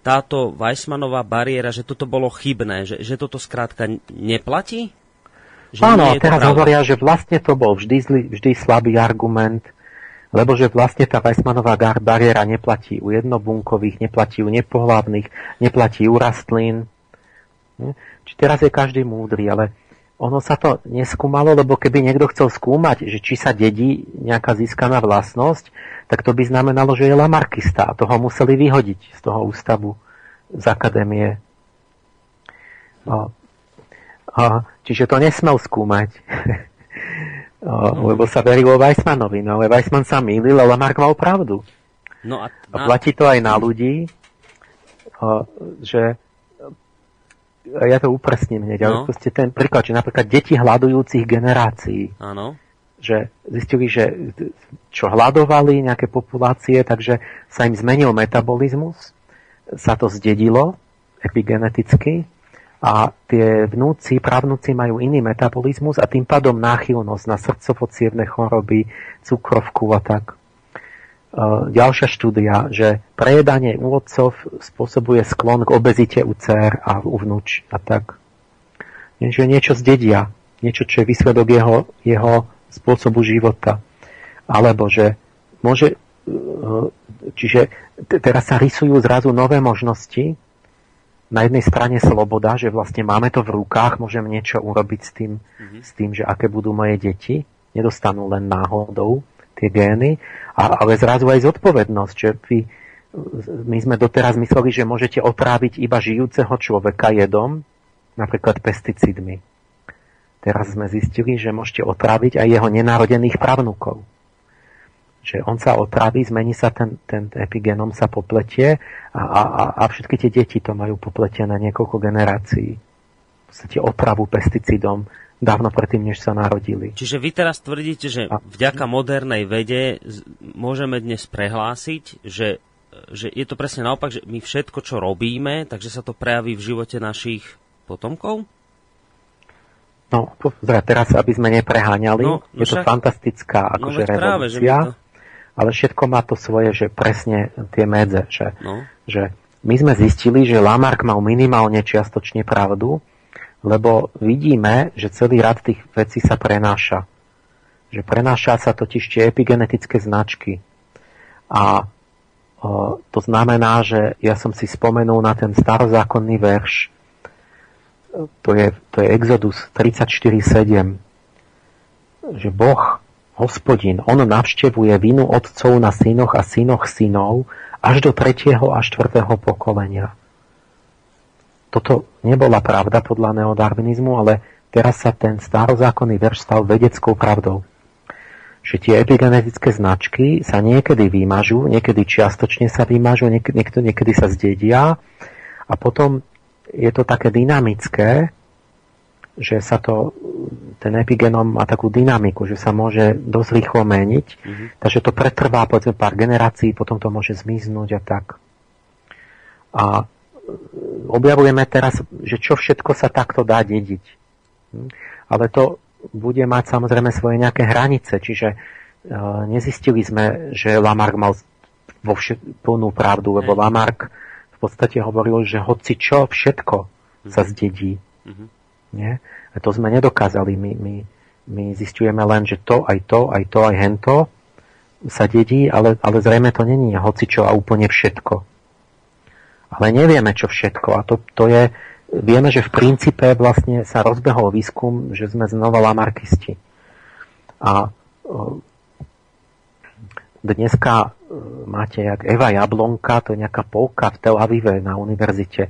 táto Weissmanová bariéra, že toto bolo chybné, že, že toto skrátka neplatí? Že Áno, a teraz hovoria, že vlastne to bol vždy, zlý, vždy slabý argument, lebo že vlastne tá Weissmanová bariéra neplatí u jednobunkových, neplatí u nepohlavných, neplatí u rastlín. Či teraz je každý múdry, ale ono sa to neskúmalo, lebo keby niekto chcel skúmať, že či sa dedí nejaká získaná vlastnosť, tak to by znamenalo, že je lamarkista a toho museli vyhodiť z toho ústavu z akadémie. No. A, čiže to nesmel skúmať. o, lebo sa verilo Weissmanovi, no ale Weissman sa mýlil, ale Lamarck mal pravdu. No a, a platí to aj na ľudí, o, že ja to upresním hneď, no. ale proste ten príklad, že napríklad deti hľadujúcich generácií. Áno. Že zistili, že čo hľadovali nejaké populácie, takže sa im zmenil metabolizmus, sa to zdedilo epigeneticky a tie vnúci, pravnúci majú iný metabolizmus a tým pádom náchylnosť na srdcovo choroby, cukrovku a tak. E, ďalšia štúdia, že prejedanie u otcov spôsobuje sklon k obezite u dcer a u vnúč a tak. Že niečo zdedia, niečo, čo je výsledok jeho, jeho spôsobu života. Alebo že môže, e, čiže teraz sa rysujú zrazu nové možnosti, na jednej strane sloboda, že vlastne máme to v rukách, môžem niečo urobiť s tým, mm-hmm. s tým že aké budú moje deti, nedostanú len náhodou tie gény, a, ale zrazu aj zodpovednosť, že vy, my sme doteraz mysleli, že môžete otráviť iba žijúceho človeka jedom, napríklad pesticídmi. Teraz sme zistili, že môžete otráviť aj jeho nenarodených pravnúkov. Že on sa otrávi, zmení sa ten, ten epigenom, sa popletie a, a, a všetky tie deti to majú popletené niekoľko generácií. V podstate otravu pesticidom dávno predtým, než sa narodili. Čiže vy teraz tvrdíte, že vďaka modernej vede môžeme dnes prehlásiť, že, že je to presne naopak, že my všetko, čo robíme, takže sa to prejaví v živote našich potomkov? No, pozrieť, teraz, aby sme nepreháňali, no, no je však, to fantastická no akože no, revolúcia, to... ale všetko má to svoje, že presne tie medze, že, no. že my sme zistili, že Lamarck mal minimálne čiastočne pravdu, lebo vidíme, že celý rad tých vecí sa prenáša. Že prenáša sa totiž tie epigenetické značky. A o, to znamená, že ja som si spomenul na ten starozákonný verš, to je, to je Exodus 34.7, že Boh, hospodin, on navštevuje vinu otcov na synoch a synoch synov až do tretieho a štvrtého pokolenia toto nebola pravda podľa neodarvinizmu, ale teraz sa ten starozákonný verš stal vedeckou pravdou. Že tie epigenetické značky sa niekedy vymažú, niekedy čiastočne sa vymažú, niekedy, niekedy sa zdedia a potom je to také dynamické, že sa to ten epigenom má takú dynamiku, že sa môže dosť rýchlo meniť, mm-hmm. takže to pretrvá povedzme pár generácií, potom to môže zmiznúť a tak. A objavujeme teraz, že čo všetko sa takto dá dediť. Hm? Ale to bude mať samozrejme svoje nejaké hranice, čiže uh, nezistili sme, že Lamarck mal vo všet, plnú pravdu, lebo Lamarck v podstate hovoril, že hoci čo, všetko sa zdedí. Mm-hmm. Nie? A to sme nedokázali. My, my, my zistujeme len, že to, aj to, aj to, aj hento sa dedí, ale, ale zrejme to není hocičo a úplne všetko. Ale nevieme, čo všetko. A to, to je, vieme, že v princípe vlastne sa rozbehol výskum, že sme znova lamarkisti. A dneska máte jak Eva Jablonka, to je nejaká polka v Tel Avive na univerzite,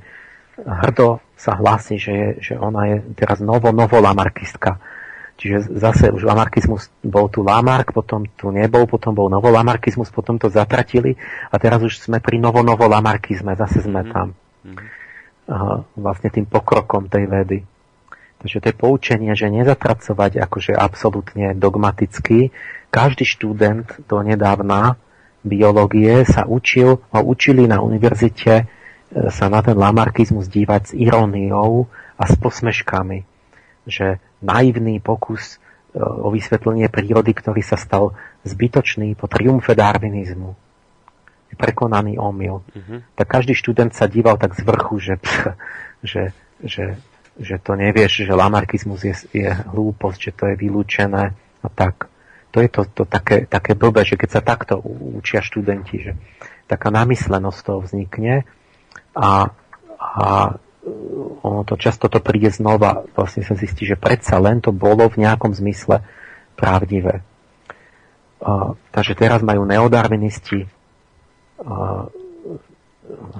hrdo sa hlási, že, je, že ona je teraz novo, novo lamarkistka. Čiže zase už lamarkizmus bol tu Lamark, potom tu nebol, potom bol novo lamarkizmus, potom to zatratili a teraz už sme pri novo, novo lamarkizme, zase sme mm-hmm. tam. Mm-hmm. Vlastne tým pokrokom tej vedy. Takže to je poučenie, že nezatracovať akože absolútne dogmaticky. Každý študent do nedávna biológie sa učil, ho učili na univerzite sa na ten lamarkizmus dívať s iróniou a s posmeškami. Že naivný pokus e, o vysvetlenie prírody, ktorý sa stal zbytočný po triumfe darwinizmu. Prekonaný omyl. Uh-huh. Tak každý študent sa díval tak z vrchu, že, pch, že, že, že to nevieš, že lamarkizmus je, je hlúposť, že to je vylúčené a tak. To je to, to také, také blbé, že keď sa takto učia študenti, že taká namyslenosť toho vznikne a, a ono to často to príde znova, vlastne sa zistí, že predsa len to bolo v nejakom zmysle pravdivé. Uh, takže teraz majú neodarvinisti uh,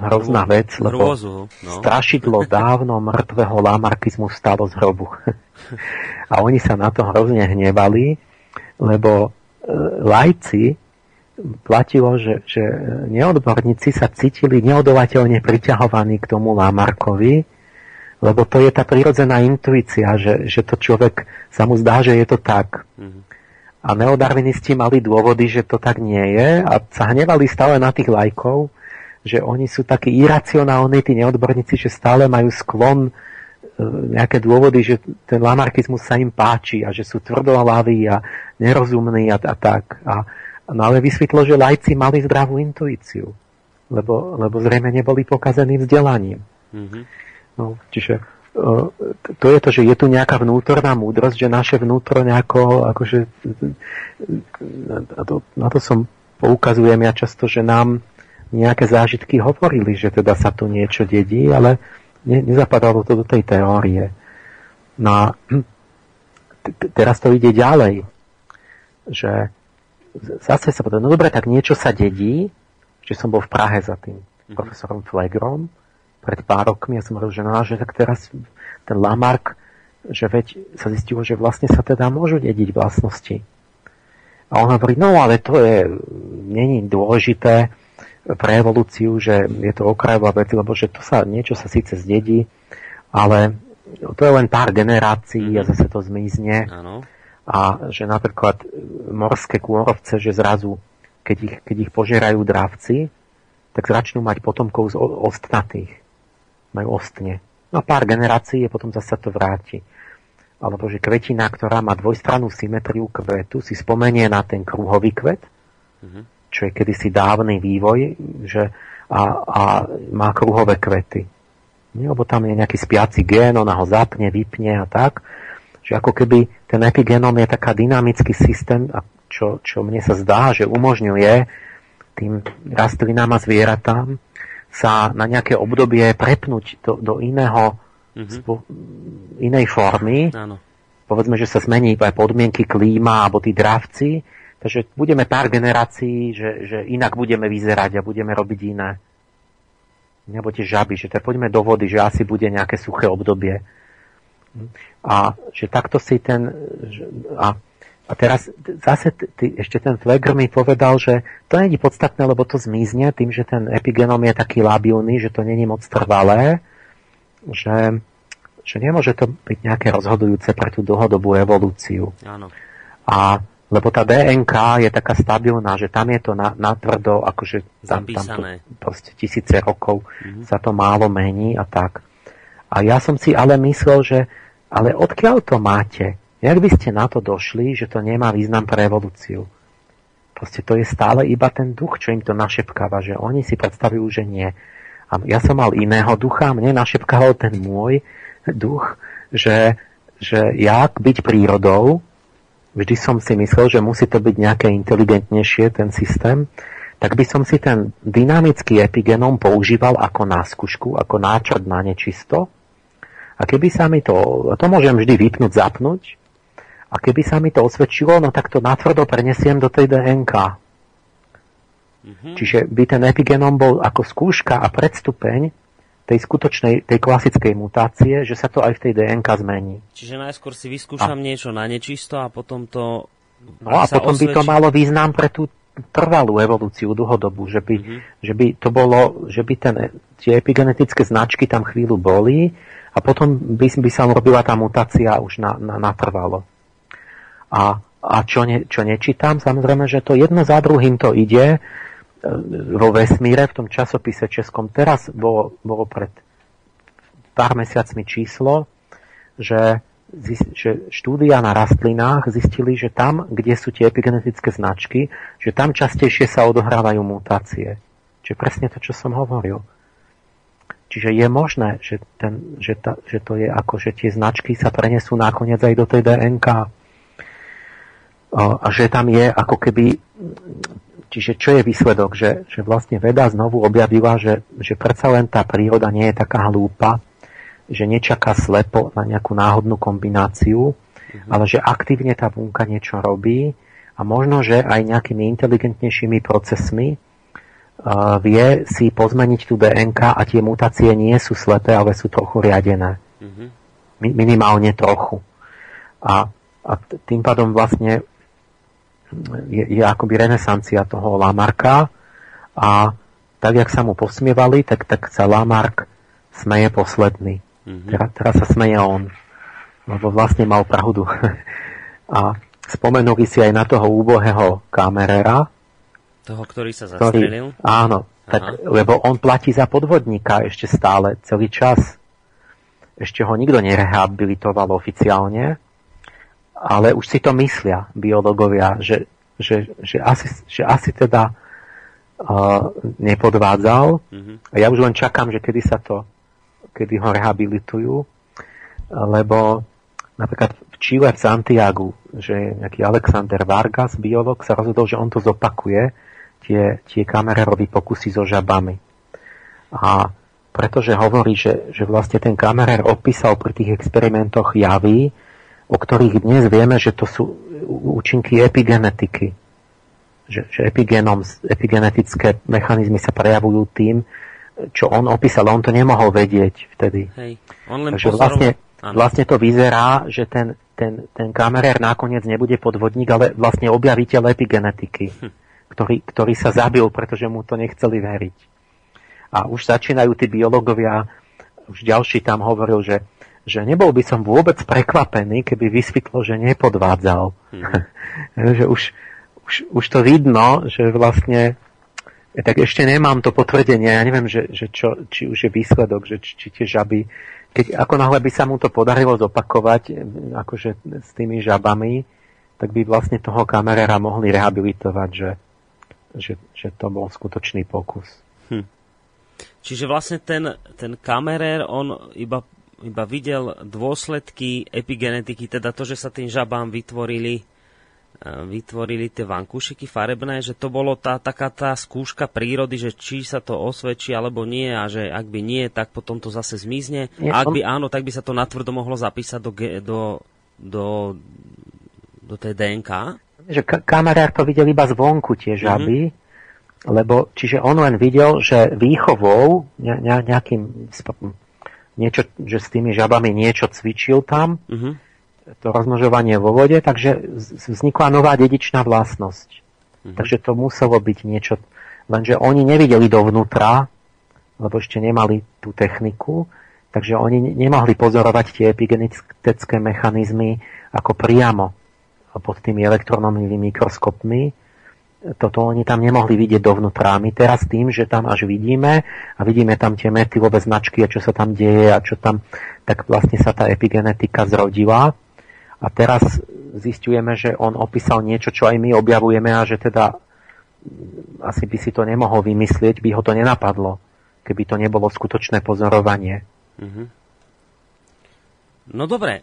hrozná vec, lebo Hrôzu, no. strašidlo dávno mŕtvého lamarkizmu stalo z hrobu. A oni sa na to hrozne hnevali, lebo uh, lajci platilo, že, že neodborníci sa cítili neodolateľne priťahovaní k tomu Lamarkovi, lebo to je tá prirodzená intuícia, že, že to človek sa mu zdá, že je to tak. Mm-hmm. A neodarvinisti mali dôvody, že to tak nie je a sa hnevali stále na tých lajkov, že oni sú takí iracionálni, tí neodborníci, že stále majú sklon e, nejaké dôvody, že ten lamarkizmus sa im páči a že sú tvrdohlaví a nerozumní a, a tak. A, No ale vysvetlo, že lajci mali zdravú intuíciu, lebo, lebo zrejme neboli pokazení vzdelaním. Mm-hmm. No, čiže to je to, že je tu nejaká vnútorná múdrosť, že naše vnútro nejako, akože, na to, na to som poukazujem ja často, že nám nejaké zážitky hovorili, že teda sa tu niečo dedí, ale ne, nezapadalo to do tej teórie. No a teraz to ide ďalej, že zase sa povedal, no dobre, tak niečo sa dedí, že som bol v Prahe za tým mm-hmm. profesorom Flegrom pred pár rokmi a som hovoril, že no že tak teraz ten Lamarck, že veď sa zistilo, že vlastne sa teda môžu dediť vlastnosti. A on hovorí, no ale to je, není dôležité pre evolúciu, že je to okrajová vec, lebo že to sa, niečo sa síce zdedí, ale to je len pár generácií mm-hmm. a zase to zmizne. Ano a že napríklad morské kôrovce, že zrazu, keď ich, keď ich požerajú dravci, tak začnú mať potomkov z ostnatých. Majú ostne. No pár generácií a potom zase to vráti. Alebo že kvetina, ktorá má dvojstrannú symetriu kvetu, si spomenie na ten kruhový kvet, mm-hmm. čo je kedysi dávny vývoj, že a, a má kruhové kvety. Lebo tam je nejaký spiaci gén, ona ho zapne, vypne a tak že ako keby ten epigenom je taká dynamický systém, čo, čo mne sa zdá, že umožňuje tým rastlinám a zvieratám sa na nejaké obdobie prepnúť do, do iného, mm-hmm. spo, inej formy. Áno. Povedzme, že sa zmení aj podmienky klíma alebo tí dravci, takže budeme pár generácií, že, že inak budeme vyzerať a budeme robiť iné. Nebo tie žaby, že teda poďme do vody, že asi bude nejaké suché obdobie. A že takto si ten... A, a teraz zase ty, ešte ten Flegr mi povedal, že to není podstatné, lebo to zmizne tým, že ten epigenom je taký labilný, že to není moc trvalé, že, že nemôže to byť nejaké rozhodujúce pre tú dlhodobú evolúciu. Áno. A lebo tá DNK je taká stabilná, že tam je to na, natvrdo, akože tam, tam to proste tisíce rokov mm-hmm. sa to málo mení a tak. A ja som si ale myslel, že ale odkiaľ to máte? Jak by ste na to došli, že to nemá význam pre evolúciu? Proste to je stále iba ten duch, čo im to našepkáva, že oni si predstavujú, že nie. A ja som mal iného ducha, mne našepkával ten môj duch, že, že jak byť prírodou, vždy som si myslel, že musí to byť nejaké inteligentnejšie, ten systém, tak by som si ten dynamický epigenom používal ako náskúšku, ako náčrt na nečisto. A keby sa mi to, to môžem vždy vypnúť, zapnúť, a keby sa mi to osvedčilo, no tak to natvrdo prenesiem do tej DNK. Mm-hmm. Čiže by ten epigenom bol ako skúška a predstupeň tej skutočnej, tej klasickej mutácie, že sa to aj v tej DNK zmení. Čiže najskôr si vyskúšam a... niečo na nečisto a potom to... No a potom osvedči... by to malo význam pre tú trvalú evolúciu dlhodobú, že by, mm-hmm. že by to bolo, že by ten, tie epigenetické značky tam chvíľu boli a potom by, by sa robila tá mutácia už na, na, na trvalo. A, a čo, ne, čo nečítam, samozrejme, že to jedno za druhým to ide, vo vesmíre, v tom časopise českom. Teraz bolo, bolo pred pár mesiacmi číslo, že, že štúdia na rastlinách zistili, že tam, kde sú tie epigenetické značky, že tam častejšie sa odohrávajú mutácie. Čiže presne to, čo som hovoril. Čiže je možné, že, ten, že, ta, že to je ako, že tie značky sa prenesú nakoniec aj do tej DNK. A že tam je ako keby Čiže čo je výsledok? Že, že vlastne veda znovu objavila, že, že predsa len tá príroda nie je taká hlúpa, že nečaká slepo na nejakú náhodnú kombináciu, mm-hmm. ale že aktívne tá bunka niečo robí a možno, že aj nejakými inteligentnejšími procesmi vie si pozmeniť tú DNK a tie mutácie nie sú slepé, ale sú trochu riadené. Mm-hmm. minimálne trochu. A, a tým pádom vlastne je, je akoby renesancia toho Lamarka a tak, jak sa mu posmievali, tak, tak sa Lamark smeje posledný. Mm-hmm. Teraz, teraz sa smeje on, lebo vlastne mal pravdu. a spomenuli si aj na toho úbohého kamerera. Toho, ktorý sa zastrelil? Ktorý, áno, tak, lebo on platí za podvodníka ešte stále, celý čas. Ešte ho nikto nerehabilitoval oficiálne ale už si to myslia biológovia, že, že, že, asi, že asi teda uh, nepodvádzal. Mm-hmm. A ja už len čakám, že kedy sa to, kedy ho rehabilitujú, lebo napríklad v Chile v Santiagu, že nejaký Alexander Vargas, biolog, sa rozhodol, že on to zopakuje, tie, tie kamererový pokusy so žabami. A pretože hovorí, že, že vlastne ten kamerer opísal pri tých experimentoch javy, o ktorých dnes vieme, že to sú účinky epigenetiky. Že, že epigenom, epigenetické mechanizmy sa prejavujú tým, čo on opísal, on to nemohol vedieť vtedy. Hej. On len Takže vlastne, vlastne to vyzerá, že ten, ten, ten kamerér nakoniec nebude podvodník, ale vlastne objaviteľ epigenetiky, hm. Ktorý, ktorý sa zabil, pretože mu to nechceli veriť. A už začínajú tí biológovia, už ďalší tam hovoril, že že nebol by som vôbec prekvapený, keby vysvetlo, že nepodvádzal. Mm. že už, už, už to vidno, že vlastne tak ešte nemám to potvrdenie, ja neviem, že, že čo, či už je výsledok, že či, či tie žaby, keď ako náhle by sa mu to podarilo zopakovať, akože s tými žabami, tak by vlastne toho kamerára mohli rehabilitovať, že, že, že to bol skutočný pokus. Hm. Čiže vlastne ten, ten kamerér, on iba iba videl dôsledky epigenetiky, teda to, že sa tým žabám vytvorili e, vytvorili tie vankúšiky farebné, že to bolo tá, taká tá skúška prírody, že či sa to osvedčí alebo nie a že ak by nie, tak potom to zase zmizne. Nie, a ak by áno, tak by sa to natvrdo mohlo zapísať do, do, do, do tej DNK. Že ka- kamarár to videl iba zvonku tie žaby, mm-hmm. lebo čiže on len videl, že výchovou ne, ne, nejakým niečo, že s tými žabami niečo cvičil tam, uh-huh. to rozmnožovanie vo vode, takže vznikla nová dedičná vlastnosť. Uh-huh. Takže to muselo byť niečo, lenže oni nevideli dovnútra, lebo ešte nemali tú techniku, Takže oni nemohli pozorovať tie epigenetické mechanizmy ako priamo pod tými elektronovými mikroskopmi. Toto oni tam nemohli vidieť dovnútra. My teraz tým, že tam až vidíme a vidíme tam tie metylové značky a čo sa tam deje a čo tam, tak vlastne sa tá epigenetika zrodila. A teraz zistujeme, že on opísal niečo, čo aj my objavujeme a že teda asi by si to nemohol vymyslieť, by ho to nenapadlo, keby to nebolo skutočné pozorovanie. Mm-hmm. No dobre,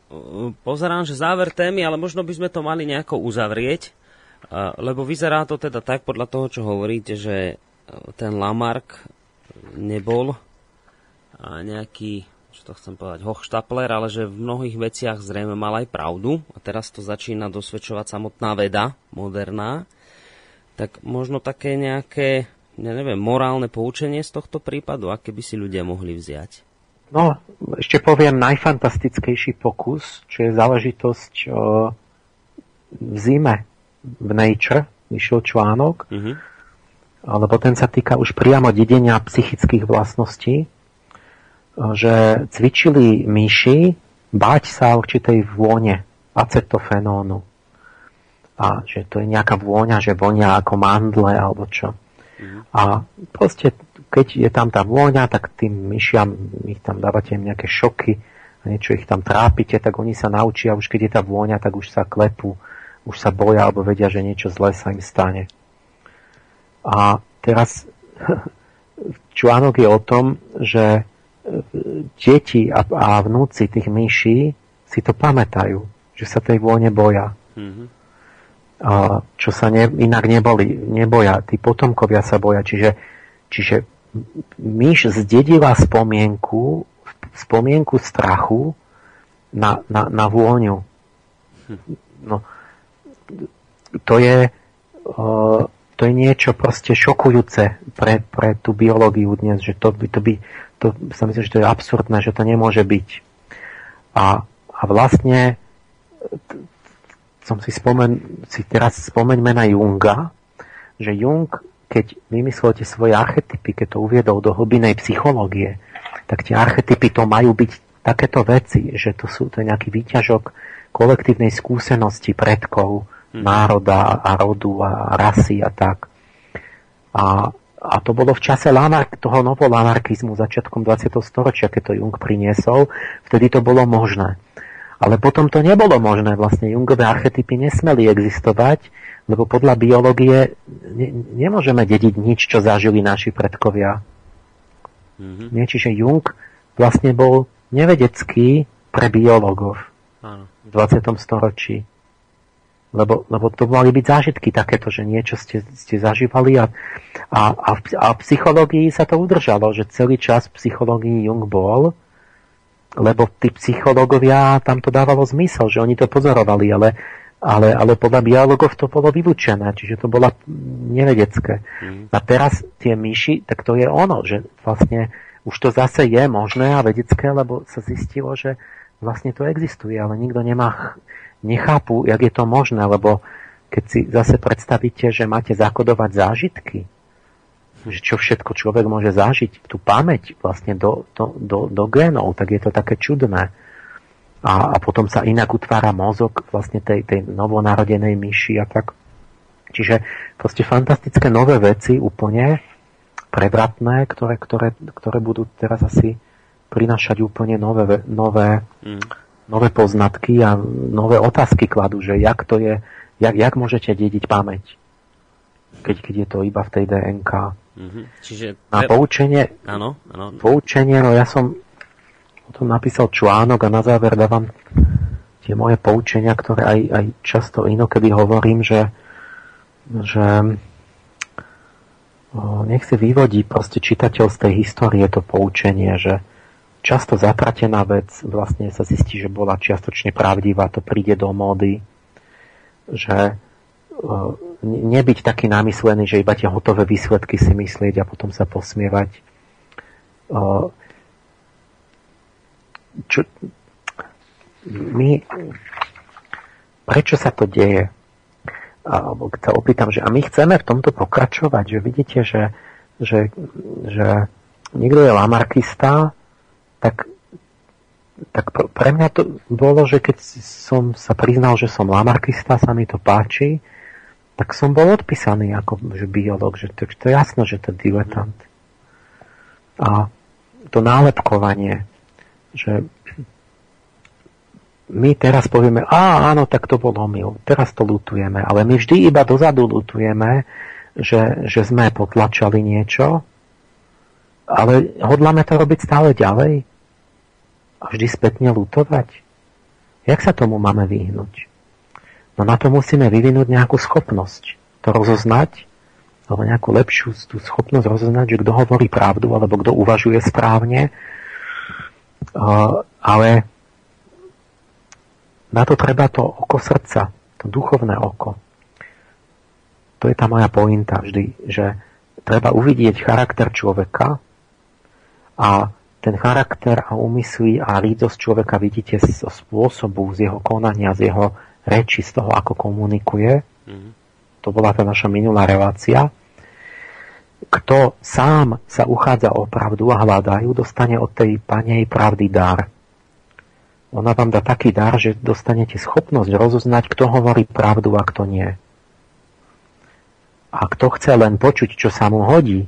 pozerám, že záver témy, ale možno by sme to mali nejako uzavrieť, lebo vyzerá to teda tak podľa toho, čo hovoríte, že ten Lamarck nebol nejaký, čo to chcem povedať, hochštapler, ale že v mnohých veciach zrejme mal aj pravdu a teraz to začína dosvedčovať samotná veda, moderná. Tak možno také nejaké, ja neviem, morálne poučenie z tohto prípadu, aké by si ľudia mohli vziať? No, ešte poviem najfantastickejší pokus, čo je záležitosť o, v zime v Nature, vyšiel článok, mm-hmm. lebo ten sa týka už priamo dedenia psychických vlastností, že cvičili myši báť sa určitej vône acetofenónu. A že to je nejaká vôňa, že vonia ako mandle alebo čo. Mm-hmm. A proste keď je tam tá vôňa, tak tým myšiam, ich tam dávate im nejaké šoky a niečo ich tam trápite, tak oni sa naučia, už keď je tá vôňa, tak už sa klepú, už sa boja alebo vedia, že niečo zlé sa im stane. A teraz článok je o tom, že e, deti a, a vnúci tých myší si to pamätajú, že sa tej vône boja. Mm-hmm. A, čo sa ne, inak neboli, neboja, tí potomkovia sa boja, čiže, čiže myš zdedila spomienku, spomienku strachu na, na, na vôňu. No, to je, to je niečo proste šokujúce pre, pre tú biológiu dnes, že to by, to by to sa myslím, že to je absurdné, že to nemôže byť. A, a vlastne som si spomen, si teraz spomeňme na Junga, že Jung keď vymyslel tie svoje archetypy, keď to uviedol do hlbinej psychológie, tak tie archetypy to majú byť takéto veci, že to sú to nejaký výťažok kolektívnej skúsenosti predkov, mm. národa a rodu a rasy a tak. A, a to bolo v čase lanar- toho novolanarkizmu začiatkom 20. storočia, keď to Jung priniesol, vtedy to bolo možné. Ale potom to nebolo možné. Vlastne Jungové archetypy nesmeli existovať, lebo podľa biológie ne, nemôžeme dediť nič, čo zažili naši predkovia. Mm-hmm. Nie, čiže Jung vlastne bol nevedecký pre biológov v 20. storočí. Lebo, lebo to mali byť zážitky takéto, že niečo ste, ste zažívali a, a, a, v, a v psychológii sa to udržalo, že celý čas v psychológii Jung bol, lebo tí psychológovia tam to dávalo zmysel, že oni to pozorovali, ale ale, ale podľa biologov to bolo vylúčené, čiže to bolo nevedecké. Mm. A teraz tie myši, tak to je ono, že vlastne už to zase je možné a vedecké, lebo sa zistilo, že vlastne to existuje, ale nikto nemá, nechápu, jak je to možné, lebo keď si zase predstavíte, že máte zakodovať zážitky, že čo všetko človek môže zažiť, tú pamäť vlastne do, do, do, do génov, tak je to také čudné a, a potom sa inak utvára mozog vlastne tej, tej novonarodenej myši a tak. Čiže proste fantastické nové veci úplne prevratné, ktoré, ktoré, ktoré budú teraz asi prinašať úplne nové, nové, mm. nové poznatky a nové otázky kladú, že jak to je, jak, jak môžete dediť pamäť, keď, keď je to iba v tej DNK. Mm-hmm. Čiže... Na poučenie, áno, áno. poučenie, no ja som potom napísal článok a na záver dávam tie moje poučenia, ktoré aj, aj často inokedy hovorím, že, že nech si vyvodí proste čitateľ z tej histórie to poučenie, že často zatratená vec vlastne sa zistí, že bola čiastočne pravdivá, to príde do módy, že nebyť taký namyslený, že iba tie hotové výsledky si myslieť a potom sa posmievať čo, my, prečo sa to deje? Alebo sa opýtam, že a my chceme v tomto pokračovať, že vidíte, že, že, že niekto je lamarkista, tak tak pre mňa to bolo, že keď som sa priznal, že som lamarkista, sa mi to páči, tak som bol odpísaný ako že biolog, že to, to je jasno, že to je diletant. A to nálepkovanie, že my teraz povieme, a áno, tak to bol omyl, teraz to lutujeme, ale my vždy iba dozadu lutujeme, že, že sme potlačali niečo, ale hodláme to robiť stále ďalej a vždy spätne lutovať. Jak sa tomu máme vyhnúť? No na to musíme vyvinúť nejakú schopnosť to rozoznať, alebo nejakú lepšiu tú schopnosť rozoznať, že kto hovorí pravdu, alebo kto uvažuje správne. Ale na to treba to oko srdca, to duchovné oko. To je tá moja pointa vždy, že treba uvidieť charakter človeka a ten charakter a úmysly a lídosť človeka vidíte zo spôsobu, z jeho konania, z jeho reči, z toho, ako komunikuje. Mm-hmm. To bola tá naša minulá relácia. Kto sám sa uchádza o pravdu a hľadajú, dostane od tej panej pravdy dar. Ona vám dá taký dar, že dostanete schopnosť rozoznať, kto hovorí pravdu a kto nie. A kto chce len počuť, čo sa mu hodí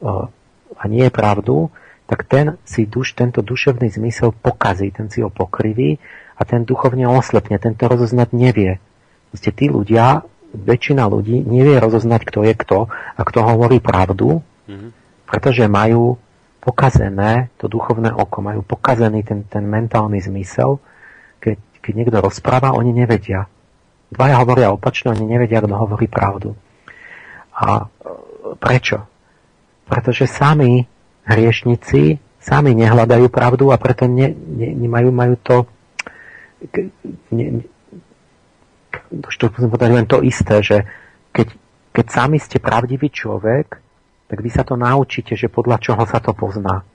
a nie pravdu, tak ten si duš, tento duševný zmysel pokazí, ten si ho pokriví a ten duchovne oslepne, ten to rozoznať nevie. Proste tí ľudia, väčšina ľudí nevie rozoznať, kto je kto a kto hovorí pravdu, mm-hmm. pretože majú pokazené to duchovné oko, majú pokazený ten, ten mentálny zmysel. Keď, keď niekto rozpráva, oni nevedia. Dvaja hovoria opačne, oni nevedia, kto hovorí pravdu. A e, prečo? Pretože sami hriešnici sami nehľadajú pravdu a preto ne, ne, nemajú majú to ne, to musím povedať len to isté, že keď, keď sami ste pravdivý človek, tak vy sa to naučíte, že podľa čoho sa to pozná.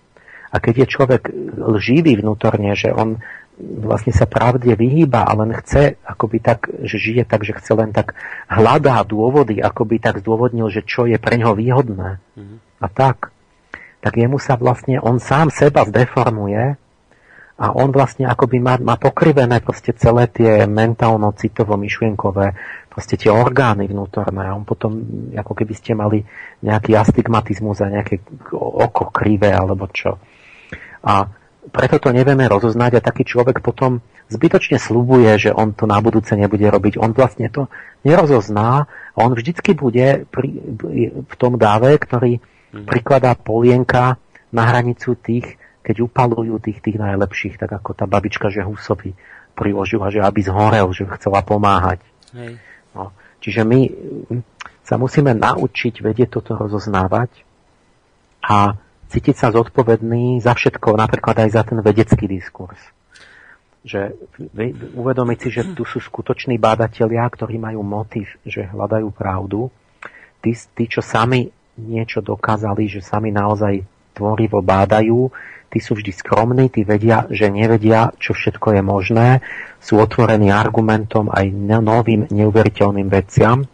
A keď je človek lživý vnútorne, že on vlastne sa pravde vyhýba a len chce, akoby tak, že žije tak, že chce len tak hľadá dôvody, akoby tak zdôvodnil, že čo je pre ňoho výhodné. Mm-hmm. A tak tak jemu sa vlastne, on sám seba zdeformuje a on vlastne akoby má, má pokrivené proste celé tie mentálno-citovo-myšlienkové proste tie orgány vnútorné a on potom, ako keby ste mali nejaký astigmatizmus a nejaké oko krivé alebo čo. A preto to nevieme rozoznať a taký človek potom zbytočne slubuje, že on to na budúce nebude robiť. On vlastne to nerozozná a on vždycky bude pri, v tom dáve, ktorý mm. prikladá polienka na hranicu tých, keď upalujú tých, tých najlepších, tak ako tá babička, že husovi priložila, že aby zhorel, že chcela pomáhať. Hej. No, čiže my hm, sa musíme naučiť vedieť toto rozoznávať a cítiť sa zodpovedný za všetko, napríklad aj za ten vedecký diskurs. Že uvedomiť si, že tu sú skutoční bádatelia, ktorí majú motiv, že hľadajú pravdu. Tí, tí čo sami niečo dokázali, že sami naozaj tvorivo bádajú, tí sú vždy skromní, tí vedia, že nevedia, čo všetko je možné, sú otvorení argumentom aj novým neuveriteľným veciam,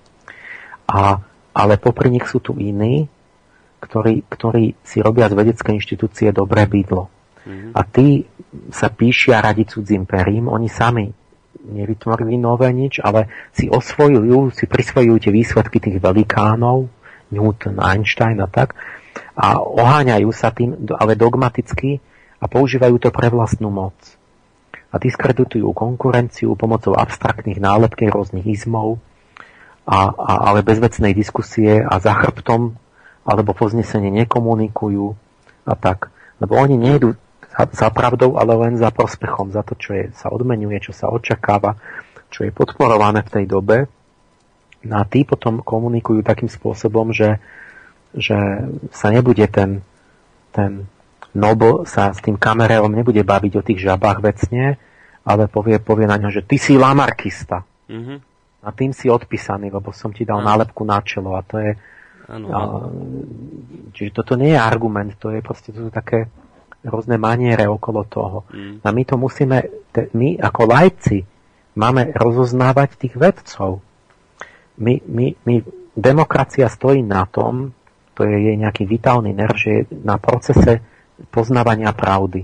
a, ale popri nich sú tu iní, ktorí, ktorí si robia z vedeckej inštitúcie dobré bydlo. Mm-hmm. A tí sa píšia radi cudzím perím, oni sami nevytvorili nové nič, ale si osvojujú, si prisvojujú tie výsledky tých velikánov, Newton, Einstein a tak, a oháňajú sa tým, ale dogmaticky a používajú to pre vlastnú moc. A diskreditujú konkurenciu pomocou abstraktných nálepky rôznych izmov, a, a, ale bez vecnej diskusie a za chrbtom alebo poznesenie nekomunikujú a tak. Lebo oni nejdu za, za pravdou, ale len za prospechom, za to, čo je, sa odmenuje, čo sa očakáva, čo je podporované v tej dobe No a tí potom komunikujú takým spôsobom, že, že sa nebude ten, ten Nobel sa s tým kamereom nebude baviť o tých žabách vecne, ale povie, povie na ňo, že ty si lamarkista. Mm-hmm. A tým si odpísaný, lebo som ti dal ano. nálepku na čelo a to je... Ano, a, čiže toto nie je argument, to je proste to sú také rôzne maniere okolo toho. Mm. A my to musíme, my ako lajci máme rozoznávať tých vedcov my, my, my, demokracia stojí na tom, to je jej nejaký vitálny nerv, že je na procese poznávania pravdy.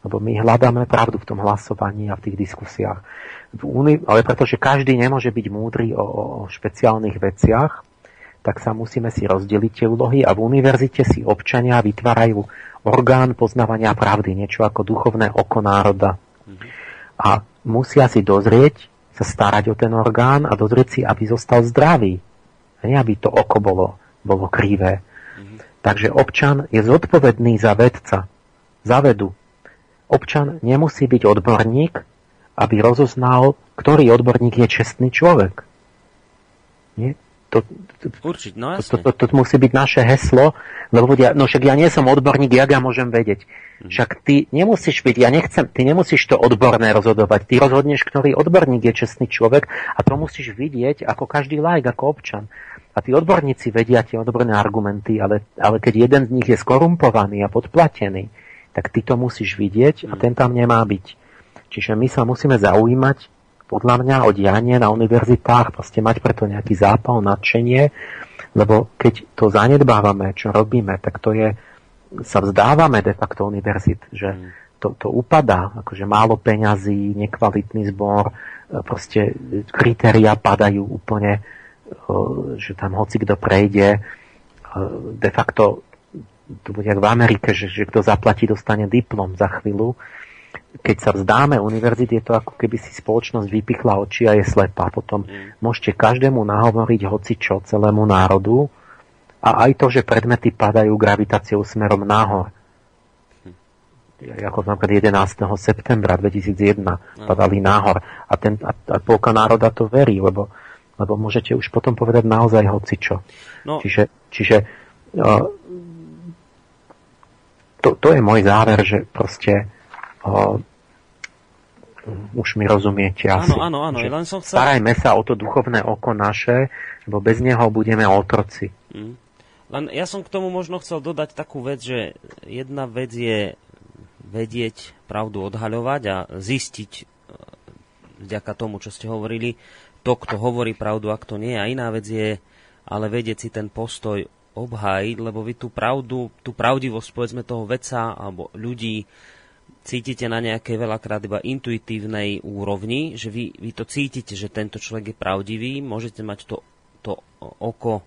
Lebo my hľadáme pravdu v tom hlasovaní a v tých diskusiách. V uni- ale pretože každý nemôže byť múdry o, o špeciálnych veciach, tak sa musíme si rozdeliť tie úlohy a v univerzite si občania vytvárajú orgán poznávania pravdy, niečo ako duchovné oko národa. A musia si dozrieť, sa starať o ten orgán a dozrieť si, aby zostal zdravý. Nie, aby to oko bolo, bolo krivé. Takže občan je zodpovedný za vedca, za vedu. Občan nemusí byť odborník, aby rozoznal, ktorý odborník je čestný človek. Nie? To, to, Určiť, no to, to, to, to musí byť naše heslo, lebo ľudia, no však ja nie som odborník, jak ja môžem vedieť. Mhm. Však ty nemusíš byť, ja nechcem, ty nemusíš to odborné rozhodovať. Ty rozhodneš, ktorý odborník je čestný človek a to musíš vidieť ako každý lajk, ako občan. A tí odborníci vedia tie odborné argumenty, ale, ale keď jeden z nich je skorumpovaný a podplatený, tak ty to musíš vidieť a ten tam nemá byť. Čiže my sa musíme zaujímať podľa mňa o dianie na univerzitách, proste mať preto nejaký zápal, nadšenie, lebo keď to zanedbávame, čo robíme, tak to je, sa vzdávame de facto univerzit, že mm. to, to upadá, akože málo peňazí, nekvalitný zbor, e, proste kritéria padajú úplne, e, že tam hoci kto prejde, e, de facto to bude v Amerike, že, že kto zaplatí, dostane diplom za chvíľu keď sa vzdáme univerzity, je to ako keby si spoločnosť vypichla oči a je slepá. Potom mm. môžete každému nahovoriť hoci čo celému národu a aj to, že predmety padajú gravitáciou smerom nahor. Mm. Ako napríklad 11. septembra 2001 mm. padali nahor a, ten, a, a polka národa to verí, lebo, lebo môžete už potom povedať naozaj hoci čo. No. Čiže, čiže uh, to, to je môj záver, že proste o, už mi rozumiete asi. Áno, áno, áno. Len som chcel... Starajme sa o to duchovné oko naše, lebo bez neho budeme otroci. Mm. Len ja som k tomu možno chcel dodať takú vec, že jedna vec je vedieť pravdu odhaľovať a zistiť e, vďaka tomu, čo ste hovorili, to, kto hovorí pravdu a kto nie. A iná vec je ale vedieť si ten postoj obhájiť, lebo vy tú pravdu, tú pravdivosť povedzme toho veca alebo ľudí cítite na nejakej veľakrát iba intuitívnej úrovni, že vy, vy to cítite, že tento človek je pravdivý, môžete mať to, to oko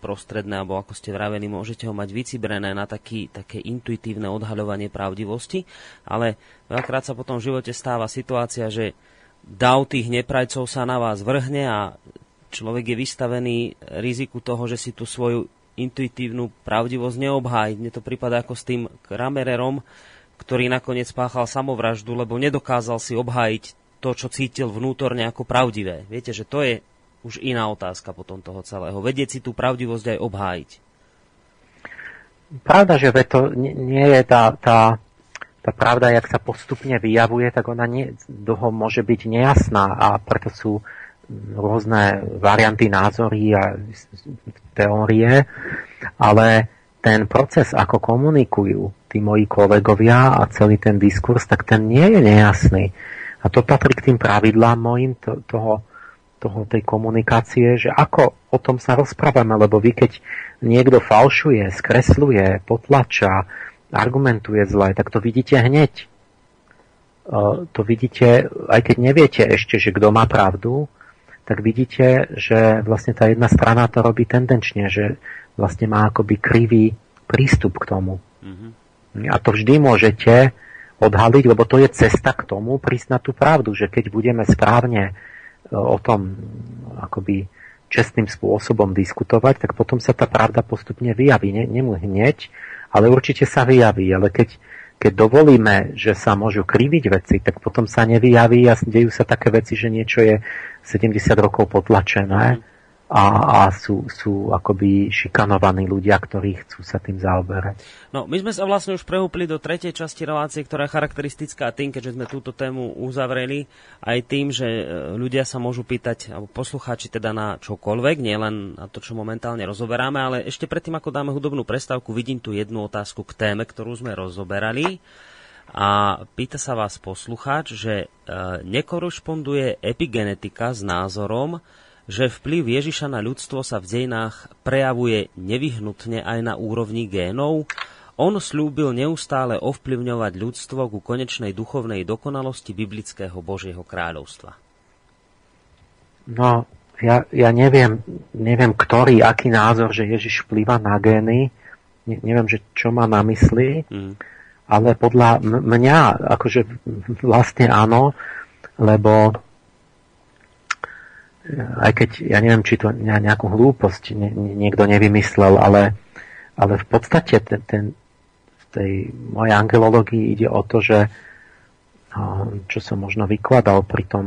prostredné, alebo ako ste vraveli, môžete ho mať vycibrené na taký, také intuitívne odhaľovanie pravdivosti, ale veľakrát sa potom v živote stáva situácia, že dav tých neprajcov sa na vás vrhne a človek je vystavený riziku toho, že si tú svoju intuitívnu pravdivosť neobhájí. Mne to prípada ako s tým Kramererom, ktorý nakoniec spáchal samovraždu, lebo nedokázal si obhájiť to, čo cítil vnútorne ako pravdivé. Viete, že to je už iná otázka potom toho celého. Vedieť si tú pravdivosť aj obhájiť. Pravda, že to nie je tá, tá, tá pravda, jak sa postupne vyjavuje, tak ona nie, dlho môže byť nejasná a preto sú rôzne varianty názory a teórie, ale ten proces, ako komunikujú tí moji kolegovia a celý ten diskurs, tak ten nie je nejasný. A to patrí k tým pravidlám mojim to, toho, toho, tej komunikácie, že ako o tom sa rozprávame, lebo vy keď niekto falšuje, skresluje, potlača, argumentuje zle, tak to vidíte hneď. To vidíte, aj keď neviete ešte, že kto má pravdu, tak vidíte, že vlastne tá jedna strana to robí tendenčne, že vlastne má akoby krivý prístup k tomu. Mm-hmm. A to vždy môžete odhaliť, lebo to je cesta k tomu prísť na tú pravdu, že keď budeme správne e, o tom akoby čestným spôsobom diskutovať, tak potom sa tá pravda postupne vyjaví. Nie, nie hneď, ale určite sa vyjaví. Ale keď, keď dovolíme, že sa môžu kriviť veci, tak potom sa nevyjaví a dejú sa také veci, že niečo je 70 rokov potlačené. Mm a, a sú, sú akoby šikanovaní ľudia, ktorí chcú sa tým zaoberať. No, my sme sa vlastne už prehúpli do tretej časti relácie, ktorá je charakteristická tým, keďže sme túto tému uzavreli, aj tým, že e, ľudia sa môžu pýtať, alebo poslucháči teda na čokoľvek, nielen na to, čo momentálne rozoberáme, ale ešte predtým, ako dáme hudobnú prestávku, vidím tu jednu otázku k téme, ktorú sme rozoberali. A pýta sa vás poslucháč, že e, nekorešponduje epigenetika s názorom, že vplyv Ježiša na ľudstvo sa v dejinách prejavuje nevyhnutne aj na úrovni génov. On slúbil neustále ovplyvňovať ľudstvo ku konečnej duchovnej dokonalosti biblického Božieho kráľovstva. No, ja, ja neviem, neviem, ktorý, aký názor, že Ježiš vplýva na gény. Ne, neviem, že čo má na mysli. Mm. Ale podľa mňa, akože vlastne áno, lebo aj keď, ja neviem, či to nejakú hlúposť niekto nevymyslel, ale, ale v podstate ten, ten, v tej mojej angelológii ide o to, že čo som možno vykladal pri tom,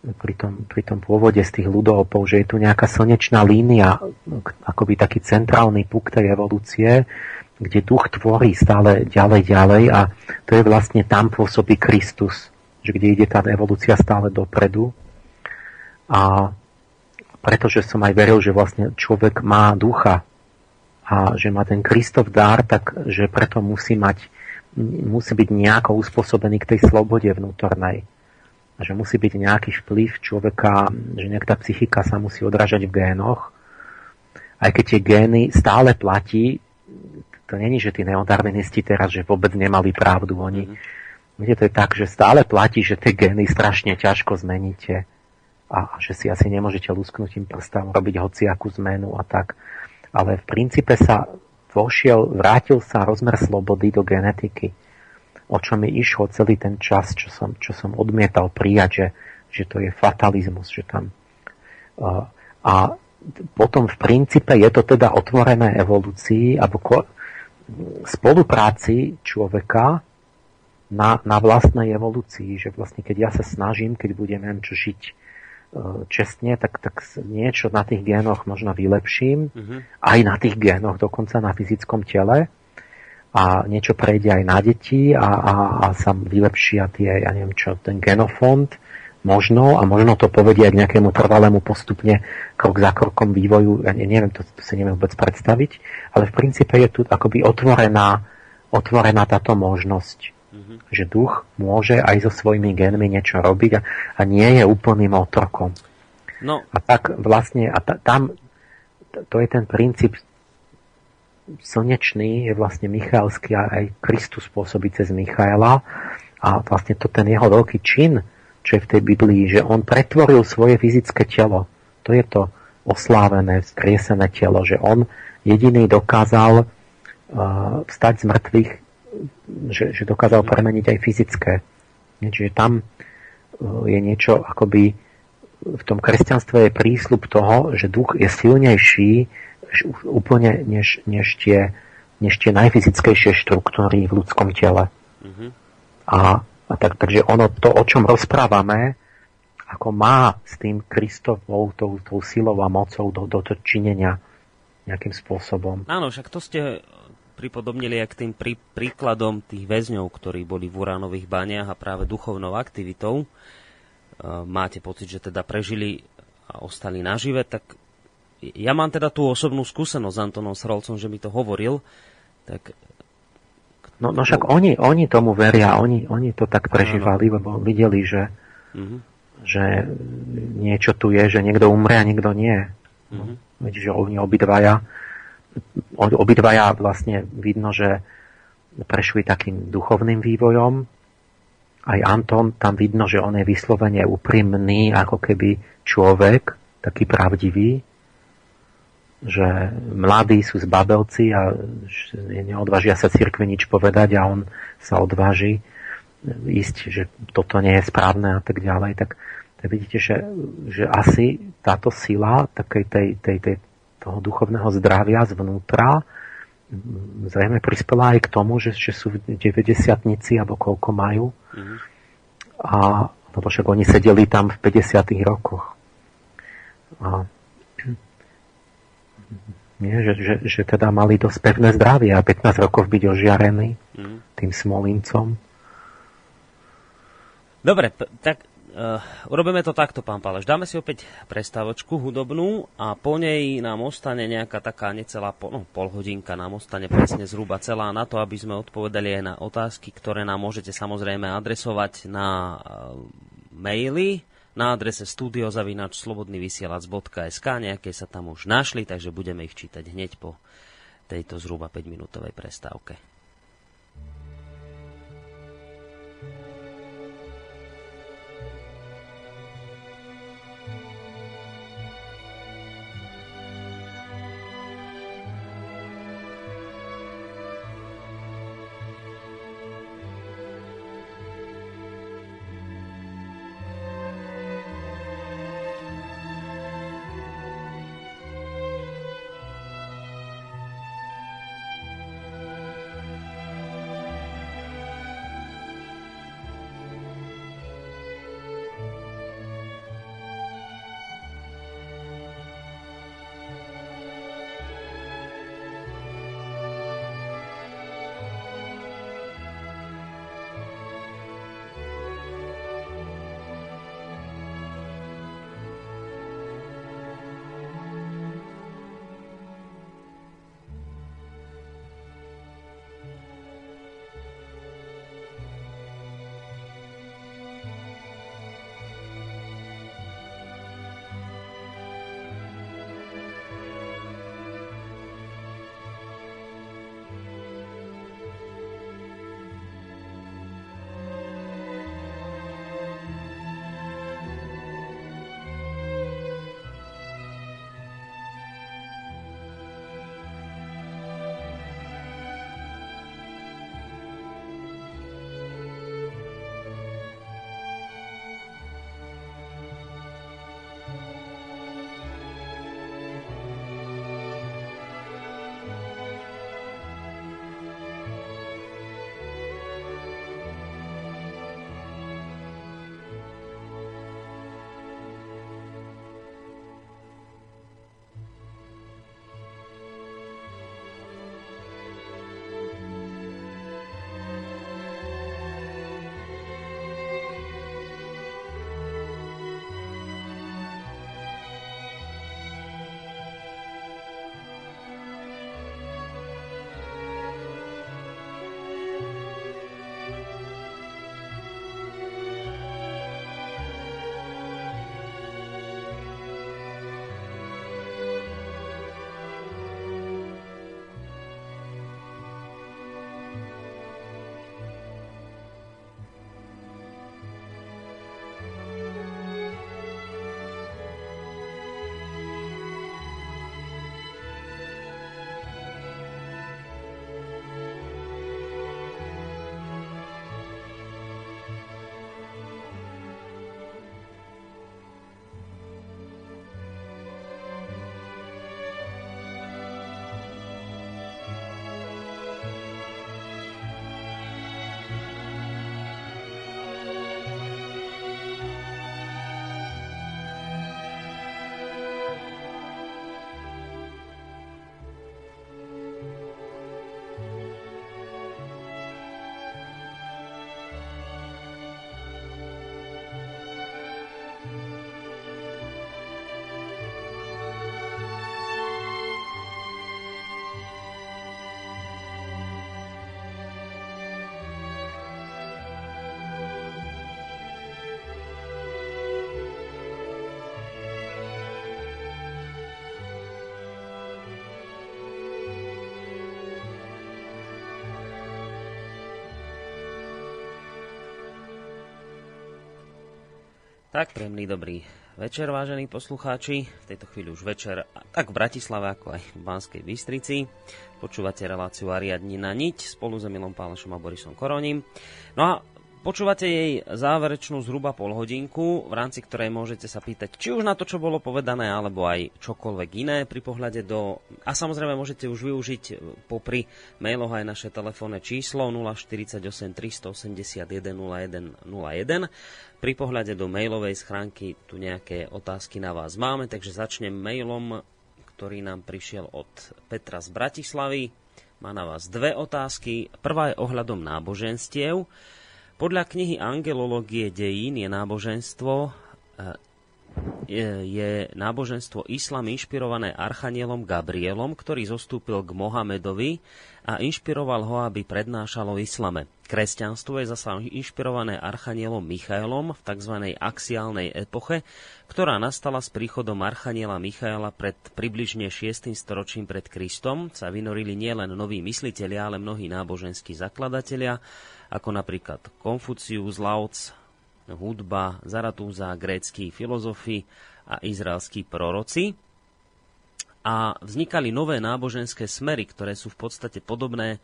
pri tom, pri tom pôvode z tých ľudopov, že je tu nejaká slnečná línia, akoby taký centrálny puk tej evolúcie, kde duch tvorí stále ďalej, ďalej a to je vlastne tam pôsobí Kristus, že kde ide tá evolúcia stále dopredu a pretože som aj veril, že vlastne človek má ducha a že má ten Kristov dár, tak že preto musí mať, musí byť nejako uspôsobený k tej slobode vnútornej. A že musí byť nejaký vplyv človeka, že nejak tá psychika sa musí odrážať v génoch. Aj keď tie gény stále platí, to není, že tí neodarvinisti teraz, že vôbec nemali pravdu. Oni, mm-hmm. viete, to je tak, že stále platí, že tie gény strašne ťažko zmeníte a že si asi nemôžete lusknutím prsta robiť hociakú zmenu a tak. Ale v princípe sa vošiel, vrátil sa rozmer slobody do genetiky. O čo mi išlo celý ten čas, čo som, čo som odmietal prijať, že, že to je fatalizmus, že tam... Uh, a potom v princípe je to teda otvorené evolúcii alebo ko, spolupráci človeka na, na vlastnej evolúcii, že vlastne keď ja sa snažím, keď budem neviem čo žiť čestne, tak, tak niečo na tých génoch možno vylepším, uh-huh. aj na tých génoch, dokonca na fyzickom tele a niečo prejde aj na deti a, a, a sa vylepšia tie, ja neviem čo, ten genofond možno a možno to povedie aj k nejakému trvalému postupne krok za krokom vývoju, ja neviem, to, to si neviem vôbec predstaviť, ale v princípe je tu akoby otvorená, otvorená táto možnosť. Mm-hmm. Že duch môže aj so svojimi genmi niečo robiť a, a nie je úplným otrokom. No. A tak vlastne, a ta, tam, to je ten princíp slnečný, je vlastne Michalský a aj Kristus pôsobí cez Michaela a vlastne to ten jeho veľký čin, čo je v tej Biblii, že on pretvoril svoje fyzické telo. To je to oslávené, vzkriesené telo, že on jediný dokázal uh, vstať z mŕtvych že, že dokázal premeniť aj fyzické. Čiže tam e, je niečo akoby v tom kresťanstve je prísľub toho, že duch je silnejší úplne než, než, tie, než tie najfyzickejšie štruktúry v ľudskom tele. Mm-hmm. A, a tak, takže ono to, o čom rozprávame, ako má s tým Kristovou, tou, tou silou a mocou do, do to činenia nejakým spôsobom. Áno, však to ste pripodobnili aj k tým prí, príkladom tých väzňov, ktorí boli v uránových baniach a práve duchovnou aktivitou. E, máte pocit, že teda prežili a ostali nažive, tak ja mám teda tú osobnú skúsenosť s Antonom Srolcom, že mi to hovoril, tak No, no však oni, oni tomu veria, oni, oni to tak prežívali, lebo videli, že, uh-huh. že niečo tu je, že niekto umre a niekto nie. Uh-huh. Vidíš, že oni obidvaja obidvaja vlastne vidno, že prešli takým duchovným vývojom. Aj Anton, tam vidno, že on je vyslovene úprimný, ako keby človek, taký pravdivý, že mladí sú zbabelci a neodvážia sa cirkvi nič povedať a on sa odváži ísť, že toto nie je správne a tak ďalej, tak, tak vidíte, že, že asi táto sila takej tej, tej, tej toho duchovného zdravia zvnútra zrejme prispela aj k tomu, že, že sú 90 alebo koľko majú. Mm-hmm. A, lebo však oni sedeli tam v 50 rokoch. A, nie, že, že, že teda mali dosť pevné zdravie a 15 rokov byť ožiarený mm-hmm. tým smolincom. Dobre, tak Uh, urobíme to takto, pán Páleš. Dáme si opäť prestávočku hudobnú a po nej nám ostane nejaká taká necelá pol, no, pol hodinka, nám ostane presne zhruba celá na to, aby sme odpovedali aj na otázky, ktoré nám môžete samozrejme adresovať na uh, maily na adrese studiozavinačslobodnyvysielac.sk nejaké sa tam už našli, takže budeme ich čítať hneď po tejto zhruba 5-minútovej prestávke. Tak, príjemný dobrý večer, vážení poslucháči. V tejto chvíli už večer, tak v Bratislave, ako aj v Banskej Bystrici. Počúvate reláciu Ariadnina niť spolu s Emilom Pálešom a Borisom Koroním. No a Počúvate jej záverečnú zhruba pol hodinku, v rámci ktorej môžete sa pýtať, či už na to, čo bolo povedané, alebo aj čokoľvek iné pri pohľade do... A samozrejme môžete už využiť e, popri mailoch aj naše telefónne číslo 048 381 0101. Pri pohľade do mailovej schránky tu nejaké otázky na vás máme, takže začnem mailom, ktorý nám prišiel od Petra z Bratislavy. Má na vás dve otázky. Prvá je ohľadom náboženstiev. Podľa knihy Angelológie dejín je náboženstvo, e, je náboženstvo islam inšpirované archanielom Gabrielom, ktorý zostúpil k Mohamedovi a inšpiroval ho, aby prednášalo islame. Kresťanstvo je zasa inšpirované archanielom Michailom v tzv. axiálnej epoche, ktorá nastala s príchodom archaniela Michaela pred približne 6. storočím pred Kristom. Sa vynorili nielen noví myslitelia, ale mnohí náboženskí zakladatelia, ako napríklad Konfucius, Laoc, hudba, Zaratúza, grécky filozofi a izraelskí proroci. A vznikali nové náboženské smery, ktoré sú v podstate podobné,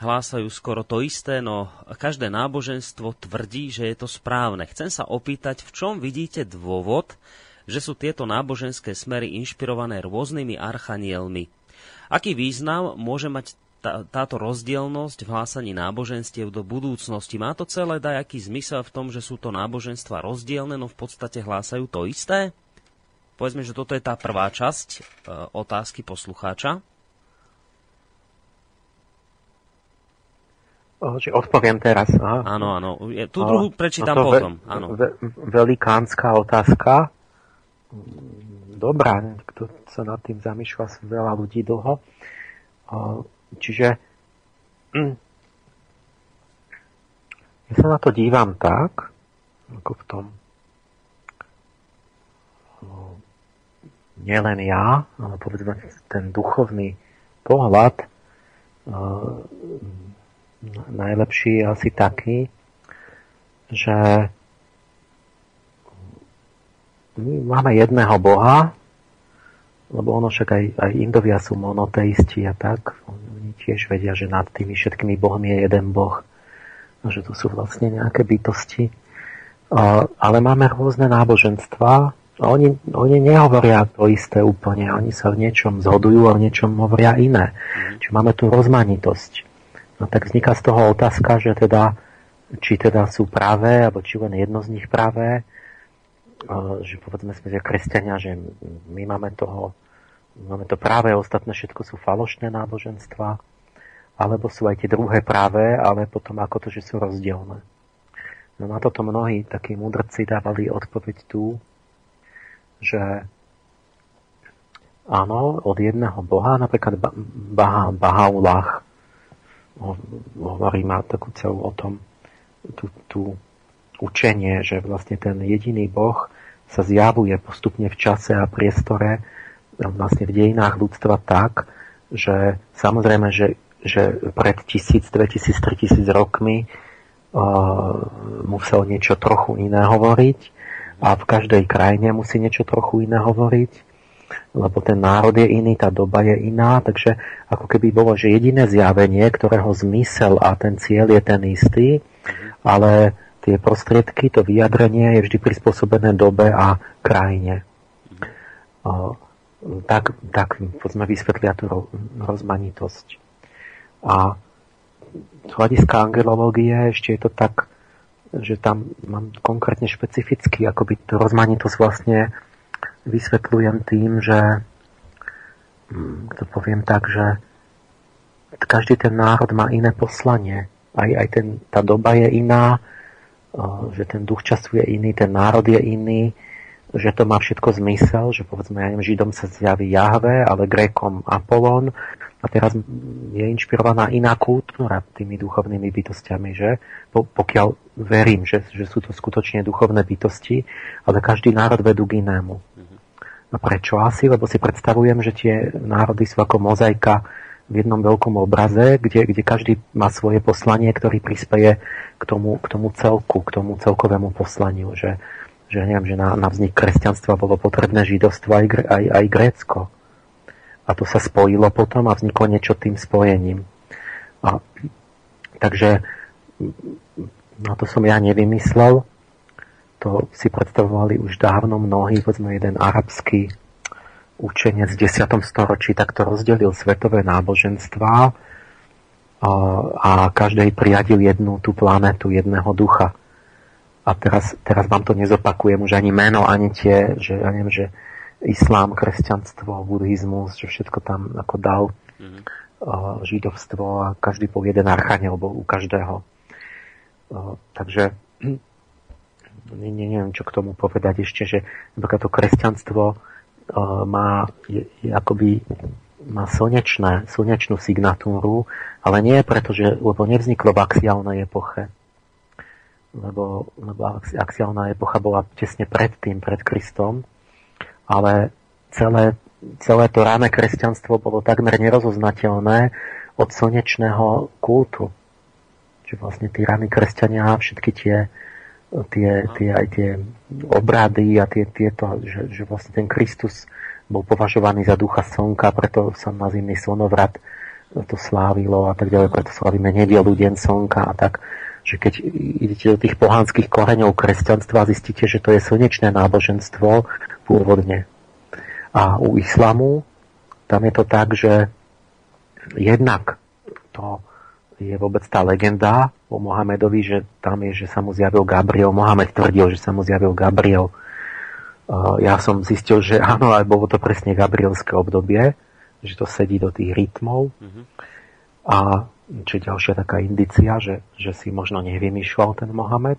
hlásajú skoro to isté, no každé náboženstvo tvrdí, že je to správne. Chcem sa opýtať, v čom vidíte dôvod, že sú tieto náboženské smery inšpirované rôznymi archanielmi. Aký význam môže mať tá, táto rozdielnosť v hlásaní náboženstiev do budúcnosti. Má to celé dajaký zmysel v tom, že sú to náboženstva rozdielne, no v podstate hlásajú to isté? Povedzme, že toto je tá prvá časť e, otázky poslucháča. Že odpoviem teraz. Aha. Áno, áno. Tú druhú prečítam no potom. Ve, áno. Ve, velikánska otázka. Dobrá, kto sa nad tým zamýšľa, veľa ľudí dlho. Čiže hm, ja sa na to dívam tak, ako v tom no, nielen ja, ale povedzme ten duchovný pohľad najlepší je asi taký, že my máme jedného Boha, lebo ono však aj, aj Indovia sú monoteisti a tak, oni tiež vedia, že nad tými všetkými bohmi je jeden boh a že to sú vlastne nejaké bytosti. Ale máme rôzne náboženstva a oni, oni nehovoria to isté úplne, oni sa v niečom zhodujú a v niečom hovoria iné. Čiže máme tu rozmanitosť. No tak vzniká z toho otázka, že teda, či teda sú práve, alebo či len jedno z nich práve, že povedzme sme, že kresťania, že my máme toho, máme to práve, ostatné všetko sú falošné náboženstva, alebo sú aj tie druhé práve, ale potom ako to, že sú rozdielne. No na toto mnohí takí mudrci dávali odpoveď tu, že áno, od jedného boha, napríklad Baha, Bahaulach, hovorí ma takú celú o tom, tú, tú učenie, že vlastne ten jediný Boh sa zjavuje postupne v čase a priestore vlastne v dejinách ľudstva tak, že samozrejme, že, že pred tisíc, 2000, 3000 rokmi uh, musel niečo trochu iné hovoriť a v každej krajine musí niečo trochu iné hovoriť, lebo ten národ je iný, tá doba je iná, takže ako keby bolo, že jediné zjavenie, ktorého zmysel a ten cieľ je ten istý, ale tie prostriedky, to vyjadrenie je vždy prispôsobené dobe a krajine. Tak, tak poďme vysvetlia tú rozmanitosť. A z hľadiska angelológie ešte je to tak, že tam mám konkrétne špecificky, akoby tú rozmanitosť vlastne vysvetľujem tým, že hm, to poviem tak, že každý ten národ má iné poslanie. Aj, aj ten, tá doba je iná, že ten duch času je iný, ten národ je iný, že to má všetko zmysel, že povedzme, ja neviem, Židom sa zjaví Jahve, ale Grékom Apolón a teraz je inšpirovaná iná kultúra tými duchovnými bytostiami, že? Pokiaľ verím, že, že sú to skutočne duchovné bytosti, ale každý národ vedú k inému. A prečo asi? Lebo si predstavujem, že tie národy sú ako mozaika v jednom veľkom obraze, kde, kde každý má svoje poslanie, ktorý prispieje k tomu, k tomu celku, k tomu celkovému poslaniu. Že, že neviem, že na, na vznik kresťanstva bolo potrebné židovstvo aj, aj, aj Grécko. A to sa spojilo potom a vzniklo niečo tým spojením. A, takže no to som ja nevymyslel, to si predstavovali už dávno mnohí, povedzme jeden arabský učenec v 10. storočí takto rozdelil svetové náboženstva a, každej priadil jednu tú planetu, jedného ducha. A teraz, teraz vám to nezopakujem už ani meno, ani tie, že ja neviem, že islám, kresťanstvo, buddhizmus, že všetko tam ako dal mm-hmm. židovstvo a každý bol jeden archaniel bol u každého. Takže ne, neviem, čo k tomu povedať ešte, že to kresťanstvo má, je, je akoby má slnečné, slnečnú signatúru, ale nie preto, že, lebo nevzniklo v axiálnej epoche. Lebo, lebo axiálna epocha bola tesne pred tým, pred Kristom, ale celé, celé to ráne kresťanstvo bolo takmer nerozoznateľné od slnečného kultu. Čiže vlastne tí ráni kresťania, všetky tie, tie, tie, aj tie obrady a tie, tieto, že, že vlastne ten Kristus bol považovaný za ducha slnka, preto sa na zimný slnovrat to slávilo a tak ďalej, preto slávime nedelu, deň slnka a tak, že keď idete do tých pohanských koreňov kresťanstva, zistíte, že to je slnečné náboženstvo pôvodne. A u islamu tam je to tak, že jednak to je vôbec tá legenda o Mohamedovi, že tam je, že sa mu zjavil Gabriel. Mohamed tvrdil, že sa mu zjavil Gabriel ja som zistil, že áno, aj bolo to presne gabrielské obdobie, že to sedí do tých rytmov. Mm-hmm. A čo je ďalšia taká indicia, že, že si možno nevymýšľal ten Mohamed.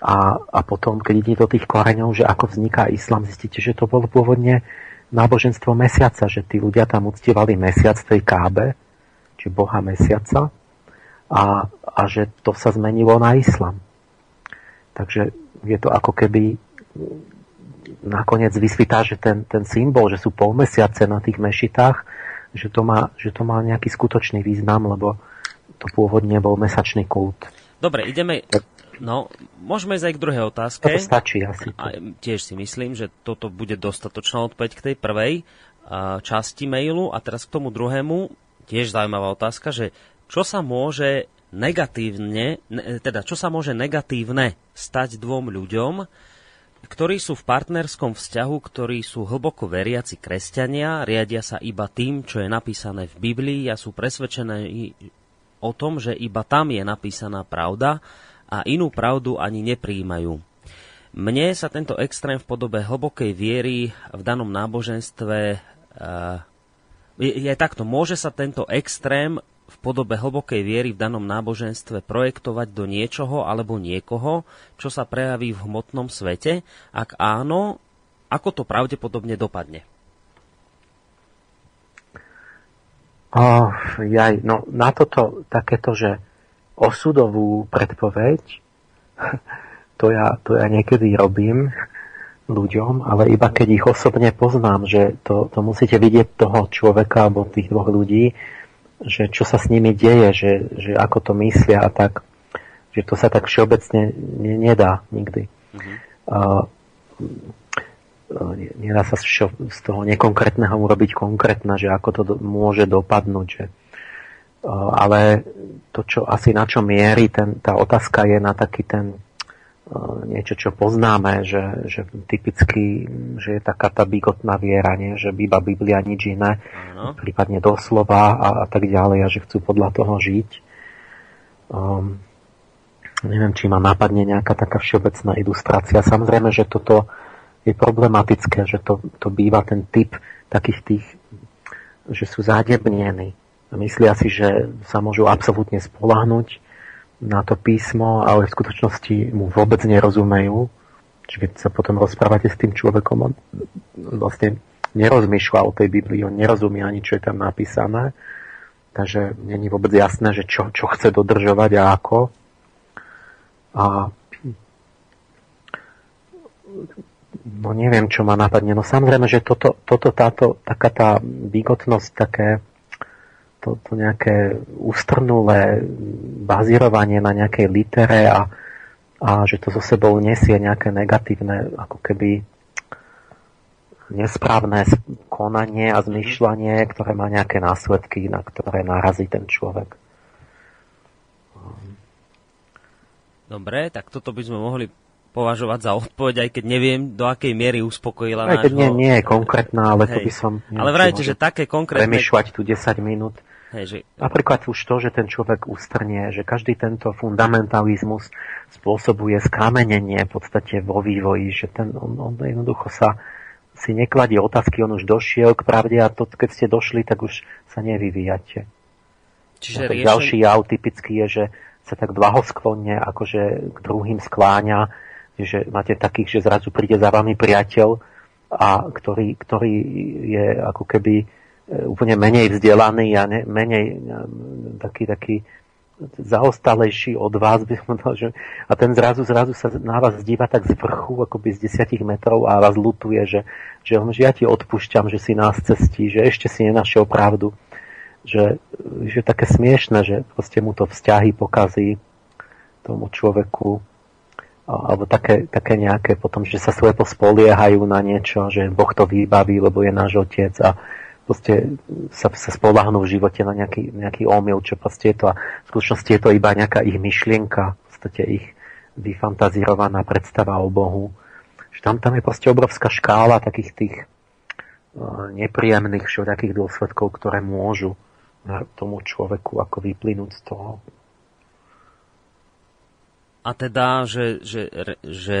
A, a potom, keď ide do tých koreňov, že ako vzniká islám, zistíte, že to bolo pôvodne náboženstvo mesiaca, že tí ľudia tam uctievali mesiac tej kábe, či boha mesiaca, a, a že to sa zmenilo na islam. Takže je to ako keby nakoniec vysvítá, že ten, ten symbol, že sú polmesiace na tých mešitách, že to, má, že to má nejaký skutočný význam, lebo to pôvodne bol mesačný kult. Dobre, ideme... No, môžeme ísť aj k druhej otázke. To stačí asi. A tiež si myslím, že toto bude dostatočná odpoveď k tej prvej časti mailu. A teraz k tomu druhému, tiež zaujímavá otázka, že čo sa môže negatívne, teda čo sa môže negatívne stať dvom ľuďom, ktorí sú v partnerskom vzťahu, ktorí sú hlboko veriaci kresťania, riadia sa iba tým, čo je napísané v Biblii a sú presvedčené o tom, že iba tam je napísaná pravda a inú pravdu ani nepríjmajú. Mne sa tento extrém v podobe hlbokej viery v danom náboženstve uh, je, je takto, môže sa tento extrém v podobe hlbokej viery v danom náboženstve projektovať do niečoho alebo niekoho, čo sa prejaví v hmotnom svete? Ak áno, ako to pravdepodobne dopadne? Oh, jaj, no na toto takéto, že osudovú predpoveď, to ja, to ja niekedy robím ľuďom, ale iba keď ich osobne poznám, že to, to musíte vidieť toho človeka alebo tých dvoch ľudí, že čo sa s nimi deje, že, že ako to myslia a tak, že to sa tak všeobecne ne, nedá nikdy. Mm-hmm. Uh, nedá sa z toho nekonkrétneho urobiť konkrétne, že ako to do, môže dopadnúť. Že, uh, ale to, čo asi na čo mierí, ten, tá otázka je na taký ten niečo, čo poznáme, že, že typicky, že je taká tá bigotná viera, nie? že iba Biblia nič iné, ano. prípadne doslova a, a tak ďalej a že chcú podľa toho žiť. Um, neviem, či ma napadne nejaká taká všeobecná ilustrácia. Samozrejme, že toto je problematické, že to, to býva ten typ takých tých, že sú zádebnení. Myslia si, že sa môžu absolútne spolahnuť na to písmo, ale v skutočnosti mu vôbec nerozumejú. Čiže keď sa potom rozprávate s tým človekom, on vlastne nerozmýšľa o tej Biblii, on nerozumie ani, čo je tam napísané. Takže není vôbec jasné, že čo, čo chce dodržovať a ako. A no neviem, čo ma napadne. No samozrejme, že toto, toto táto, taká tá bigotnosť, také to, to nejaké ústrnulé bazírovanie na nejakej litere a, a že to so sebou nesie nejaké negatívne, ako keby nesprávne konanie a zmyšľanie, ktoré má nejaké následky, na ktoré narazí ten človek. Dobre, tak toto by sme mohli považovať za odpoveď, aj keď neviem, do akej miery uspokojila Aj nášho... nie, nie je konkrétna, ale Hej. to by som... Ale vrajte, že také konkrétne... Premýšľať tu 10 minút. Hej, že... Napríklad už to, že ten človek ustrnie, že každý tento fundamentalizmus spôsobuje skamenenie v podstate vo vývoji, že ten, on, on jednoducho sa si nekladie otázky, on už došiel k pravde a to, keď ste došli, tak už sa nevyvíjate. Čiže no, riešen... Ďalší jav typický je, že sa tak blahosklonne akože k druhým skláňa, že máte takých, že zrazu príde za vami priateľ, a ktorý, ktorý je ako keby úplne menej vzdelaný a ne, menej e, taký, taký zaostalejší od vás, by som dal, že, a ten zrazu, zrazu sa na vás díva tak z vrchu, akoby z desiatich metrov a vás lutuje, že, že, že ja ti odpúšťam, že si nás cestí, že ešte si nenašiel pravdu. Že, že také smiešne, že proste mu to vzťahy pokazí tomu človeku alebo také, také nejaké potom, že sa slepo spoliehajú na niečo, že Boh to vybaví, lebo je náš otec a proste sa, sa spolahnu v živote na nejaký, nejaký omyl, čo proste je to a v skutočnosti je to iba nejaká ich myšlienka, v podstate ich vyfantazírovaná predstava o Bohu. Že tam, tam je proste obrovská škála takých tých uh, nepríjemných všelijakých dôsledkov, ktoré môžu tomu človeku ako vyplynúť z toho. A teda, že, že, že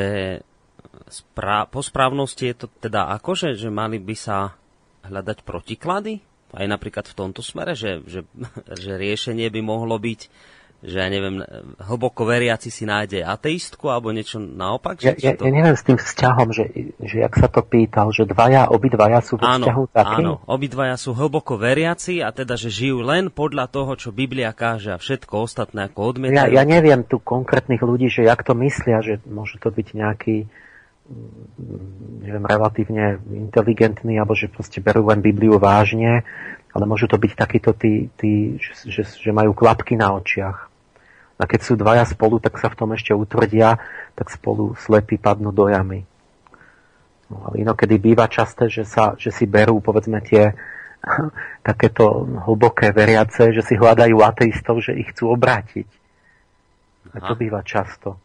spra- po správnosti je to teda ako, že, že mali by sa hľadať protiklady? Aj napríklad v tomto smere, že, že, že riešenie by mohlo byť že ja neviem, hlboko veriaci si nájde ateistku alebo niečo naopak? Ja, ja, to... ja neviem s tým vzťahom, že, že jak sa to pýtal, že dvaja, obidvaja sú vo vzťahu taký? Áno, obidvaja sú hlboko veriaci a teda, že žijú len podľa toho, čo Biblia káže a všetko ostatné ako odmietajú. Ja, ja neviem tu konkrétnych ľudí, že jak to myslia, že môže to byť nejaký neviem, relatívne inteligentný, alebo že proste berú len Bibliu vážne, ale môžu to byť takíto tí, tí že, že, že majú klapky na očiach. A keď sú dvaja spolu, tak sa v tom ešte utvrdia, tak spolu slepí padnú do jamy. No, ale inokedy býva časté, že, sa, že si berú, povedzme, tie takéto hlboké veriace, že si hľadajú ateistov, že ich chcú obrátiť. A to býva často.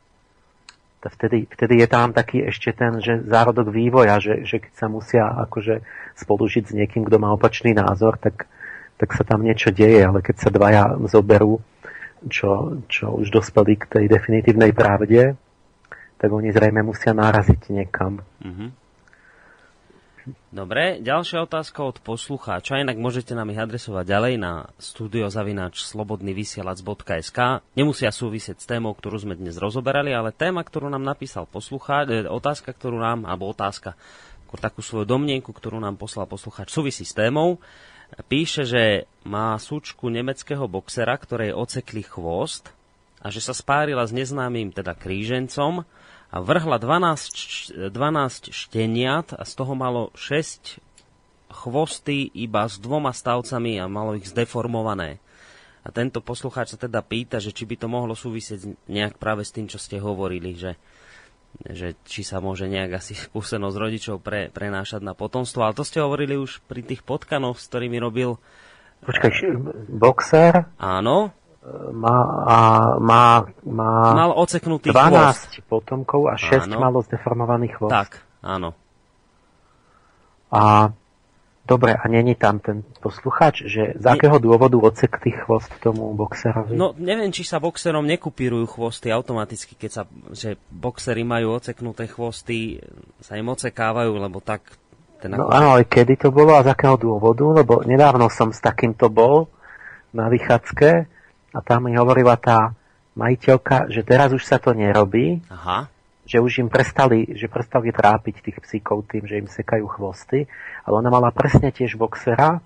Vtedy, vtedy je tam taký ešte ten že zárodok vývoja, že, že keď sa musia akože spolužiť s niekým, kto má opačný názor, tak, tak sa tam niečo deje, ale keď sa dvaja zoberú, čo, čo už dospeli k tej definitívnej pravde, tak oni zrejme musia naraziť niekam. Mm-hmm. Dobre, ďalšia otázka od poslucháča, inak môžete nám ich adresovať ďalej na studiozavináč slobodnyvysielac.sk. Nemusia súvisieť s témou, ktorú sme dnes rozoberali, ale téma, ktorú nám napísal poslucháč, e, otázka, ktorú nám, alebo otázka, takú svoju domnienku, ktorú nám poslal poslucháč, súvisí s témou. Píše, že má súčku nemeckého boxera, ktorej ocekli chvost a že sa spárila s neznámym teda krížencom a vrhla 12, 12 šteniat a z toho malo 6 chvosty iba s dvoma stavcami a malo ich zdeformované. A tento poslucháč sa teda pýta, že či by to mohlo súvisieť nejak práve s tým, čo ste hovorili, že že či sa môže nejak asi skúsenosť rodičov pre, prenášať na potomstvo. Ale to ste hovorili už pri tých potkanoch, s ktorými robil... Počkaj, boxer? Áno. Má, a, má, má Mal oceknutý 12 chvost. potomkov a 6 áno. malo zdeformovaný chvost. Tak, áno. A Dobre, a není tam ten posluchač, že z akého dôvodu odsekli chvost tomu boxerovi? No, neviem, či sa boxerom nekupírujú chvosty automaticky, keď sa, že boxery majú oceknuté chvosty, sa im ocekávajú, lebo tak... Ten no áno, ale kedy to bolo a z akého dôvodu? Lebo nedávno som s takýmto bol na vychádzke a tam mi hovorila tá majiteľka, že teraz už sa to nerobí. Aha že už im prestali, že prestali trápiť tých psíkov tým, že im sekajú chvosty, ale ona mala presne tiež boxera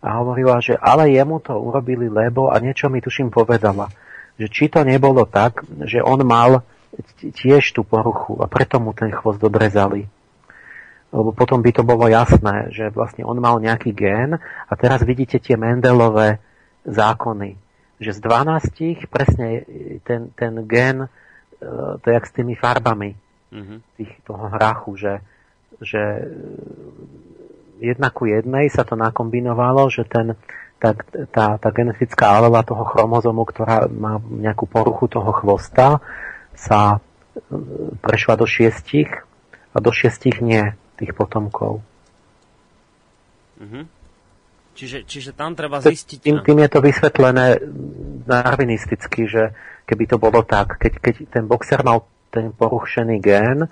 a hovorila, že ale jemu to urobili, lebo a niečo mi tuším povedala, že či to nebolo tak, že on mal tiež tú poruchu a preto mu ten chvost odrezali. Lebo potom by to bolo jasné, že vlastne on mal nejaký gén a teraz vidíte tie Mendelové zákony, že z 12 presne ten, ten gén E, to je jak s tými farbami mm-hmm. tých, toho hrachu, že, že jedna ku jednej sa to nakombinovalo, že ten, tá, tá, tá genetická alela toho chromozomu, ktorá má nejakú poruchu toho chvosta, sa e, prešla do šiestich a do šiestich nie tých potomkov. Mm-hmm. Čiže, čiže tam treba zistiť... Tým, tým je to vysvetlené darwinisticky, že keby to bolo tak, keď, keď ten boxer mal ten porušený gén,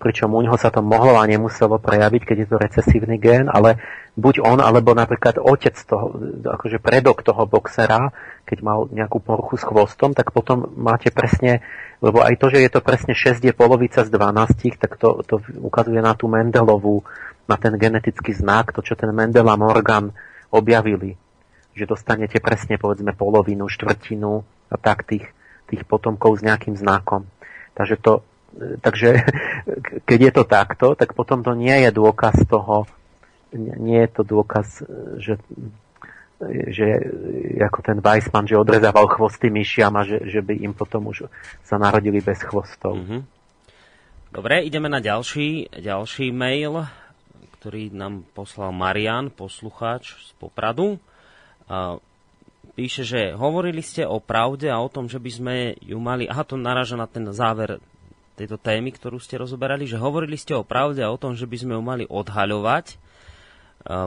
pričom u neho sa to mohlo a nemuselo prejaviť, keď je to recesívny gén, ale buď on, alebo napríklad otec toho, akože predok toho boxera, keď mal nejakú poruchu s chvostom, tak potom máte presne, lebo aj to, že je to presne 6 je polovica z 12, tak to, to ukazuje na tú Mendelovú, na ten genetický znak, to, čo ten Mendel a Morgan objavili, že dostanete presne povedzme polovinu, štvrtinu a tak tých, tých potomkov s nejakým znakom. Takže to, takže keď je to takto, tak potom to nie je dôkaz toho, nie je to dôkaz, že, že ako ten Weissman, že odrezával chvosty myšiam a že, že by im potom už sa narodili bez chvostov. Mm-hmm. Dobre, ideme na ďalší, ďalší mail, ktorý nám poslal Marian, poslucháč z Popradu. Píše, že hovorili ste o pravde a o tom, že by sme ju mali... Aha, to naráža na ten záver tejto témy, ktorú ste rozoberali, že hovorili ste o pravde a o tom, že by sme ju mali odhaľovať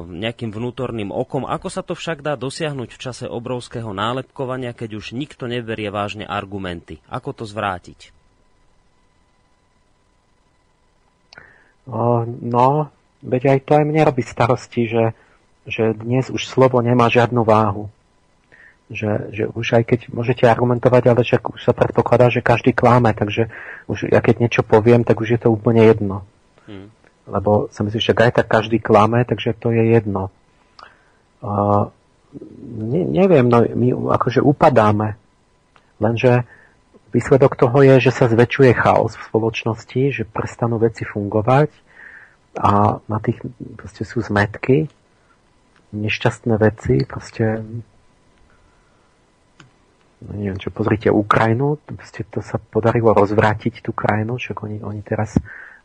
nejakým vnútorným okom. Ako sa to však dá dosiahnuť v čase obrovského nálepkovania, keď už nikto neverie vážne argumenty? Ako to zvrátiť? No, veď aj to aj mne robí starosti, že, že dnes už slovo nemá žiadnu váhu že, že už aj keď môžete argumentovať, ale však už sa predpokladá, že každý kláme, takže už ja keď niečo poviem, tak už je to úplne jedno. Hmm. Lebo sa myslím, že aj tak každý kláme, takže to je jedno. Uh, ne, neviem, no my akože upadáme, lenže výsledok toho je, že sa zväčšuje chaos v spoločnosti, že prestanú veci fungovať a na tých proste sú zmetky, nešťastné veci, proste No neviem čo, pozrite Ukrajinu, to sa podarilo rozvrátiť tú krajinu, čo oni, oni teraz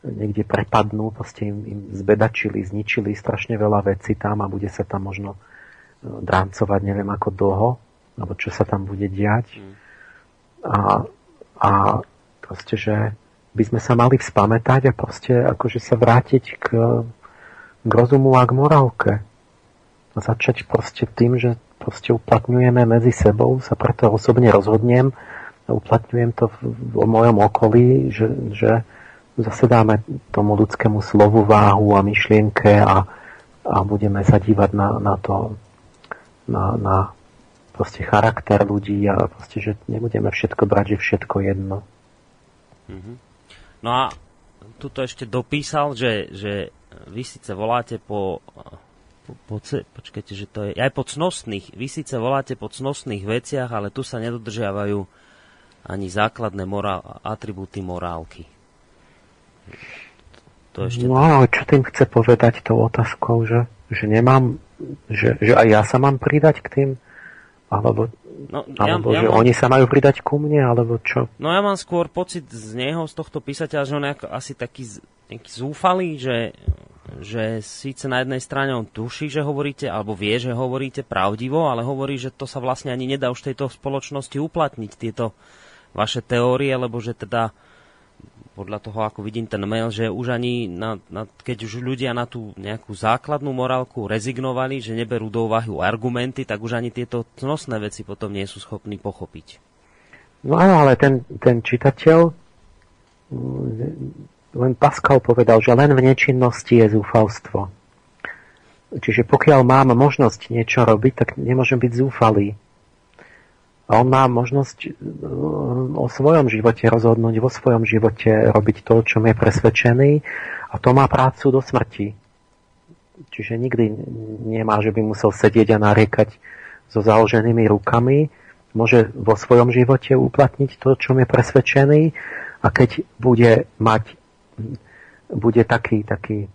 niekde prepadnú, proste im, im zbedačili, zničili strašne veľa vecí tam a bude sa tam možno e, dráncovať neviem ako dlho, alebo čo sa tam bude diať. Mm. A, a proste, že by sme sa mali vzpamätať a proste akože sa vrátiť k, k rozumu a k morálke. A začať proste tým, že proste uplatňujeme medzi sebou, sa preto osobne rozhodnem a uplatňujem to v, v mojom okolí, že, že zase dáme tomu ľudskému slovu váhu a myšlienke a, a budeme sa dívať na, na to, na, na proste charakter ľudí a proste, že nebudeme všetko brať, že všetko jedno. Mm-hmm. No a tuto ešte dopísal, že, že vy síce voláte po po, po, počkajte, že to je aj po cnostných, vy síce voláte po cnostných veciach, ale tu sa nedodržiavajú ani základné morál, atribúty morálky. To ešte no ale čo tým chce povedať tou otázkou, že, že nemám, že, že aj ja sa mám pridať k tým, alebo, no, alebo ja, ja že mám... oni sa majú pridať ku mne, alebo čo? No ja mám skôr pocit z neho, z tohto písateľa, že on je asi taký, taký zúfalý, že že síce na jednej strane on tuší, že hovoríte, alebo vie, že hovoríte pravdivo, ale hovorí, že to sa vlastne ani nedá už tejto spoločnosti uplatniť, tieto vaše teórie, lebo že teda podľa toho, ako vidím ten mail, že už ani, na, na, keď už ľudia na tú nejakú základnú morálku rezignovali, že neberú do úvahy argumenty, tak už ani tieto cnostné veci potom nie sú schopní pochopiť. No áno, ale ten, ten čitateľ len Pascal povedal, že len v nečinnosti je zúfalstvo. Čiže pokiaľ mám možnosť niečo robiť, tak nemôžem byť zúfalý. On má možnosť e, o svojom živote rozhodnúť, vo svojom živote robiť to, čo je presvedčený a to má prácu do smrti. Čiže nikdy nemá, že by musel sedieť a nariekať so založenými rukami. Môže vo svojom živote uplatniť to, čo je presvedčený a keď bude mať bude taký, taký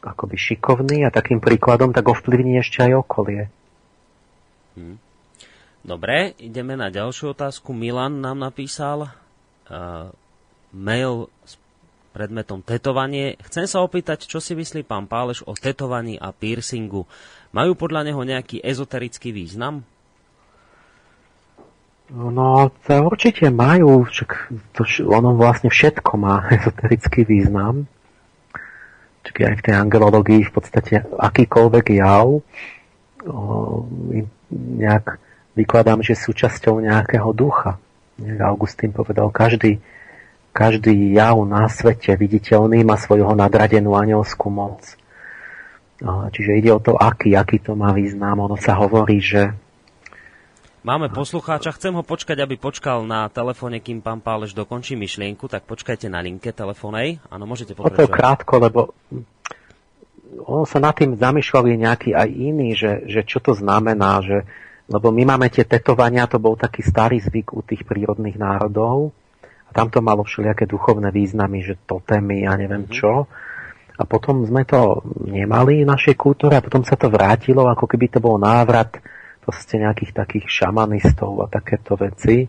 akoby šikovný a takým príkladom, tak ovplyvní ešte aj okolie. Hmm. Dobre, ideme na ďalšiu otázku. Milan nám napísal uh, mail s predmetom tetovanie. Chcem sa opýtať, čo si myslí pán Páleš o tetovaní a piercingu. Majú podľa neho nejaký ezoterický význam? No, to určite majú, však to, ono vlastne všetko má ezoterický význam. Čiže aj v tej angelológii v podstate akýkoľvek jav o, nejak vykladám, že súčasťou nejakého ducha. Augustín povedal, každý, každý jav na svete viditeľný má svojho nadradenú anielskú moc. Čiže ide o to, aký, aký to má význam. Ono sa hovorí, že Máme poslucháča, chcem ho počkať, aby počkal na telefóne, kým pán Páleš dokončí myšlienku, tak počkajte na linke telefónej. Áno, môžete pokračovať. To krátko, lebo ono sa nad tým zamýšľali nejakí aj iní, že, že čo to znamená, že, lebo my máme tie tetovania, to bol taký starý zvyk u tých prírodných národov a tam to malo všelijaké duchovné významy, že totémy a neviem mm-hmm. čo. A potom sme to nemali v našej kultúre a potom sa to vrátilo, ako keby to bol návrat proste nejakých takých šamanistov a takéto veci.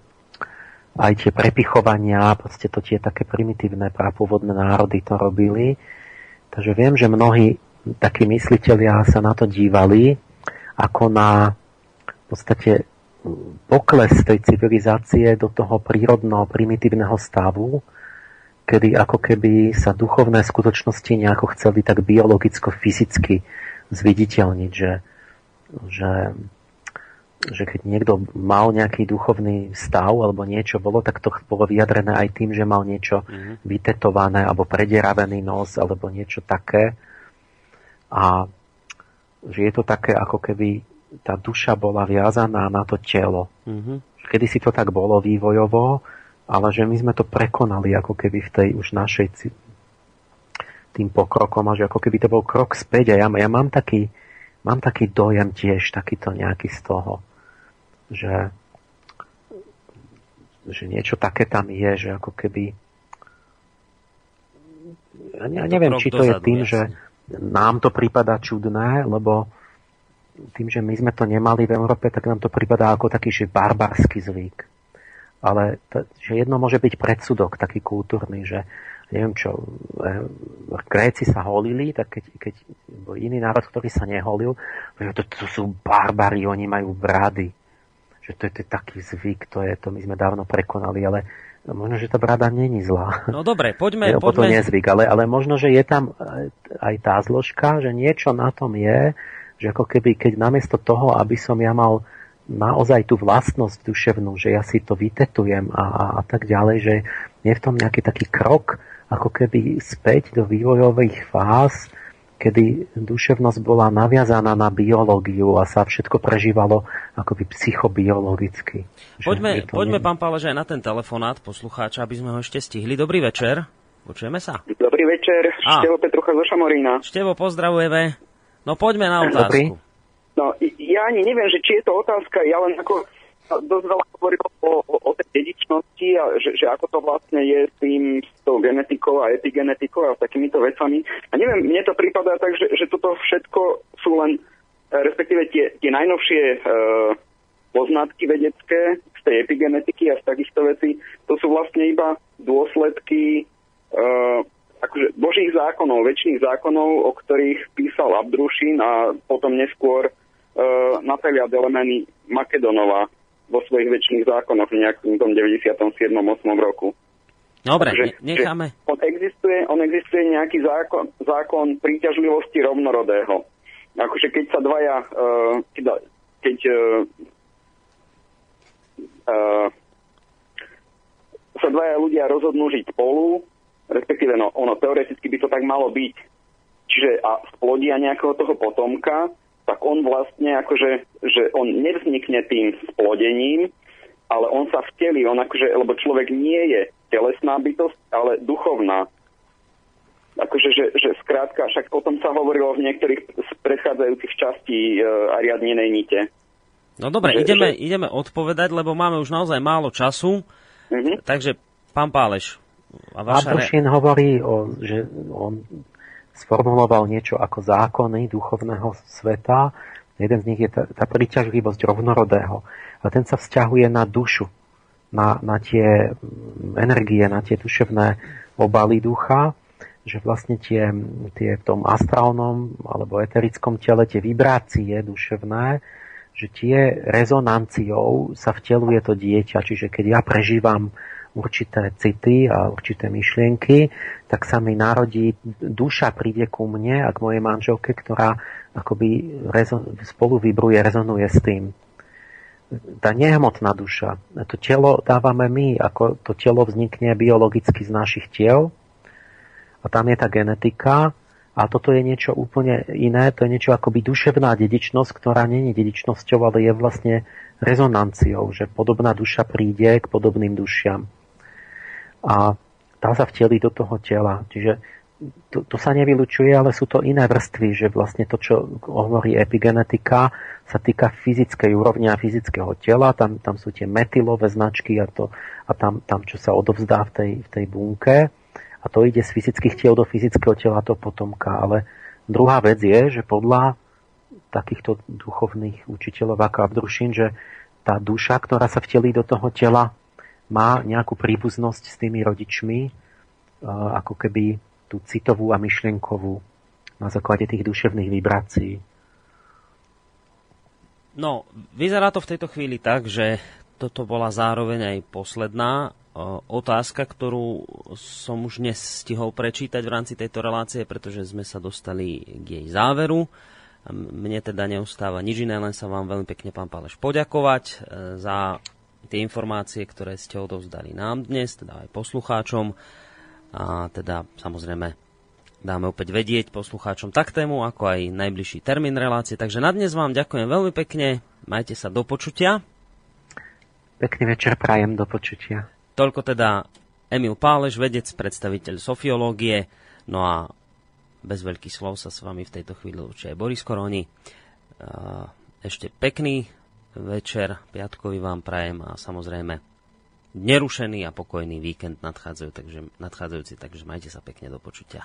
Aj tie prepichovania, proste to tie také primitívne prapôvodné národy to robili. Takže viem, že mnohí takí mysliteľia sa na to dívali ako na podstate pokles tej civilizácie do toho prírodného, primitívneho stavu, kedy ako keby sa duchovné skutočnosti nejako chceli tak biologicko-fyzicky zviditeľniť, že, že že keď niekto mal nejaký duchovný stav alebo niečo bolo, tak to bolo vyjadrené aj tým, že mal niečo mm-hmm. vytetované alebo prederavený nos alebo niečo také. A že je to také, ako keby tá duša bola viazaná na to telo. Mm-hmm. Kedy si to tak bolo vývojovo, ale že my sme to prekonali ako keby v tej už našej tým pokrokom a že ako keby to bol krok späť a ja, ja mám taký mám taký dojem tiež, takýto nejaký z toho že, že niečo také tam je, že ako keby ja neviem, či to je tým, že nám to prípada čudné, lebo tým, že my sme to nemali v Európe, tak nám to prípada ako taký, že barbarský zvyk. Ale to, že jedno môže byť predsudok taký kultúrny, že neviem čo, e, Gréci sa holili, tak keď, keď bol iný národ, ktorý sa neholil, že to, to sú barbari, oni majú brady že to je, to je taký zvyk, to je to, my sme dávno prekonali, ale možno, že tá brada není zlá. No dobre, poďme... Je, poďme... To nezvyk, ale, ale možno, že je tam aj tá zložka, že niečo na tom je, že ako keby, keď namiesto toho, aby som ja mal naozaj tú vlastnosť duševnú, že ja si to vytetujem a, a, a tak ďalej, že je v tom nejaký taký krok, ako keby späť do vývojových fáz, kedy duševnosť bola naviazaná na biológiu a sa všetko prežívalo akoby psychobiologicky. Poďme, poďme pán Pále, že aj na ten telefonát poslucháča, aby sme ho ešte stihli. Dobrý večer. Počujeme sa? Dobrý večer, a. Števo Petrucha zo Šamorína. Števo, pozdravujeme. No poďme na otázku. Dobrý. No, ja ani neviem, že či je to otázka, ja len ako dosť veľa hovoril o, o, o tej dedičnosti a že, že ako to vlastne je s tým, s tou genetikou a epigenetikou a s takýmito vecami. A neviem, mne to prípada tak, že, že toto všetko sú len, respektíve tie, tie najnovšie e, poznatky vedecké z tej epigenetiky a z takýchto vecí, to sú vlastne iba dôsledky e, akože božích zákonov, väčšných zákonov, o ktorých písal Abdrušin a potom neskôr uh, Natália Delemeny Makedonova vo svojich väčšných zákonoch v nejakom tom 97. 8. roku. Dobre, Takže, necháme. On existuje, on existuje nejaký zákon, zákon príťažlivosti rovnorodého. Akože keď sa dvaja, uh, keď, keď uh, uh, sa dvaja ľudia rozhodnú žiť spolu, respektíve no, ono teoreticky by to tak malo byť, čiže a splodia nejakého toho potomka, tak on vlastne akože, že on nevznikne tým splodením, ale on sa vtelí, on akože, lebo človek nie je telesná bytosť, ale duchovná. Akože, že, že skrátka, však o tom sa hovorilo v niektorých z predchádzajúcich častí e, Ariadnenej nite. No dobre, že, ideme, že... ideme odpovedať, lebo máme už naozaj málo času. Mm-hmm. Takže, pán Páleš, a vaša... Abdušin hovorí, o, že on sformuloval niečo ako zákony duchovného sveta. Jeden z nich je tá, tá príťažlivosť rovnorodého. A ten sa vzťahuje na dušu, na, na tie energie, na tie duševné obaly ducha, že vlastne tie, tie v tom astrálnom alebo eterickom tele, tie vibrácie duševné, že tie rezonanciou sa vteluje to dieťa. Čiže keď ja prežívam určité city a určité myšlienky, tak sa mi narodí, duša príde ku mne a k mojej manželke, ktorá akoby rezon, spolu vibruje, rezonuje s tým. tá nehmotná duša, to telo dávame my, ako to telo vznikne biologicky z našich tiel a tam je tá genetika a toto je niečo úplne iné, to je niečo akoby duševná dedičnosť, ktorá není dedičnosťou, ale je vlastne rezonanciou, že podobná duša príde k podobným dušiam. A tá sa vteli do toho tela. Čiže to, to sa nevylučuje, ale sú to iné vrstvy, že vlastne to, čo hovorí epigenetika, sa týka fyzickej úrovne a fyzického tela, tam, tam sú tie metylové značky a, to, a tam, tam, čo sa odovzdá v tej, v tej bunke a to ide z fyzických tiel do fyzického tela to potomka. Ale druhá vec je, že podľa takýchto duchovných učiteľov ako Abdrušin, že tá duša, ktorá sa vtelí do toho tela, má nejakú príbuznosť s tými rodičmi, ako keby tú citovú a myšlienkovú na základe tých duševných vibrácií. No, vyzerá to v tejto chvíli tak, že toto bola zároveň aj posledná otázka, ktorú som už nestihol prečítať v rámci tejto relácie, pretože sme sa dostali k jej záveru. Mne teda neustáva nič iné, len sa vám veľmi pekne, pán Páleš, poďakovať e, za tie informácie, ktoré ste odovzdali nám dnes, teda aj poslucháčom. A teda samozrejme dáme opäť vedieť poslucháčom tak tému, ako aj najbližší termín relácie. Takže na dnes vám ďakujem veľmi pekne, majte sa do počutia. Pekný večer prajem do počutia. Toľko teda Emil Páleš, vedec, predstaviteľ sofiológie. No a bez veľkých slov sa s vami v tejto chvíli učí aj Boris Koroni. Ešte pekný večer, piatkový vám prajem a samozrejme nerušený a pokojný víkend nadchádzajú, takže, nadchádzajúci, takže majte sa pekne do počutia.